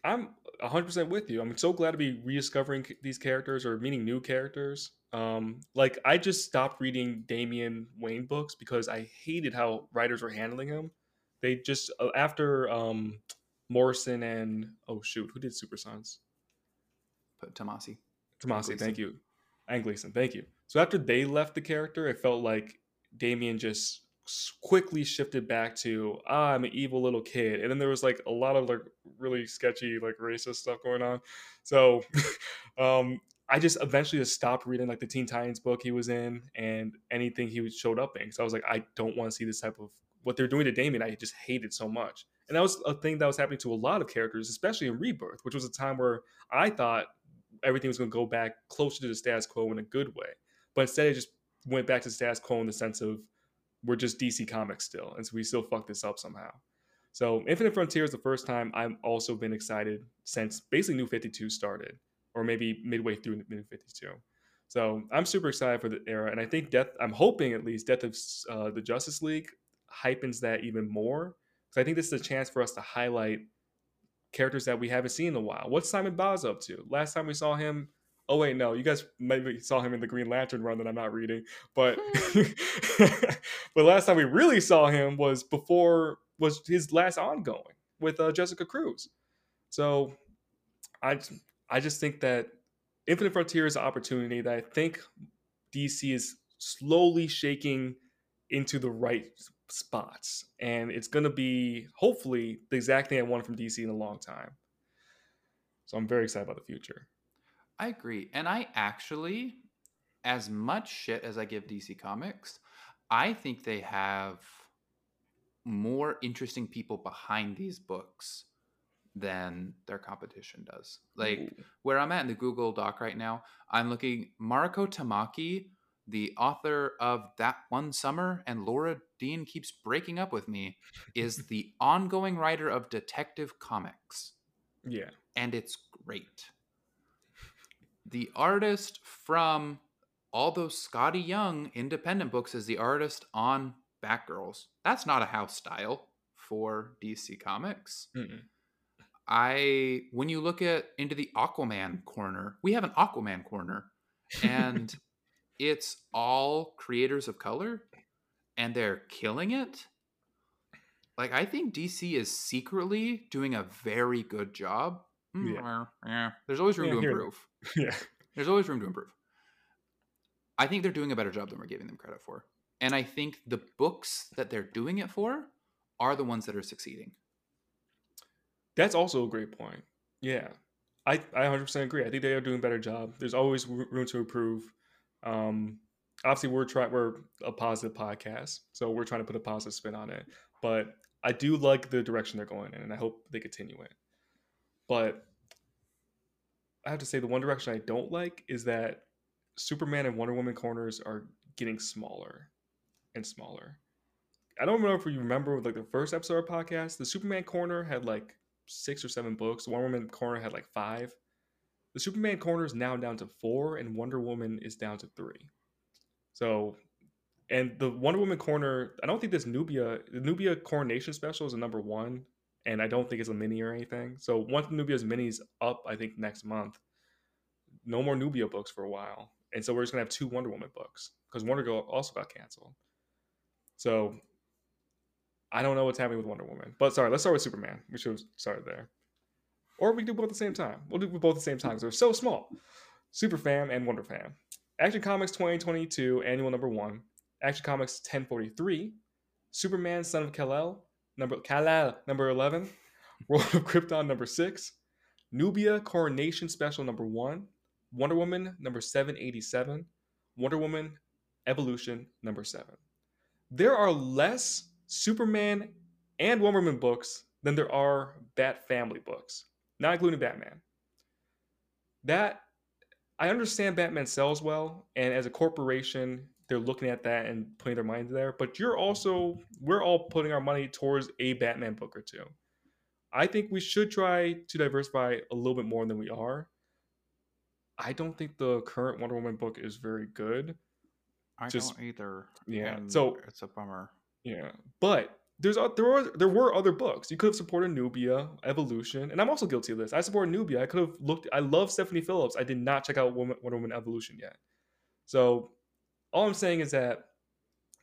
I'm 100% with you. I'm so glad to be rediscovering these characters or meeting new characters. Um, like I just stopped reading Damian Wayne books because I hated how writers were handling him. They just uh, after um, Morrison and oh shoot, who did Super Sons? Tomasi. Tomasi, thank you. And Gleason, thank you. So after they left the character, it felt like Damian just quickly shifted back to ah, I'm an evil little kid, and then there was like a lot of like really sketchy like racist stuff going on. So um, I just eventually just stopped reading like the Teen Titans book he was in and anything he showed up in. So I was like, I don't want to see this type of what they're doing to Damian, I just hated so much. And that was a thing that was happening to a lot of characters, especially in Rebirth, which was a time where I thought everything was going to go back closer to the status quo in a good way. But instead, it just went back to status quo in the sense of we're just DC Comics still, and so we still fuck this up somehow. So Infinite Frontier is the first time I've also been excited since basically New 52 started, or maybe midway through New 52. So I'm super excited for the era, and I think Death. I'm hoping at least Death of uh, the Justice League hypens that even more. So I think this is a chance for us to highlight characters that we haven't seen in a while. What's Simon Baz up to? Last time we saw him, oh wait, no, you guys maybe saw him in the Green Lantern run that I'm not reading, but but last time we really saw him was before was his last ongoing with uh, Jessica Cruz. So I I just think that Infinite Frontier is an opportunity that I think DC is slowly shaking into the right spots. And it's going to be, hopefully, the exact thing I wanted from DC in a long time. So I'm very excited about the future. I agree. And I actually, as much shit as I give DC Comics, I think they have more interesting people behind these books than their competition does. Like Ooh. where I'm at in the Google Doc right now, I'm looking Mariko Tamaki, the author of That One Summer and Laura Dean keeps breaking up with me, is the ongoing writer of Detective Comics. Yeah. And it's great. The artist from all those Skottie Young independent books is the artist on Batgirls. That's not a house style for DC Comics. Mm-mm. I when you look at into the Aquaman corner, we have an Aquaman corner, and it's all creators of color, and they're killing it. Like I think DC is secretly doing a very good job. Mm, yeah. yeah. There's always room yeah, to improve. Yeah. There's always room to improve. I think they're doing a better job than we're giving them credit for. And I think the books that they're doing it for are the ones that are succeeding. That's also a great point. Yeah. I, I 100% agree. I think they are doing a better job. There's always room to improve. Um, obviously, we're trying. We're a positive podcast, so we're trying to put a positive spin on it. But I do like the direction they're going in, and I hope they continue it. But I have to say, the one direction I don't like is that Superman and Wonder Woman corners are getting smaller and smaller. I don't know if you remember like the first episode of our podcast, the Superman corner had like six or seven books. The Wonder Woman corner had like five. The Superman corner is now down to four, and Wonder Woman is down to three. So, and the Wonder Woman corner, I don't think this Nubia, the Nubia coronation special is a number one, and I don't think it's a mini or anything. So once Nubia's mini is up, I think next month, no more Nubia books for a while, and so we're just gonna have two Wonder Woman books because Wonder Girl also got canceled. So I don't know what's happening with Wonder Woman. But sorry, let's start with Superman. We should have started there. Or we do both at the same time. We'll do both at the same time because they're so small. Super Fam and Wonder Fam. Action Comics 2022, annual number one. Action Comics 1043. Superman, Son of Kal-El, number Kal-El, number 11. World of Krypton, number six. Nubia Coronation Special, number one. Wonder Woman, number 787. Wonder Woman Evolution, number seven. There are less Superman and Wonder Woman books than there are Bat Family books, not including Batman. That I understand Batman sells well, and as a corporation, they're looking at that and putting their money there. But you're mm-hmm. also we're all putting our money towards a Batman book or two. I think we should try to diversify a little bit more than we are. I don't think the current Wonder Woman book is very good. I Just, don't either. Yeah, so it's a bummer. Yeah, but there's there were there were other books you could have supported Nubia Evolution, and I'm also guilty of this. I supported Nubia. I could have looked. I love Stephanie Phillips. I did not check out Wonder Woman Evolution yet. So all I'm saying is that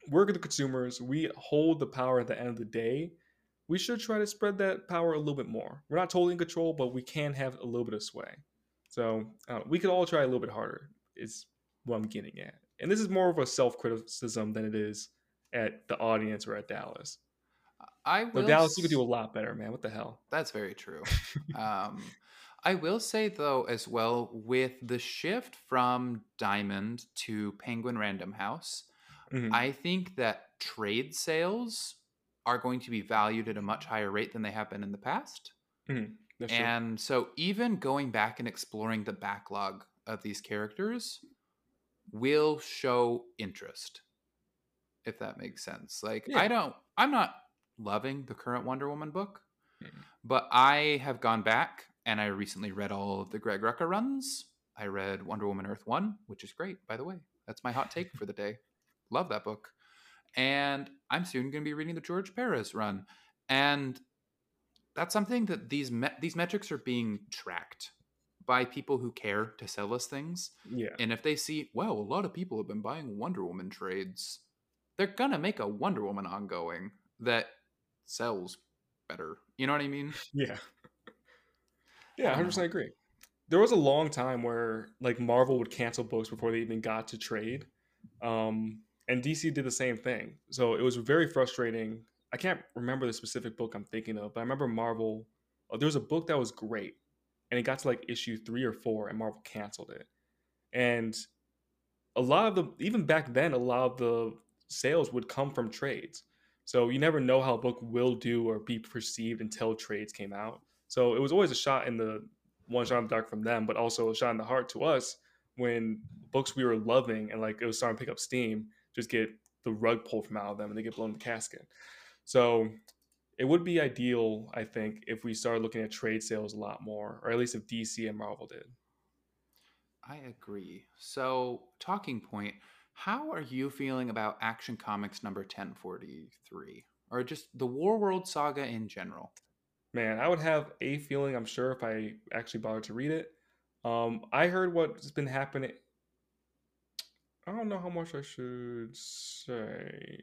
we're the consumers. We hold the power at the end of the day. We should try to spread that power a little bit more. We're not totally in control, but we can have a little bit of sway. So uh, we could all try a little bit harder. Is what I'm getting at. And this is more of a self criticism than it is at the audience or at Dallas. I will. Dallas, you could do a lot better, man. What the hell? That's very true. um, I will say though, as well, with the shift from Diamond to Penguin Random House, mm-hmm. I think that trade sales are going to be valued at a much higher rate than they have been in the past. Mhm. True. And so, even going back and exploring the backlog of these characters will show interest, if that makes sense. Like, Yeah. I don't, I'm not loving the current Wonder Woman book, but I have gone back and I recently read all of the Greg Rucka runs. I read Wonder Woman Earth 1, which is great, by the way. That's my hot take for the day. Love that book. And I'm soon going to be reading the George Perez run. And that's something that these me- these metrics are being tracked by people who care to sell us things. yeah. And if they see, well, a lot of people have been buying Wonder Woman trades, they're gonna make a Wonder Woman ongoing that sells better. You know what I mean? Yeah. Yeah, hundred percent agree. There was a long time where like Marvel would cancel books before they even got to trade, um, and DC did the same thing. So it was very frustrating. I can't remember the specific book I'm thinking of, but I remember Marvel. uh, There was a book that was great, and it got to like issue three or four, and Marvel canceled it. And a lot of the even back then, a lot of the sales would come from trades. So you never know how a book will do or be perceived until trades came out. So it was always a shot in the one shot in the dark from them, but also a shot in the heart to us when books we were loving and like it was starting to pick up steam just get the rug pulled from out of them and they get blown in the casket. So it would be ideal, I think, if we started looking at trade sales a lot more, or at least if DC and Marvel did. I agree. So, talking point, how are you feeling about Action Comics number 1043? Or just the War World saga in general? Man, I would have a feeling, I'm sure, if I actually bothered to read it. Um, I heard what's been happening. I don't know how much I should say.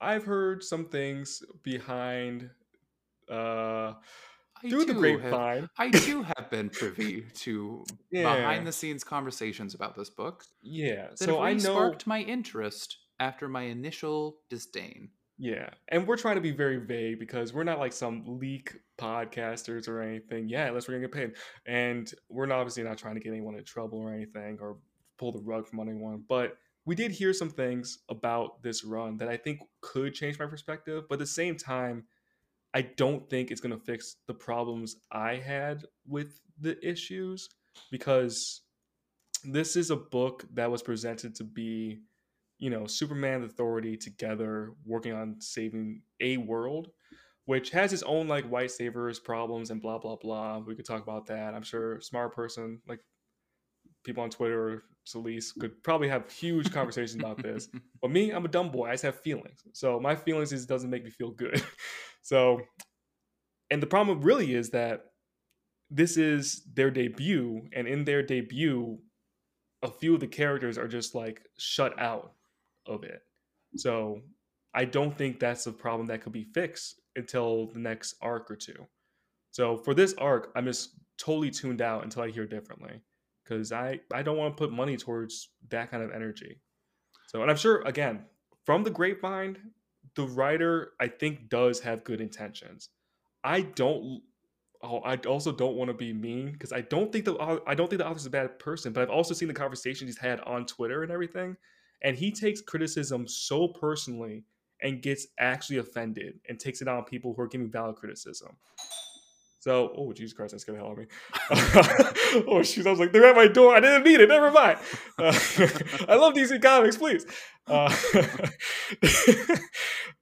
I've heard some things behind uh I through the grapevine. Have, I too have been privy to Yeah. behind the scenes conversations about this book Yeah. that So I know sparked my interest after my initial disdain. Yeah. And we're trying to be very vague because we're not like some leak podcasters or anything. Yeah, unless we're gonna get paid. And we're not obviously not trying to get anyone in trouble or anything or pull the rug from anyone. But we did hear some things about this run that I think could change my perspective. But at the same time, I don't think it's gonna fix the problems I had with the issues because this is a book that was presented to be you know, Superman and Authority together working on saving a world, which has its own like white savers problems and blah blah blah. We could talk about that. I'm sure smart person like people on Twitter or Celise could probably have huge conversations about this. But me, I'm a dumb boy. I just have feelings. So my feelings is doesn't make me feel good. so and the problem really is that this is their debut, and in their debut, a few of the characters are just like shut out of it. So I don't think that's a problem that could be fixed until the next arc or two. So for this arc, I'm just totally tuned out until I hear differently because I I don't want to put money towards that kind of energy. So and I'm sure again from the grapevine, the writer I think does have good intentions. I don't. Oh, I also don't want to be mean because I don't think the I don't think the author's a bad person, but I've also seen the conversations he's had on Twitter and everything, and he takes criticism so personally and gets actually offended and takes it on people who are giving valid criticism. So, oh Jesus Christ, that's scared the hell out of me. oh shoot, I was like, they're at my door. I didn't mean it. Never mind. Uh, I love DC Comics, please. Uh,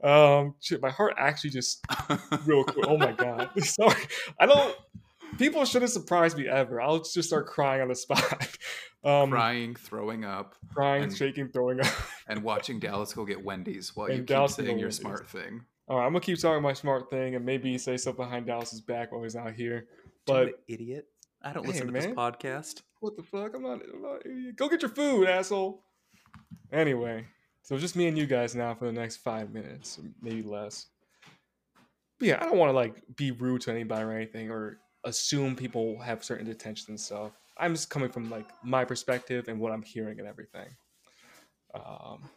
um, shit, my heart actually just real quick. Oh my god, sorry. I don't. People shouldn't surprise me ever. I'll just start crying on the spot. Um, Crying, throwing up, crying, and- shaking, throwing up. and watching Dallas go get Wendy's while And you keep Dallas go saying your Wendy's. smart thing. All right, I'm gonna keep talking my smart thing and maybe say something behind Dallas's back while he's out here. But But idiot, I don't Hey, listen to man. this podcast. what the fuck? I'm not, I'm not an idiot. Go get your food, asshole. Anyway, so just me and you guys now for the next five minutes, maybe less. But yeah, I don't want to like be rude to anybody or anything or assume people have certain intentions and stuff. I'm just coming from like my perspective and what I'm hearing and everything. Um,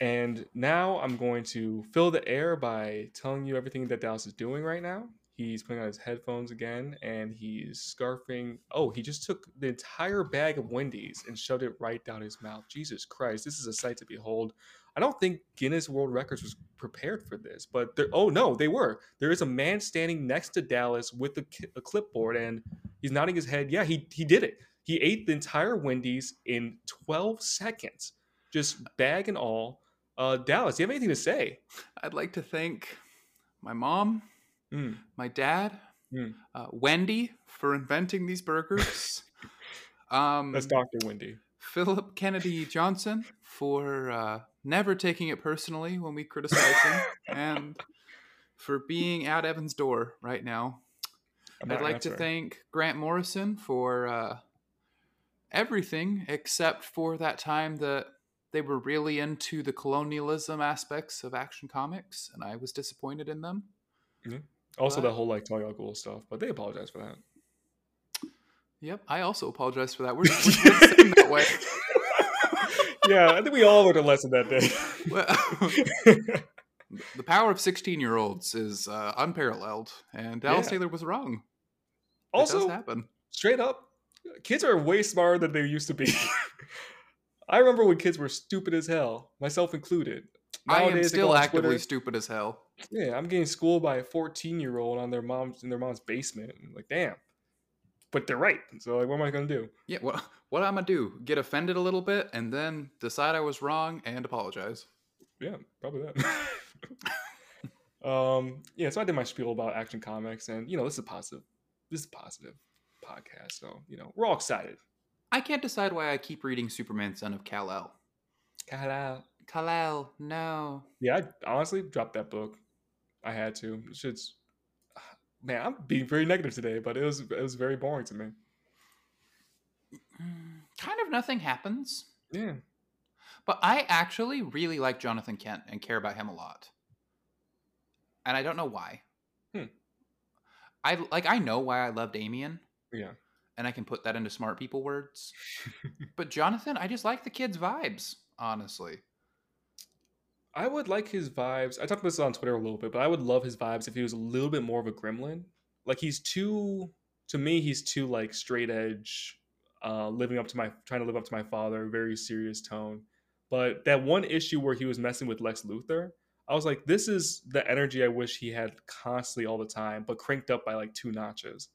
and now I'm going to fill the air by telling you everything that Dallas is doing right now. He's putting on his headphones again and he's scarfing. Oh, he just took the entire bag of Wendy's and shoved it right down his mouth. Jesus Christ, this is a sight to behold. I don't think Guinness World Records was prepared for this, but there, oh no, they were. There is a man standing next to Dallas with a, a clipboard, and he's nodding his head. Yeah, he he did it. He ate the entire Wendy's in 12 seconds, just bag and all. Uh, Dallas, do you have anything to say? I'd like to thank my mom, Mm. my dad, Mm. uh, Wendy for inventing these burgers. um, That's Dr. Wendy. Philip Kennedy Johnson for uh, never taking it personally when we criticize him, and for being at Evan's door right now. I'm I'd like to thank Grant Morrison for uh, everything except for that time that they were really into the colonialism aspects of Action Comics, and I was disappointed in them. Also, What? the whole like Cool stuff, but they apologize for that. Yep, I also apologize for that. We're, we're, we're the same that way. Yeah, I think we all learned a lesson that day. Well, the power of 16 year olds is uh, unparalleled, and Dallas Yeah. Taylor was wrong. also, happen. straight up, kids are way smarter than they used to be. I remember when kids were stupid as hell, myself included. I am Nowadays, they go still actively Twitter- stupid as hell. Yeah, I'm getting schooled by a 14 year old on their mom's in their mom's basement. I'm like, damn. But they're right. So like, what am I gonna do? Yeah, what what I'm gonna do? Get offended a little bit and then decide I was wrong and apologize. Yeah, probably that. um, yeah, so I did my spiel about Action Comics, and you know, this is a positive. This is a positive podcast. So you know, we're all excited. I can't decide why I keep reading Superman Son of Kal El. Kal-El. Kal El, no. Yeah, I honestly dropped that book. I had to. Shit's man, I'm being very negative today, but it was it was very boring to me. Kind of nothing happens. Yeah. But I actually really like Jonathan Kent and care about him a lot. And I don't know why. Hmm. I like I know why I love Damian, Yeah. and I can put that into smart people words. but Jonathan, I just like the kid's vibes, honestly. I would like his vibes. I talked about this on Twitter a little bit, but I would love his vibes if he was a little bit more of a gremlin. Like he's too to me, he's too like straight edge, uh, living up to my trying to live up to my father, very serious tone. But that one issue where he was messing with Lex Luthor, I was like, this is the energy I wish he had constantly all the time, but cranked up by like two notches.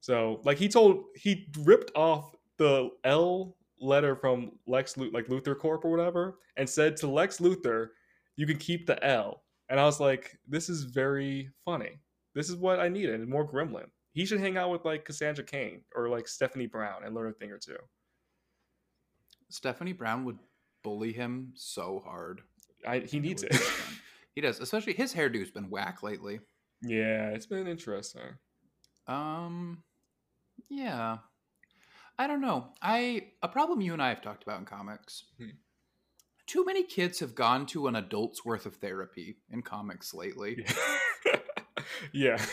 So like he told he ripped off the L letter from Lex like Luthor Corp or whatever, and said to Lex Luthor, "You can keep the L." And I was like, "This is very funny. This is what I needed. More Gremlin. He should hang out with like Cassandra Cain or like Stephanie Brown and learn a thing or two. Stephanie Brown would bully him so hard. I, he needs it. He does, especially his hairdo's been whack lately. yeah, it's been interesting. Um, yeah. I don't know. I a problem you and I have talked about in comics. Hmm. Too many kids have gone to an adult's worth of therapy in comics lately. Yeah. yeah.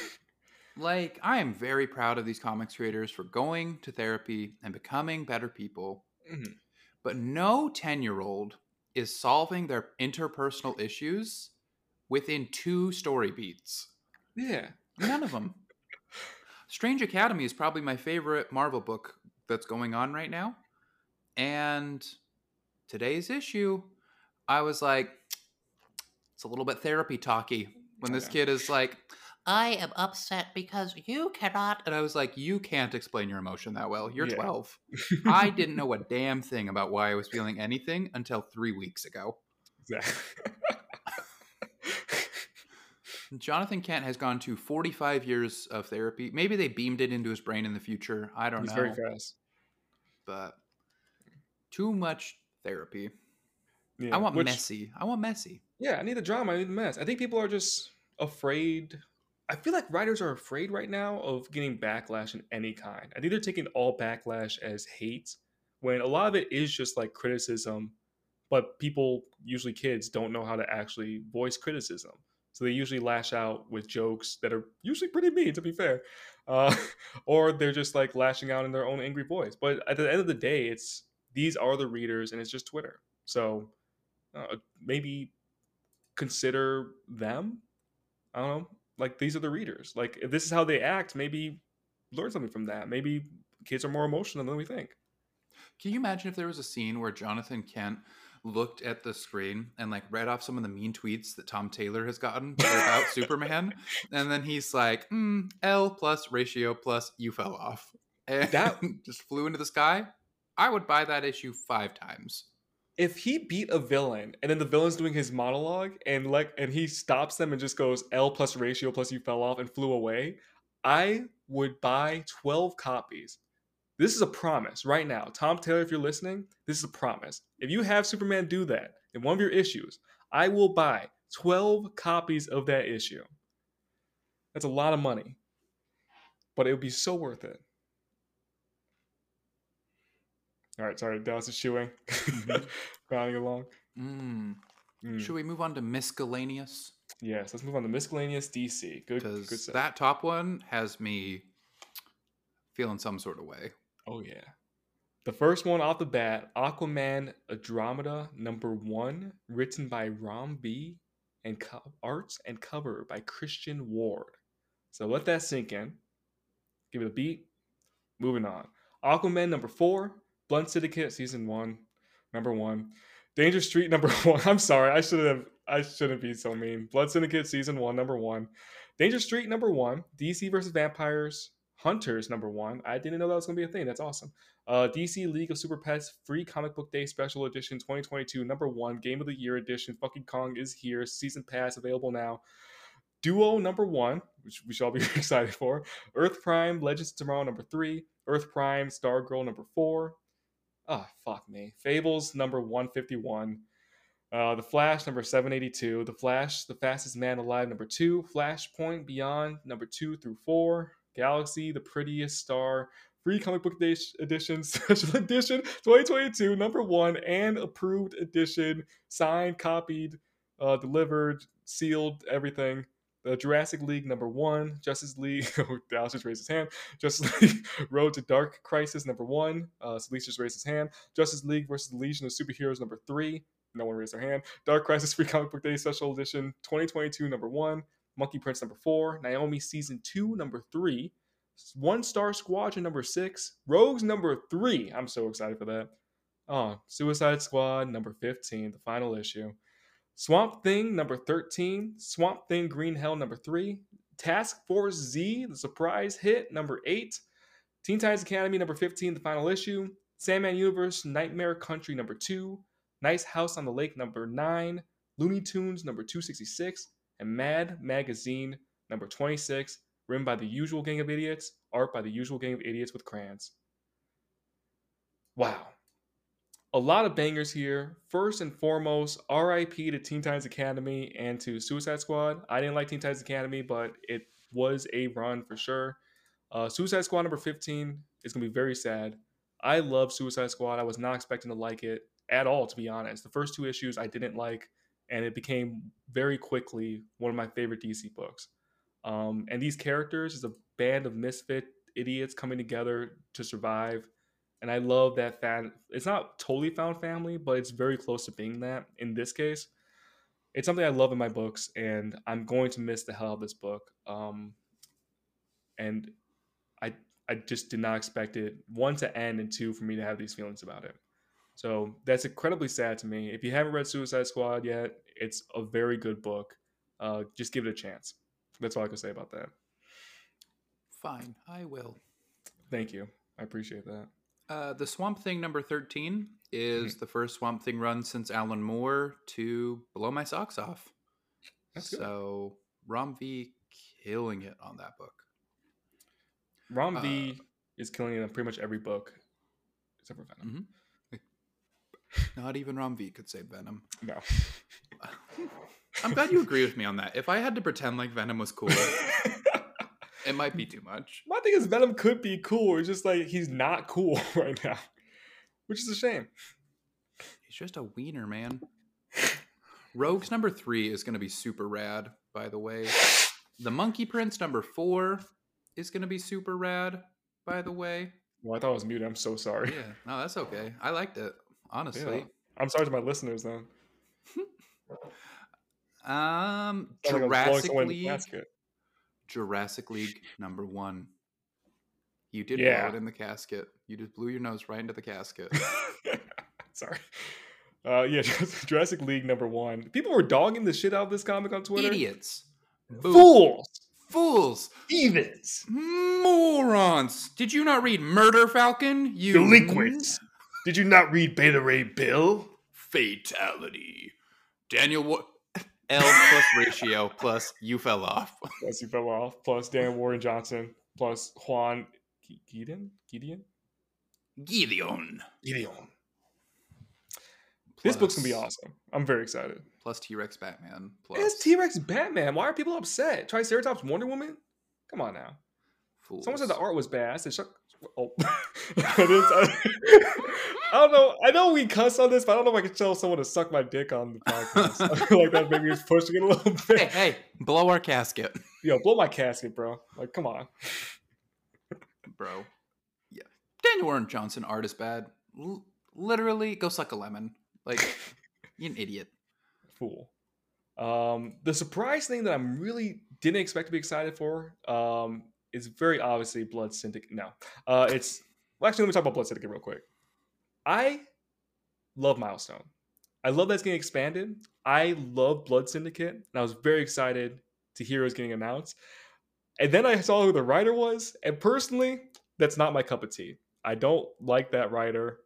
Like, I am very proud of these comics creators for going to therapy and becoming better people. Mhm. But no 10 year old is solving their interpersonal issues within two story beats. Yeah. None of them. Strange Academy is probably my favorite Marvel book that's going on right now. And today's issue, I was like, it's a little bit therapy talky when this Okay. kid is like, I am upset because you cannot. And I was like, you can't explain your emotion that well. You're Yeah. 12. I didn't know a damn thing about why I was feeling anything until three weeks ago. Exactly. Jonathan Kent has gone to 45 years of therapy. Maybe they beamed it into his brain in the future. I don't He's know. very fast. But too much therapy. Yeah. I want which- messy. I want messy. Yeah, I need the drama. I need the mess. I think people are just afraid. I feel like writers are afraid right now of getting backlash in any kind. I think they're taking all backlash as hate, when a lot of it is just like criticism, but people, usually kids, don't know how to actually voice criticism. So they usually lash out with jokes that are usually pretty mean, to be fair. Uh, or they're just like lashing out in their own angry voice. But at the end of the day, it's these are the readers and it's just Twitter. So uh, maybe consider them. I don't know. Like these are the readers. Like if this is how they act, maybe learn something from that. Maybe kids are more emotional than we think. Can you imagine if there was a scene where Jonathan Kent looked at the screen and like read off some of the mean tweets that Tom Taylor has gotten about Superman, and then he's like, mm, "L plus ratio plus you fell off," and That- just flew into the sky. I would buy that issue five times. If he beat a villain and then the villain's doing his monologue and like and he stops them and just goes L plus ratio plus you fell off and flew away, I would buy 12 copies. This is a promise right now. Tom Taylor, if you're listening, this is a promise. If you have Superman do that in one of your issues, I will buy 12 copies of that issue. That's a lot of money. But it would be so worth it. All right, sorry, Dallas is chewing, Mhm. rounding along. Mm. Mm. Should we move on to miscellaneous? Yes, let's move on to miscellaneous DC. Good, good set. that top one has me feeling some sort of way. Oh yeah. The first one off the bat, Aquaman Andromeda number one, written by Ram V, and co- arts and cover by Christian Ward. So let that sink in. Give it a beat. Moving on. Aquaman number four, Blunt Syndicate season one, number one. Danger Street number one. I'm sorry, I should have. I shouldn't be so mean. Blood Syndicate season one, number one. Danger Street number one. DC versus Vampires. Hunters number one. I didn't know that was gonna be a thing. That's awesome. Uh, DC League of Super Pets Free Comic Book Day Special Edition 2022 number one. Game of the Year Edition. Funky Kong is here. Season Pass available now. Duo number one, which we should all be excited for. Earth Prime Legends Tomorrow number three. Earth Prime Stargirl number four. Ah, fuck me. Fables number 151. Uh, the Flash number 782. The Flash, The Fastest Man Alive number two. Flashpoint Beyond number two through four. Galaxy, The Prettiest Star. Free comic book edition, special edition 2022, number one, and approved edition, signed, copied, uh, delivered, sealed, everything. The Jurassic League number one, Justice League. Oh, Dallas just raised his hand. Justice League Road to Dark Crisis number one. Uh, Celeste just raised his hand. Justice League versus Legion of Superheroes number three. No one raised their hand. Dark Crisis Free Comic Book Day Special Edition 2022 number one. Monkey Prince number four. Naomi Season two number three. One Star Squadron number six. Rogues number three. I'm so excited for that. Oh, Suicide Squad number 15, the final issue. Swamp Thing number 13. Swamp Thing Green Hell number three. Task Force Z, the surprise hit number eight. Teen Titans Academy number 15, the final issue. Sandman Universe Nightmare Country number two. Nice House on the Lake number nine. Looney Tunes number 266. And Mad Magazine number 26, written by the usual gang of idiots, art by the usual gang of idiots with crayons. Wow. A lot of bangers here. First and foremost, RIP to Teen Titans Academy and to Suicide Squad. I didn't like Teen Titans Academy, but it was a run for sure. Uh, Suicide Squad number 15 is going to be very sad. I love Suicide Squad. I was not expecting to like it at all, to be honest. The first two issues I didn't like, and it became very quickly one of my favorite DC books. Um, and these characters is a band of misfit idiots coming together to survive. And I love that fan. It's not totally found family, but it's very close to being that in this case. It's something I love in my books, and I'm going to miss the hell out of this book. Um, and I I just did not expect it one to end and two for me to have these feelings about it. So that's incredibly sad to me. If you haven't read Suicide Squad yet, it's a very good book. Uh, just give it a chance. That's all I can say about that. Fine, I will. Thank you. I appreciate that. Uh, the Swamp Thing number 13 is Mm-hmm. the first Swamp Thing run since Alan Moore to blow my socks off. That's good. so, Ram V killing it on that book. Ram uh, V is killing it on pretty much every book except for Venom. Not even Ram V could say Venom. No. I'm glad you agree with me on that. If I had to pretend like Venom was cool, it might be too much. My thing is Venom could be cool. It's just like he's not cool right now, which is a shame. He's just a wiener, man. Rogues number three is going to be super rad, by the way. The Monkey Prince number four is going to be super rad, by the way. Well, I thought I was muted. I'm so sorry. Yeah, no, that's okay. I liked it, honestly. Yeah. I'm sorry to my listeners then. Um, Sounds like I Jurassic someone in the League. Jurassic League number one. You did Yeah. blow it in the casket. You just blew your nose right into the casket. sorry. Uh, yeah, Jurassic League number one. People were dogging the shit out of this comic on Twitter. Idiots. Fools. Fools. Heathens. Morons. Did you not read Murder Falcon? You Delinquents. Did you not read Beta Ray Bill? Fatality. Daniel Wa- L plus ratio plus you fell off. Plus you fell off. Plus Dan Warren Johnson. Plus Juan G- Gedeon. Gedeon. Gedeon. Gedeon. This book's gonna be awesome. I'm very excited. Plus T Rex Batman. Plus It's T Rex Batman. Why are people upset? Triceratops Wonder Woman? Come on now. Fools. Someone said the art was bad. I said, shut. Oh. I, don't know. I know we cuss on this, but I don't know if I can tell someone to suck my dick on the podcast. I feel like that maybe is pushing it a little Hey, bit. hey, blow our casket, Yo, blow my casket, bro. Like, come on. bro. Yeah. Daniel Warren Johnson art is bad. L- literally, go suck a lemon. Like, you an idiot. Fool. Um, the surprise thing that I'm really didn't expect to be excited for um, is very obviously Blood Syndicate. No, uh, it's well, actually let me talk about Blood Syndicate real quick. I love Milestone. I love that's getting expanded. I love Blood Syndicate, and I was very excited to hear it was getting announced. And then I saw who the writer was, and personally, that's not my cup of tea. I don't like that writer.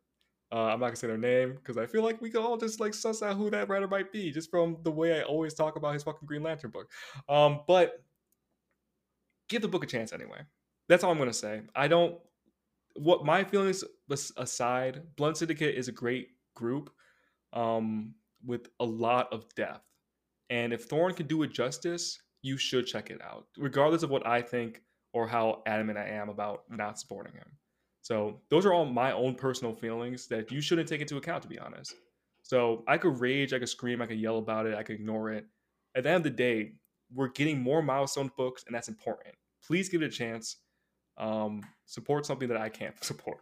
Uh, I'm not gonna say their name because I feel like we can all just like suss out who that writer might be just from the way I always talk about his fucking Green Lantern book. Um, but give the book a chance anyway. That's all I'm gonna say. I don't. What my feelings aside, Blunt Syndicate is a great group um, with a lot of depth, and if Thorne can do it justice, you should check it out, regardless of what I think or how adamant I am about not supporting him. So those are all my own personal feelings that you shouldn't take into account, to be honest. So I could rage, I could scream, I could yell about it, I could ignore it. At the end of the day, we're getting more milestone books, and that's important. Please give it a chance. Um, support something that I can't support.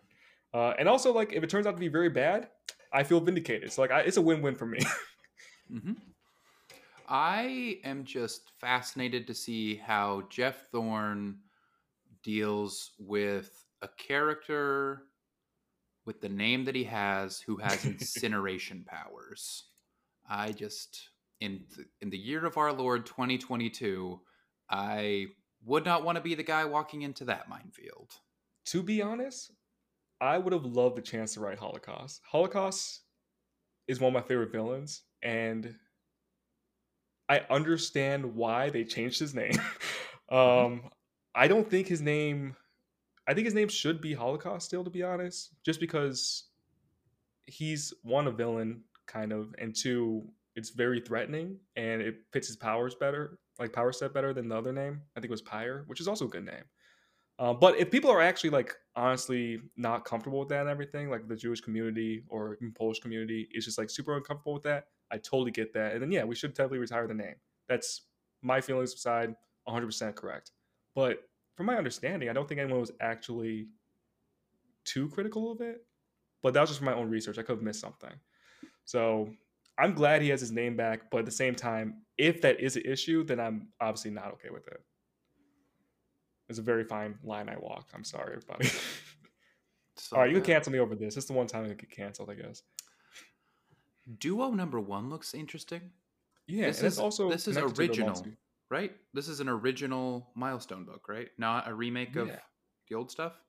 Uh, and also, like, if it turns out to be very bad, I feel vindicated. So, like, I, it's a win-win for me. hmm I am just fascinated to see how Jeff Thorne deals with a character with the name that he has who has incineration powers. I just in th- in the year of our Lord 2022, I would not want to be the guy walking into that minefield. to be honest, I would have loved the chance to write Holocaust. Holocaust is one of my favorite villains, and I understand why they changed his name. um, I don't think his name. I think his name should be Holocaust still, to be honest, just because he's one a villain kind of, and two, it's very threatening and it fits his powers better, like power set better than the other name. I think it was Pyre, which is also a good name. Um, but if people are actually like honestly not comfortable with that and everything, like the Jewish community or Polish community is just like super uncomfortable with that, I totally get that. And then yeah, we should definitely retire the name. That's my feelings aside, 100% correct. But from my understanding, I don't think anyone was actually too critical of it. But that was just from my own research. I could have missed something. So I'm glad he has his name back. But at the same time, if that is an issue, then I'm obviously not okay with it. It's a very fine line I walk. I'm sorry, everybody. So All right, you can cancel me over this. It's the one time I get canceled, I guess. Duo number one looks interesting. Yeah, This is- also this is connected to the original. Right? This is an original milestone book, right? Not a remake of Yeah. the old stuff.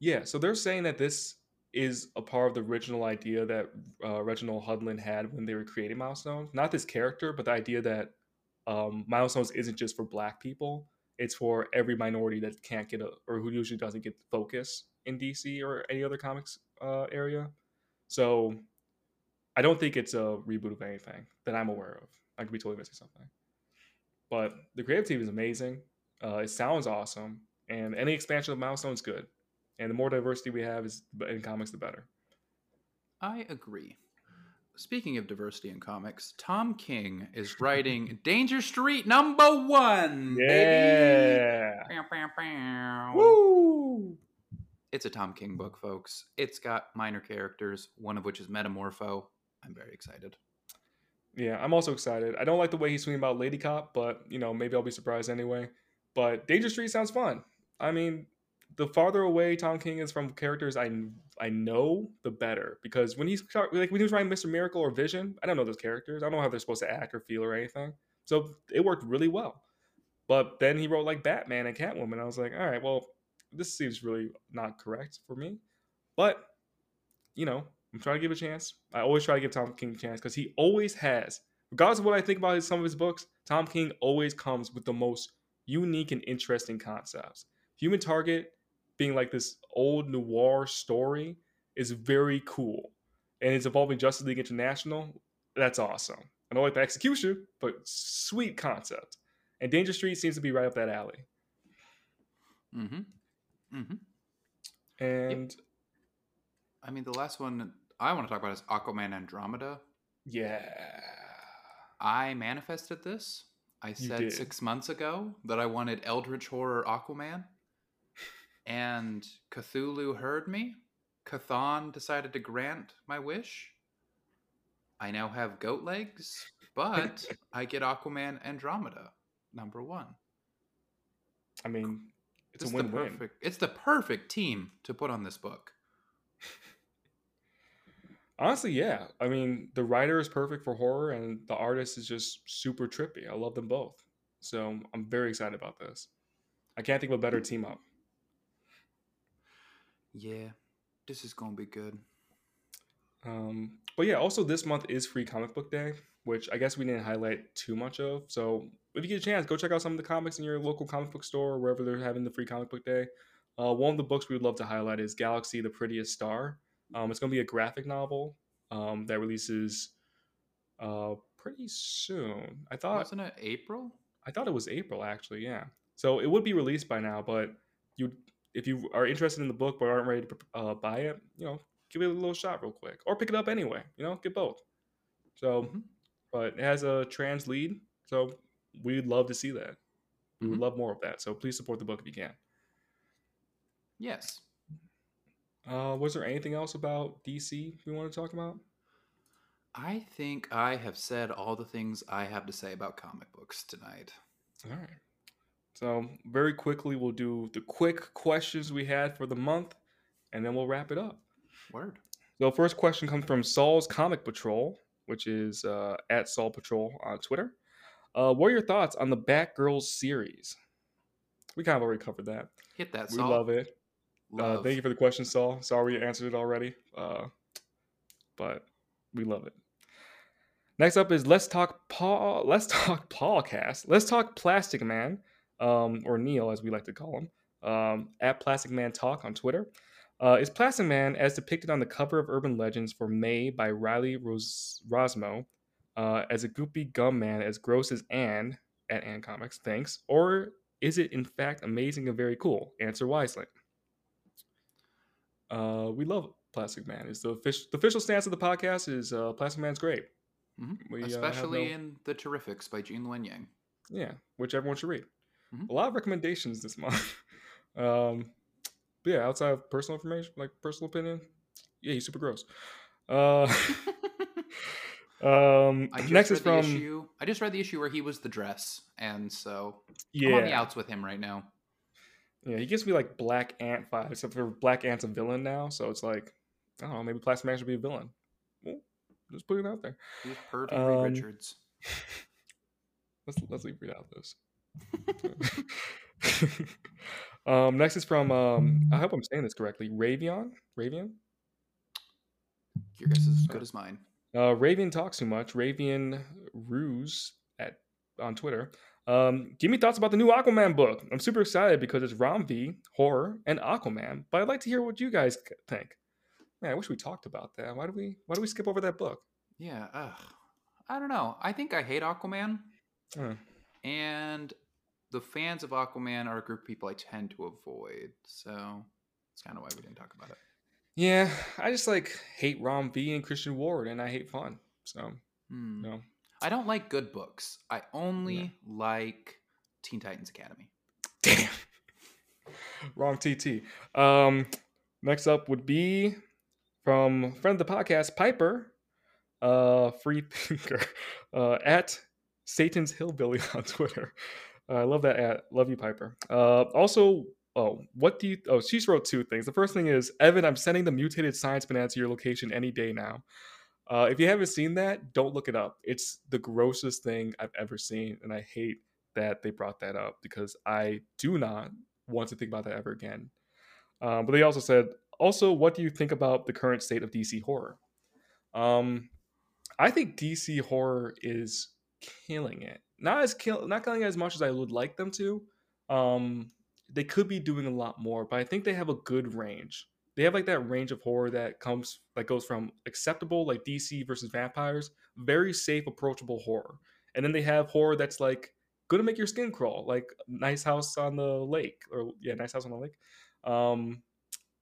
Yeah, so they're saying that this is a part of the original idea that uh, Reginald Hudlin had when they were creating Milestones. Not this character, but the idea that um, Milestones isn't just for Black people; it's for every minority that can't get a or who usually doesn't get focus in DC or any other comics uh, area. So I don't think it's a reboot of anything that I'm aware of. I could be totally missing something. But the creative team is amazing. Uh, it sounds awesome, and any expansion of Milestone is good. And the more diversity we have is in comics, the better. I agree. Speaking of diversity in comics, Tom King is writing Danger Street number one. baby. Yeah. Bow, bow, bow. Woo! It's a Tom King book, folks. It's got minor characters, one of which is Metamorpho. I'm very excited. Yeah, I'm also excited. I don't like the way he's swinging about Lady Cop, but you know, maybe I'll be surprised anyway. But Danger Street sounds fun. I mean, the farther away Tom King is from characters I I know, the better. Because when he's like when he was writing Mr. Miracle or Vision, I don't know those characters. I don't know how they're supposed to act or feel or anything. So it worked really well. But then he wrote like Batman and Catwoman. I was like, all right, well, this seems really not correct for me. But you know, I'm trying to give a chance. I always try to give Tom King a chance because he always has, regardless of what I think about his, some of his books, Tom King always comes with the most unique and interesting concepts. Human Target being like this old noir story is very cool. And it's involving Justice League International. That's awesome. I don't like the execution, but sweet concept. And Danger Street seems to be right up that alley. Mm-hmm. Mm-hmm. And yep. I mean, the last one I want to talk about is Aquaman Andromeda. Yeah. I manifested this. I said six months ago that I wanted Eldritch Horror Aquaman. And Cthulhu heard me. Chthon decided to grant my wish. I now have goat legs, but I get Aquaman Andromeda number one. I mean, it's, it's a win-win. The perfect, it's the perfect team to put on this book. Honestly, yeah. I mean, the writer is perfect for horror, and the artist is just super trippy. I love them both, so I'm very excited about this. I can't think of a better hmm. team up. Yeah, this is gonna be good. Um, but yeah, also this month is Free Comic Book Day, which I guess we didn't highlight too much of. So if you get a chance, go check out some of the comics in your local comic book store or wherever they're having the Free Comic Book Day. Uh, one of the books we would love to highlight is Galaxy: The Prettiest Star. Um, it's going to be a graphic novel um, that releases uh, pretty soon. I thought wasn't it April? I thought it was April actually. Yeah, so it would be released by now, but you if you are interested in the book but aren't ready to uh, buy it, you know, give it a little shot real quick, or pick it up anyway. You know, get both. So, mm-hmm. but it has a trans lead, so we'd love to see that. We would mm-hmm. love more of that. So please support the book if you can. Yes. Uh, was there anything else about DC we want to talk about? I think I have said all the things I have to say about comic books tonight. All right. So, very quickly, we'll do the quick questions we had for the month, and then we'll wrap it up. Word. So, first question comes from Saul's Comic Patrol, which is uh, at Saul Patrol on Twitter. Uh, what are your thoughts on the Batgirls series? We kind of already covered that. Hit that, We Saul. love it. Uh, thank you for the question, Saul. Sorry we answered it already, uh, but we love it. Next up is let's talk Paul. Let's talk Paulcast. Let's talk Plastic Man, um, or Neil as we like to call him, um, at Plastic Man Talk on Twitter. Uh, is Plastic Man as depicted on the cover of Urban Legends for May by Riley Ros- Rossmo uh, as a goopy gum man as gross as Anne at Anne Comics? Thanks. Or is it in fact amazing and very cool? Answer wisely. Uh, we love Plastic Man. Is the official the official stance of the podcast is uh, Plastic Man's great. Mm-hmm. We, Especially uh, no... in the Terrifics by Gene Luen Yang. Yeah, which everyone should read. Mm-hmm. A lot of recommendations this month. um, but yeah, outside of personal information, like personal opinion, yeah, he's super gross. Uh, um, next is from. Issue, I just read the issue where he was the dress, and so yeah. I'm on the outs with him right now. Yeah, he gives me like Black Ant vibes, except for Black Ant's a villain now, so it's like I don't know, maybe Plastic Man should be a villain. Well, just put it out there. He's Pervy um, Richards. let's let's leave it out this. um, next is from um, I hope I'm saying this correctly. Ravion, Ravion. Your guess is as good as mine. Uh, Ravian talks too much. Ravian Ruse at on Twitter. Um, give me thoughts about the new Aquaman book. I'm super excited because it's Ram V, horror, and Aquaman. But I'd like to hear what you guys think. Man, I wish we talked about that. Why do we Why do we skip over that book? Yeah, ugh. I don't know. I think I hate Aquaman, and the fans of Aquaman are a group of people I tend to avoid. So that's kind of why we didn't talk about it. Yeah, I just like hate Ram V and Christian Ward, and I hate fun. So hmm. no. I don't like good books. I only like Teen Titans Academy. Damn. Wrong TT. Um, next up would be from friend of the podcast, Piper, uh, free thinker, uh, at Satan's Hillbilly on Twitter. I love that at. Love you, Piper. Uh, also, oh, what do you? Oh, she wrote two things. The first thing is, Evan, I'm sending the mutated science banana to your location any day now. Uh, if you haven't seen that, don't look it up. It's the grossest thing I've ever seen, and I hate that they brought that up because I do not want to think about that ever again. Um, but they also said, also, what do you think about the current state of DC horror? Um, I think DC horror is killing it. Not as kill, not killing as much as I would like them to. Um, they could be doing a lot more, but I think they have a good range. They have like that range of horror that comes that goes from acceptable like DC versus vampires, very safe, approachable horror, and then they have horror that's like gonna make your skin crawl, like Nice House on the Lake, or yeah, Nice House on the Lake. Um,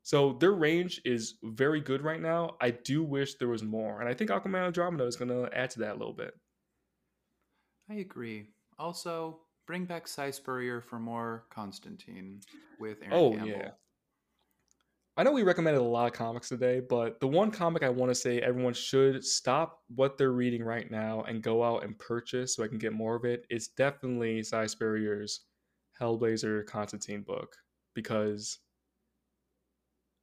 so their range is very good right now. I do wish there was more, and I think Aquaman Andromeda is gonna add to that a little bit. I agree. Also, bring back Spurrier for more Constantine with Aaron oh, Campbell. Yeah. I know we recommended a lot of comics today, but the one comic I want to say everyone should stop what they're reading right now and go out and purchase so I can get more of it is definitely Spurrier's Hellblazer Constantine book because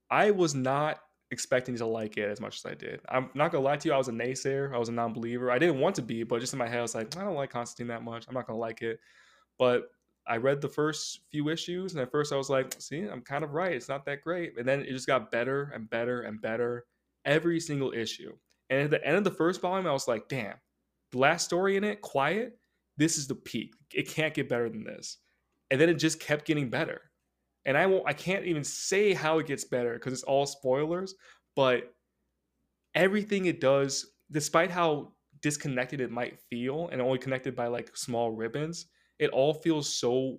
I was not expecting to like it as much as I did. I'm not gonna lie to you, I was a naysayer, I was a non-believer. I didn't want to be, but just in my head, I was like, I don't like Constantine that much. I'm not gonna like it. But I read the first few issues, and at first I was like, see, I'm kind of right. It's not that great. And then it just got better and better and better every single issue. And at the end of the first volume, I was like, damn, the last story in it, Quiet, this is the peak. It can't get better than this. And then it just kept getting better. And I won't I can't even say how it gets better because it's all spoilers, but everything it does, despite how disconnected it might feel and only connected by like small ribbons, it all feels so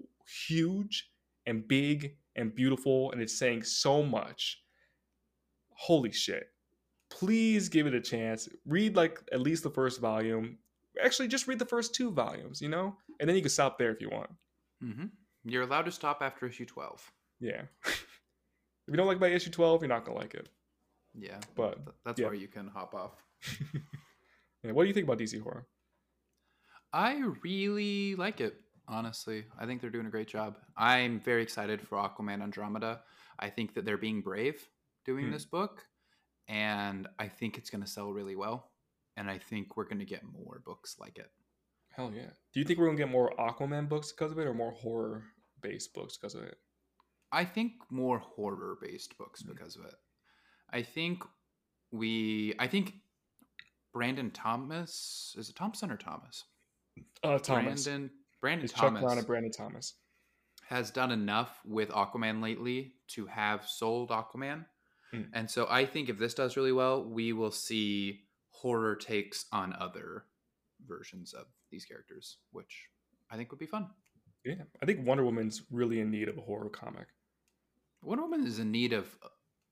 huge and big and beautiful and it's saying so much. Holy shit. Please give it a chance. Read like at least the first volume. Actually just read the first two volumes you know? And then you can stop there if you want. Mm-hmm. you're allowed to stop after issue 12 yeah if you don't like by issue 12 you're not gonna like it yeah but that's yeah. where you can hop off yeah, what do you think about dc horror i really like it honestly. I think they're doing a great job. I'm very excited for Aquaman Andromeda. I think that they're being brave doing hmm. this book, and I think it's going to sell really well. And I think we're going to get more books like it. Hell yeah. Do you think we're going to get more Aquaman books because of it or more horror based books because of it? I think more horror based books hmm. because of it. I think we, I think Brandon Thomas, is it Thompson or Thomas? Uh, Thomas. Brandon Brandon it's Thomas. Chuck Brown and Brandon Thomas has done enough with Aquaman lately to have sold Aquaman. Mm. And so I think if this does really well, we will see horror takes on other versions of these characters, which I think would be fun. Yeah, I think Wonder Woman's really in need of a horror comic. Wonder Woman is in need of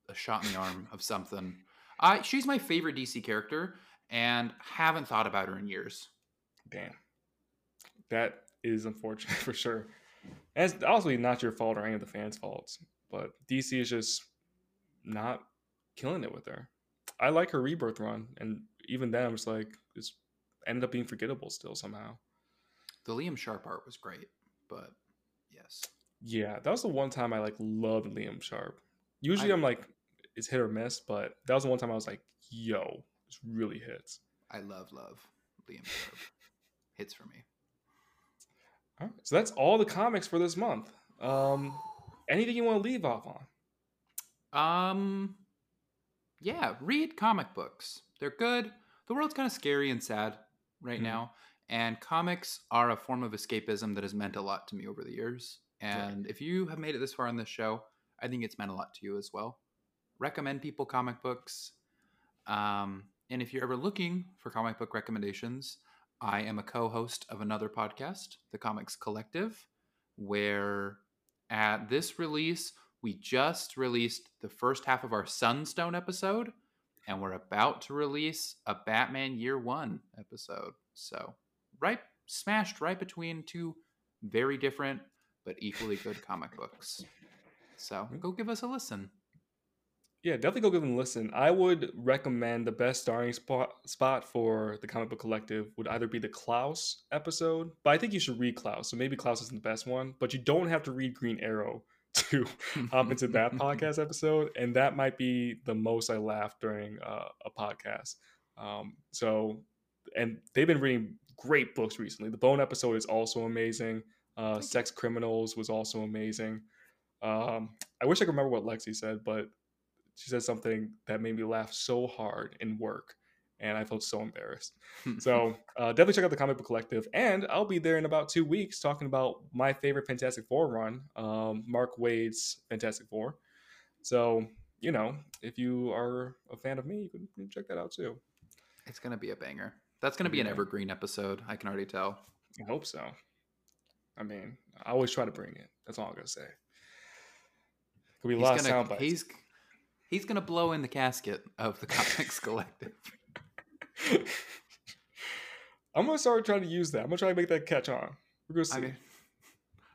a shot in the arm of something. I she's my favorite DC character, and haven't thought about her in years. Damn, that is unfortunate for sure. And it's obviously not your fault or any of the fans' faults, but DC is just not killing it with her. I like her rebirth run, and even then, I was like, it's ended up being forgettable still somehow. The Liam Sharp art was great, but yes, yeah, that was the one time I like loved Liam Sharp. Usually, I, am like, it's hit or miss, but that was the one time I was like, yo, this really hits. I love love Liam Sharp. hits for me. All right, so that's all the comics for this month. Um, anything you want to leave off on? Um, yeah, read comic books. They're good. The world's kind of scary and sad right mm-hmm. now, and comics are a form of escapism that has meant a lot to me over the years. And if you have made it this far on this show, I think it's meant a lot to you as well. Recommend people comic books. Um, and if you're ever looking for comic book recommendations, I am a co host of another podcast, The Comics Collective, where at this release, we just released the first half of our Sunstone episode, and we're about to release a Batman Year One episode. So, right, smashed right between two very different but equally good comic books. So, go give us a listen yeah, definitely go give them a listen. I would recommend the best starring spot spot for the comic book collective would either be the Klaus episode, but I think you should read Klaus. So maybe Klaus isn't the best one, but you don't have to read Green Arrow to hop into that podcast episode, and that might be the most I laughed during uh, a podcast. Um, so, and they've been reading great books recently. The Bone episode is also amazing. Uh, Sex Criminals was also amazing. Um, I wish I could remember what Lexi said, but she said something that made me laugh so hard in work, and I felt so embarrassed. so uh, definitely check out the Comic Book Collective, and I'll be there in about two weeks talking about my favorite Fantastic Four run, um, Mark Waid's Fantastic Four. So you know, if you are a fan of me, you can, you can check that out too. It's gonna be a banger. That's gonna be an evergreen episode. I can already tell. I hope so. I mean, I always try to bring it. That's all I'm gonna say. Could be he's lot gonna, sound He's he's gonna blow in the casket of the Comics Collective. I'm gonna start trying to use that. I'm gonna try to make that catch on. We're gonna see. I, mean,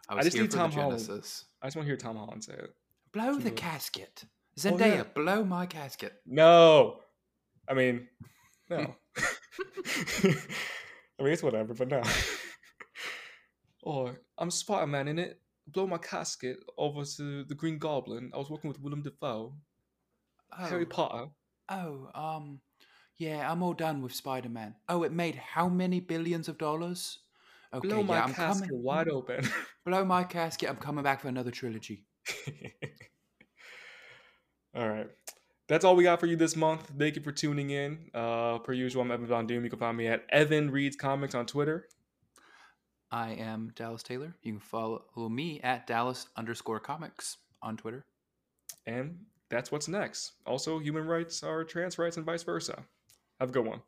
I, I just need Tom Holland. I just want to hear Tom Holland say it. Blow the casket. Oh, Zendaya, oh, yeah. blow my casket. No. I mean, no. I mean, it's whatever, but no. Or I'm Spider Man in it. Blow my casket over to the Green Goblin. I was working with Willem Dafoe. Oh. Harry Potter. Oh, um, yeah, I'm all done with Spider Man. Oh, it made how many billions of dollars? Okay, blow my yeah, I'm casket coming. wide open. blow my casket. I'm coming back for another trilogy. all right. That's all we got for you this month. Thank you for tuning in. Uh, per usual, I'm Evan Von Doom. You can find me at Evan Reads Comics on Twitter. I am Dallas Taylor. You can follow me at Dallas underscore comics on Twitter. And that's what's next. Also, human rights are trans rights and vice versa. Have a good one.